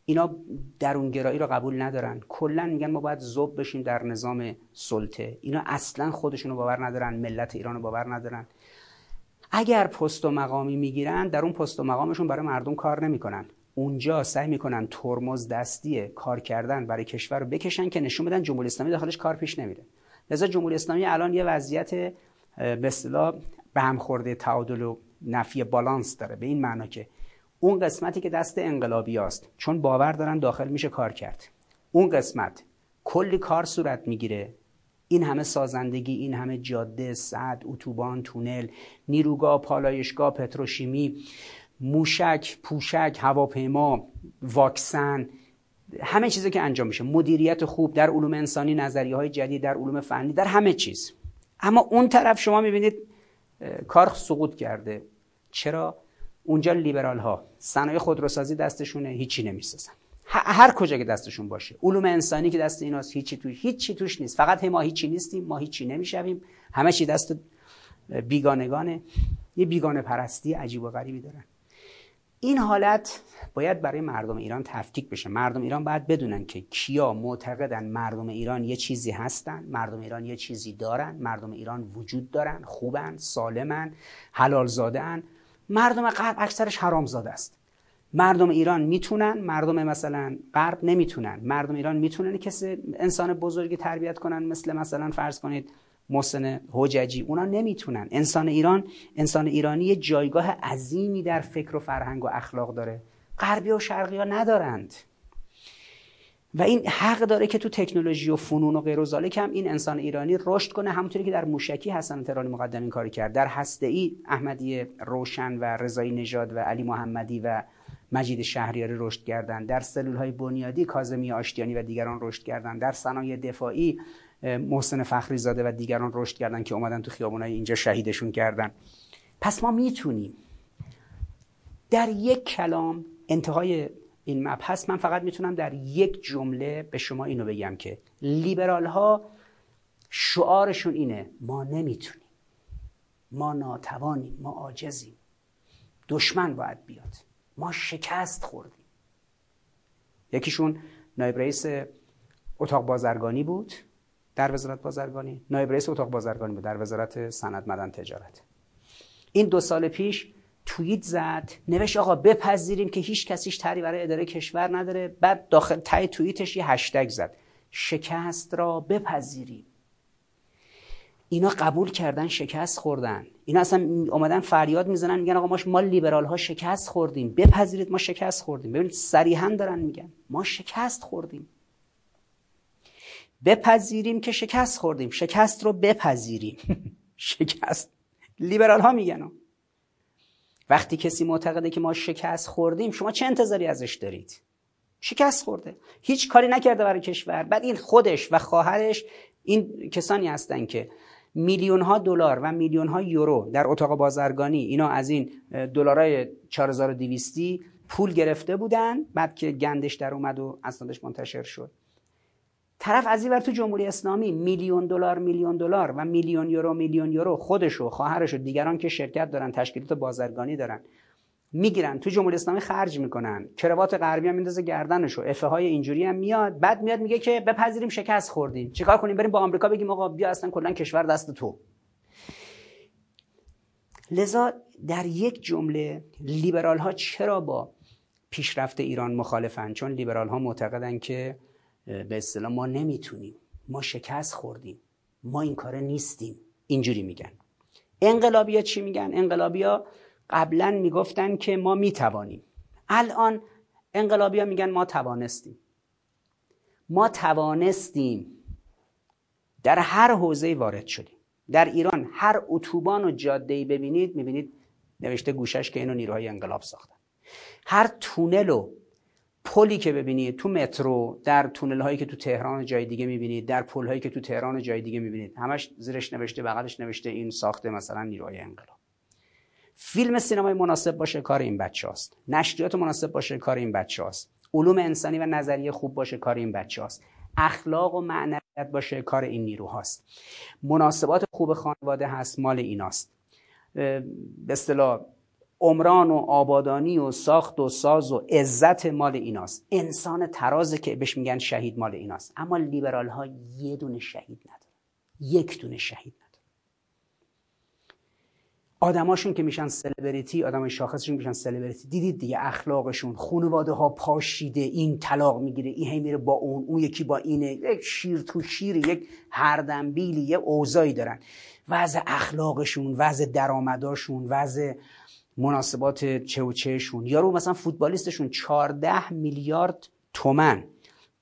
اینا درونگرایی رو قبول ندارن. کلا میگن ما باید زوب بشیم در نظام سلطه. اینا اصلا خودشونو باور ندارن ملت ایران رو باور ندارن. اگر پست و مقامی می‌گیرن در اون پست و مقامشون برای مردم کار نمی‌کنن. اونجا سعی می‌کنن ترمز دستی کار کردن برای کشور رو بکشن که نشون بدن جمهوری اسلامی داخلش کار پیش نمیره. لذا جمهوری اسلامی الان یه وضعیت به اصطلاح به هم خورده تعادل و نفی بالانس داره به این معنا که اون قسمتی که دست انقلابی است چون باور دارن داخل میشه کار کرد. اون قسمت کلی کار صورت می‌گیره. این همه سازندگی این همه جاده سد اتوبان تونل نیروگاه پالایشگاه پتروشیمی موشک پوشک هواپیما واکسن همه چیزی که انجام میشه. مدیریت خوب در علوم انسانی نظریه های جدید در علوم فنی در همه چیز. اما اون طرف شما می‌بینید کار سقوط کرده. چرا؟ اونجا لیبرال ها صنایع خودروسازی دستشونه هیچی نمی‌سازن. هر کجا که دستشون باشه. علوم انسانی که دست ایناست هیچی توش هیچی توش نیست. فقط ما هیچی نیستیم ما هیچی نمی‌شویم. همه چی دست بیگانگانه. یه بیگانه پرستی عجیب و غریبی دارن. این حالت باید برای مردم ایران تفکیک بشه. مردم ایران باید بدونن که کیا معتقدن مردم ایران یه چیزی هستن مردم ایران یه چیزی دارن مردم ایران وجود دارن خوبن سالمن حلال زاده مردم غرب اکثرش حرام زاده است. مردم ایران می‌تونن مردم مثلا غرب نمی‌تونن. مردم ایران می‌تونن کسی انسان بزرگی تربیت کنن مثل مثلا فرض کنید محسن حججی اونا نمی‌تونن. انسان ایران انسان ایرانی یه جایگاه عظیمی در فکر و فرهنگ و اخلاق داره. غربی و شرقی ها ندارند. و این حق داره که تو تکنولوژی و فنون و غیر و هم این انسان ایرانی رشد کنه همونطوری که در موشکی حسن ترانی مقدم این کاری کرد. در هسته ای احمدی روشن و رضایی نژاد و علی محمدی و مجید شهریاری رشد کردند. در سلول های بنیادی کاظمی آشتیانی و دیگران رشد کردند. در صنایع دفاعی محسن فخری زاده و دیگران رشد کردن که اومدن تو خیابونای اینجا شهیدشون کردن. پس ما می‌تونیم در یک کلام انتهای این مبحث من فقط می‌تونم در یک جمله به شما اینو بگم که لیبرال ها شعارشون اینه ما نمی‌تونیم. ما ناتوانیم ما عاجزیم. دشمن باید بیاد. ما شکست خوردیم. یکیشون نایب رئیس اتاق بازرگانی بود. در وزارت بازرگانی نایب رئیس اتاق بازرگانی بود در وزارت صنعت مدن تجارت. این دو سال پیش توییت زد نوشت آقا بپذیریم که هیچ کسیش تری برای اداره کشور نداره. بعد داخل تای توییتش یه هشتگ زد. شکست را بپذیریم. اینا قبول کردن شکست خوردن. اینا اصلا اومدن فریاد می‌زنن میگن آقا ما ما لیبرال ها شکست خوردیم. بپذیرید ما شکست خوردیم. ببینید صریحا دارن میگن. ما شکست خوردیم. بپذیریم که شکست خوردیم. شکست رو بپذیریم. شکست. لیبرال ها میگن. وقتی کسی معتقده که ما شکست خوردیم شما چه انتظاری ازش دارید؟ شکست خورده. هیچ کاری نکرده برای کشور. بعد این خودش و خواهرش این کسانی هستن که میلیون ها دلار و میلیون ها یورو در اتاق بازرگانی اینا از این دلارای 4200 پول گرفته بودن بعد که گندش در اومد و اسنادش منتشر شد. طرف از این تو جمهوری اسلامی میلیون دلار میلیون دلار و میلیون یورو میلیون یورو خودشو خواهرش و دیگران که شرکت دارن تشکیلات بازرگانی دارن می‌گیرن تو جمهوری اسلامی خرج می‌کنن. کروات غربی هم میندازه گردنشو. افه های اینجوری هم میاد. بعد میاد میگه که بپذیریم شکست خوردیم. چیکار کنیم؟ بریم با آمریکا بگیم آقا بیا اصلا کلا کشور دست تو. لذا در یک جمله لیبرال ها چرا با پیشرفت ایران مخالفن؟ چون لیبرال ها معتقدن که به اصطلاح ما نمی‌تونیم. ما شکست خوردیم. ما این کاره نیستیم. اینجوری میگن. انقلابیا چی میگن؟ انقلابیا قبلا می‌گفتن که ما می‌توانیم. الان انقلابیا میگن ما توانستیم. ما توانستیم. در هر حوزه وارد شدیم. در ایران هر اتوبان و جاده ای ببینید می‌بینید نوشته گوشش که اینو نیروهای انقلاب ساختن. هر تونل و پلی که ببینید تو مترو در تونل هایی که تو تهران جای دیگه می‌بینید در پل هایی که تو تهران جای دیگه می‌بینید همش زیرش نوشته بغلش نوشته این ساخته مثلا نیروهای انقلاب. فیلم سینمای مناسب باشه کار این بچه هاست نشریات مناسب باشه کار این بچه هاست علوم انسانی و نظریه خوب باشه کار این بچه هاست اخلاق و معنویت باشه کار این نیروهاست. مناسبات خوب خانواده هست مال ایناست. به اصطلاح عمران و آبادانی و ساخت و ساز و عزت مال ایناست. انسان ترازه که بهش میگن شهید مال ایناست. اما لیبرال ها یه دونه شهید نداره یک دونه شهید نداره آدماشون که میشن سلبریتی آدم شاخصشون میشن سلبریتی دیدید دیگه اخلاقشون خانواده ها پاشیده این طلاق می‌گیره این هی میره با اون اون یکی با اینه یک شیر تو شیر یک هردنبیلی یه اوضاعی دارن. وضع اخلاقشون وضع درآمداشون وضع مناسبات چه و چهشون یارو مثلا فوتبالیستشون 14 میلیارد تومن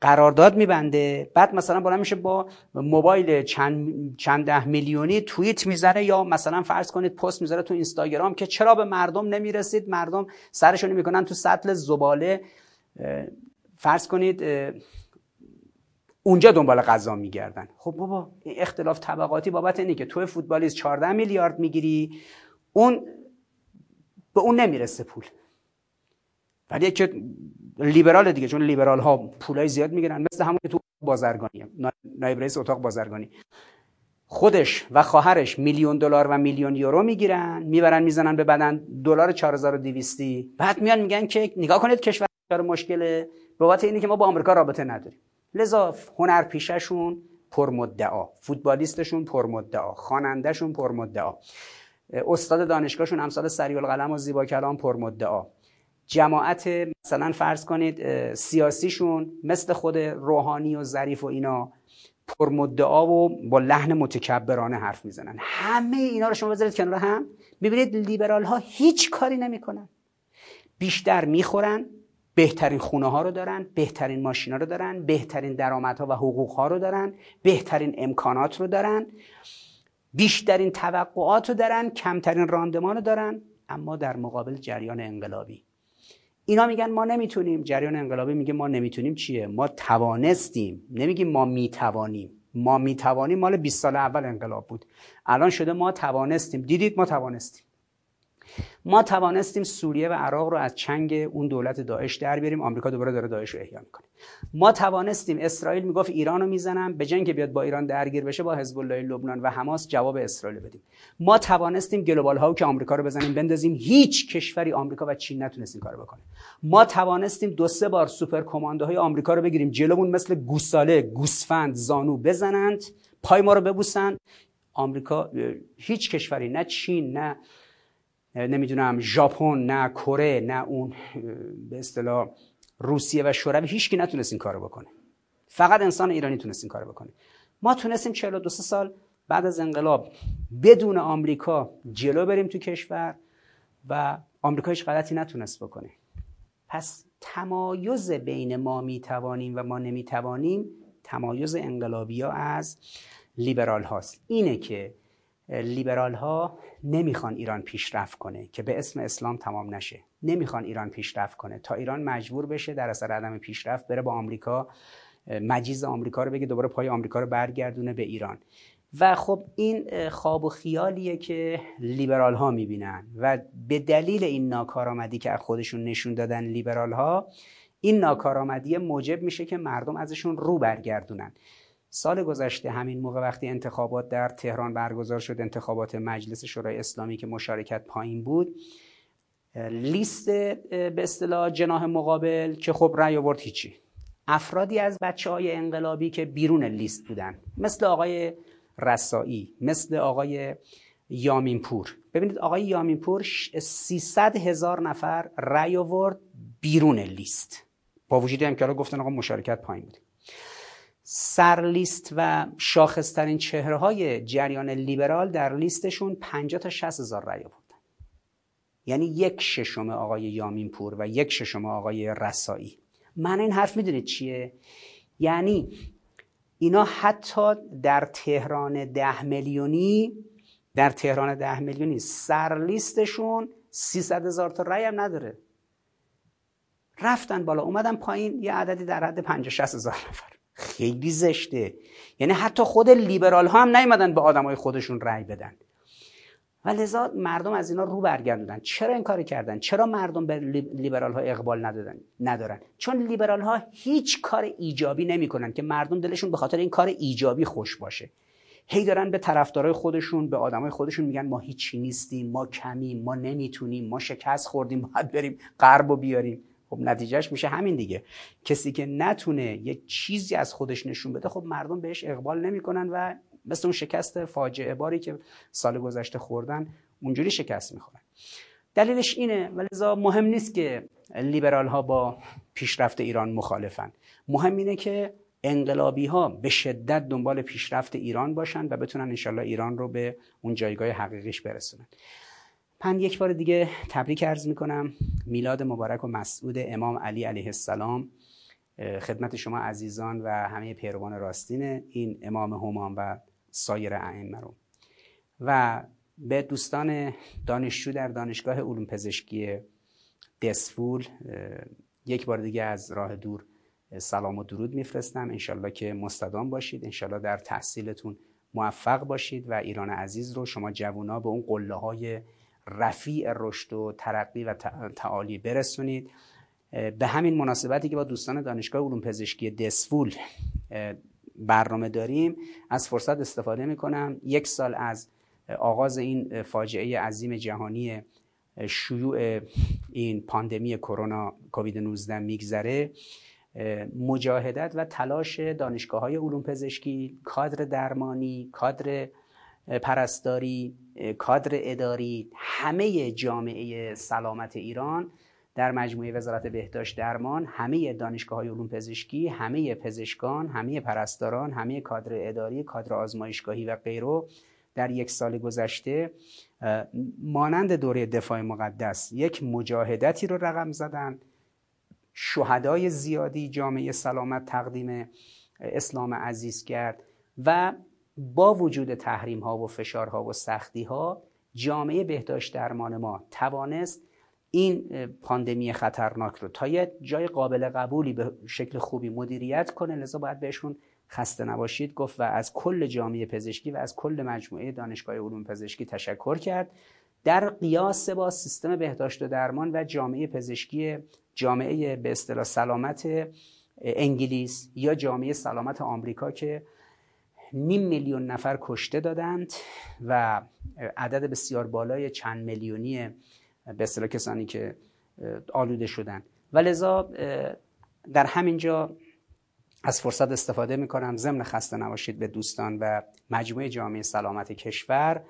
قرارداد میبنده. بعد مثلا بالا میشه با موبایل چند, چند ده میلیونی توییت می‌ذاره یا مثلا فرض کنید پست می‌ذاره تو اینستاگرام که چرا به مردم نمی‌رسید؟ مردم سرشون می‌کنن تو سطل زباله. فرض کنید اونجا دنبال غذا میگردن. خب بابا اختلاف طبقاتی بابت اینه که تو فوتبالیست 14 میلیارد می‌گیری اون به اون نمی‌رسه پول. ولی که لیبرال دیگه چون لیبرال ها پولای زیاد می‌گیرن مثل همون که تو بازرگانی نایب رئیس اتاق بازرگانی. خودش و خواهرش میلیون دلار و میلیون یورو می‌گیرن می‌برن می‌زنن به بدن دلار 4200 بعد میان میگن که نگاه کنید کشور مشکله؟ بابت اینه که ما با آمریکا رابطه نداریم. لذا هنر پیششون پرمدعا فوتبالیستشون پرمدعا خوانندهشون پرمدعا. استاد دانشگاهشون امثال سریال قلم و زیبا کلام پرمدعا جماعت مثلا فرض کنید سیاسیشون مثل خود روحانی و ظریف و اینا پرمدعا و با لحن متکبرانه حرف می‌زنن. همه اینا رو شما بذارید کنار هم. می‌بینید لیبرال ها هیچ کاری نمی‌کنن. بیشتر می‌خورن بهترین خونه ها رو دارن بهترین ماشینا رو دارن بهترین درآمدها و حقوق ها رو دارن بهترین امکانات رو دارن. بیشترین توقعات رو دارن کمترین راندمان رو دارن اما در مقابل جریان انقلابی. اینا میگن ما نمی‌تونیم جریان انقلابی میگه ما نمی‌تونیم چیه؟ ما توانستیم. نمیگیم ما می‌توانیم. ما می‌توانیم مال 20 سال اول انقلاب بود. الان شده ما توانستیم. دیدید ما توانستیم. ما توانستیم سوریه و عراق رو از چنگ اون دولت داعش در بیاریم. آمریکا دوباره داره داعش رو احیا می‌کنه. ما توانستیم اسرائیل می‌گفت ایران رو می‌زنم به جنگ بیاد با ایران درگیر بشه با حزب الله لبنان و حماس جواب اسرائیل بدیم. ما توانستیم گلوبال ها که آمریکا رو بزنیم بندازیم. هیچ کشوری آمریکا و چین نتونست این کارو بکنه. ما توانستیم دو سه بار سوپر های آمریکا رو بگیریم جلومون مثل گوساله گوسفند زانو بزنند پای ما رو ببوسن آمریکا هیچ کشوری نه چین نه نمی‌دونم ژاپن نه کره نه اون به اصطلاح روسیه و شوروی هیچکی نتونست این کارو بکنه. فقط انسان ایرانی تونست این کارو بکنه. ما تونستیم 42 سال بعد از انقلاب بدون آمریکا جلو بریم تو کشور و آمریکا هیچ غلطی نتونست بکنه. پس تمایز بین ما می‌توانیم و ما نمی‌توانیم تمایز انقلابی ها از لیبرال هاست. اینه که لیبرال ها نمی‌خوان ایران پیشرفت کنه که به اسم اسلام تمام نشه. نمی‌خوان ایران پیشرفت کنه. تا ایران مجبور بشه در اثر عدم پیشرفت بره با آمریکا مجیز آمریکا رو بگه دوباره پای آمریکا رو برگردونه به ایران. و خب این خواب و خیالیه که لیبرال ها می‌بینن. و به دلیل این ناکارآمدی که از خودشون نشون دادن لیبرال ها این ناکارآمدی موجب میشه که مردم ازشون رو برگردونن. سال گذشته همین موقع وقتی انتخابات در تهران برگزار شد انتخابات مجلس شورای اسلامی که مشارکت پایین بود لیست به اصطلاح جناح مقابل که خب رأی آورد هیچی. افرادی از بچه های انقلابی که بیرون لیست بودن مثل آقای رسایی مثل آقای یامینپور. ببینید آقای یامینپور 300 هزار نفر رأی آورد بیرون لیست. با وجود هم که گفتن آقا مشارکت پایین بود. سرلیست و شاخصترین چهره های جریان لیبرال در لیستشون 50 تا 60 هزار رأی آوردن. یعنی یک ششم آقای یامین پور و یک ششم آقای رسایی. من این حرف می‌دونید چیه؟ یعنی اینا حتی در تهران ده میلیونی در تهران ده میلیونی سرلیستشون 300 هزار تا رأی هم نداره. رفتن بالا اومدن پایین یه عددی در حد 50 60 هزار نفر. خیلی زشته. یعنی حتی خود لیبرال ها هم نیومدن به آدمای خودشون رأی بدن. و لذا مردم از اینا رو برگردوندن. چرا این کار کردن؟ چرا مردم به لیبرال ها اقبال ندادن ندارن؟ چون لیبرال ها هیچ کار ایجابی نمی‌کنن که مردم دلشون به خاطر این کار ایجابی خوش باشه. هی دارن به طرفدارای خودشون به آدمای خودشون میگن ما هیچی نیستیم ما کمیم ما نمی‌تونیم ما شکست خوردیم باید بریم غرب و بیاریم. خب نتیجهش میشه همین دیگه. کسی که نتونه یه چیزی از خودش نشون بده خب مردم بهش اقبال نمی‌کنن و مثل اون شکست فاجعه باری که سال گذشته خوردن اونجوری شکست می‌خورن. دلیلش اینه ولی مهم نیست که لیبرال ها با پیشرفت ایران مخالفن. مهم اینه که انقلابی ها به شدت دنبال پیشرفت ایران باشن و بتونن انشالله ایران رو به اون جایگاه حقیقیش برسونن. پند یک بار دیگه تبریک عرض می‌کنم. میلاد مبارک و مسعود امام علی علیه السلام. خدمت شما عزیزان و همه پیروان راستین این امام همام و سایر ائمه رو. و به دوستان دانشجو در دانشگاه علوم پزشکی دسفول یک بار دیگه از راه دور سلام و درود میفرستم. انشالله که مستدام باشید. انشالله در تحصیلتون موفق باشید و ایران عزیز رو شما جوونا به اون قله های رفیع رشد و ترقی و تعالی برسونید. به همین مناسبتی که با دوستان دانشگاه علوم پزشکی دسفول برنامه داریم از فرصت استفاده می‌کنم. یک سال از آغاز این فاجعه عظیم جهانی شیوع این پاندمی کرونا کووید 19 میگذره. مجاهدت و تلاش دانشگاه های علوم پزشکی کادر درمانی کادر پرستاری کادر اداری همه جامعه سلامت ایران در مجموعه وزارت بهداشت درمان همه دانشگاه های علوم پزشکی همه پزشکان همه پرستاران همه کادر اداری کادر آزمایشگاهی و غیره در یک سال گذشته مانند دوره دفاع مقدس یک مجاهدتی رو رقم زدن. شهدای زیادی جامعه سلامت تقدیم اسلام عزیز کرد و با وجود تحریم ها و فشارها و سختی ها جامعه بهداشت درمان ما توانست این پاندمی خطرناک رو تا یه جای قابل قبولی به شکل خوبی مدیریت کنه. لذا باید بهشون خسته نباشید. گفت و از کل جامعه پزشکی و از کل مجموعه دانشگاه علوم پزشکی تشکر کرد. در قیاس با سیستم بهداشت و درمان و جامعه پزشکی جامعه به اصطلاح سلامت انگلیس یا جامعه سلامت آمریکا که نیم میلیون نفر کشته دادند و عدد بسیار بالای چند میلیونی به اصطلاح کسانی که آلوده شدن. و لذا در همین جا از فرصت استفاده می کنم ضمن خسته نباشید به دوستان و مجموعه جامعه سلامت کشور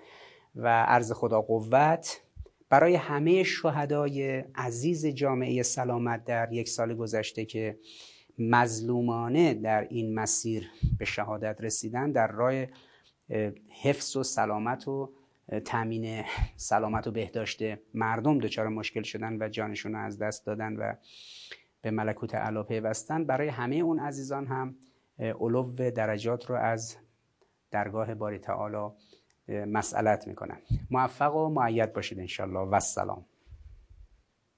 و عرض خدا قوت. برای همه شهدای عزیز جامعه سلامت در یک سال گذشته که مظلومانه در این مسیر به شهادت رسیدن در راه حفظ و سلامت و تامین سلامت و بهداشت مردم دچار مشکل شدن و جانشون رو از دست دادن و به ملکوت علا پیوستن. برای همه اون عزیزان هم علو درجات رو از درگاه باری تعالی مسئلت می‌کنم موفق و معید باشید انشالله و السلام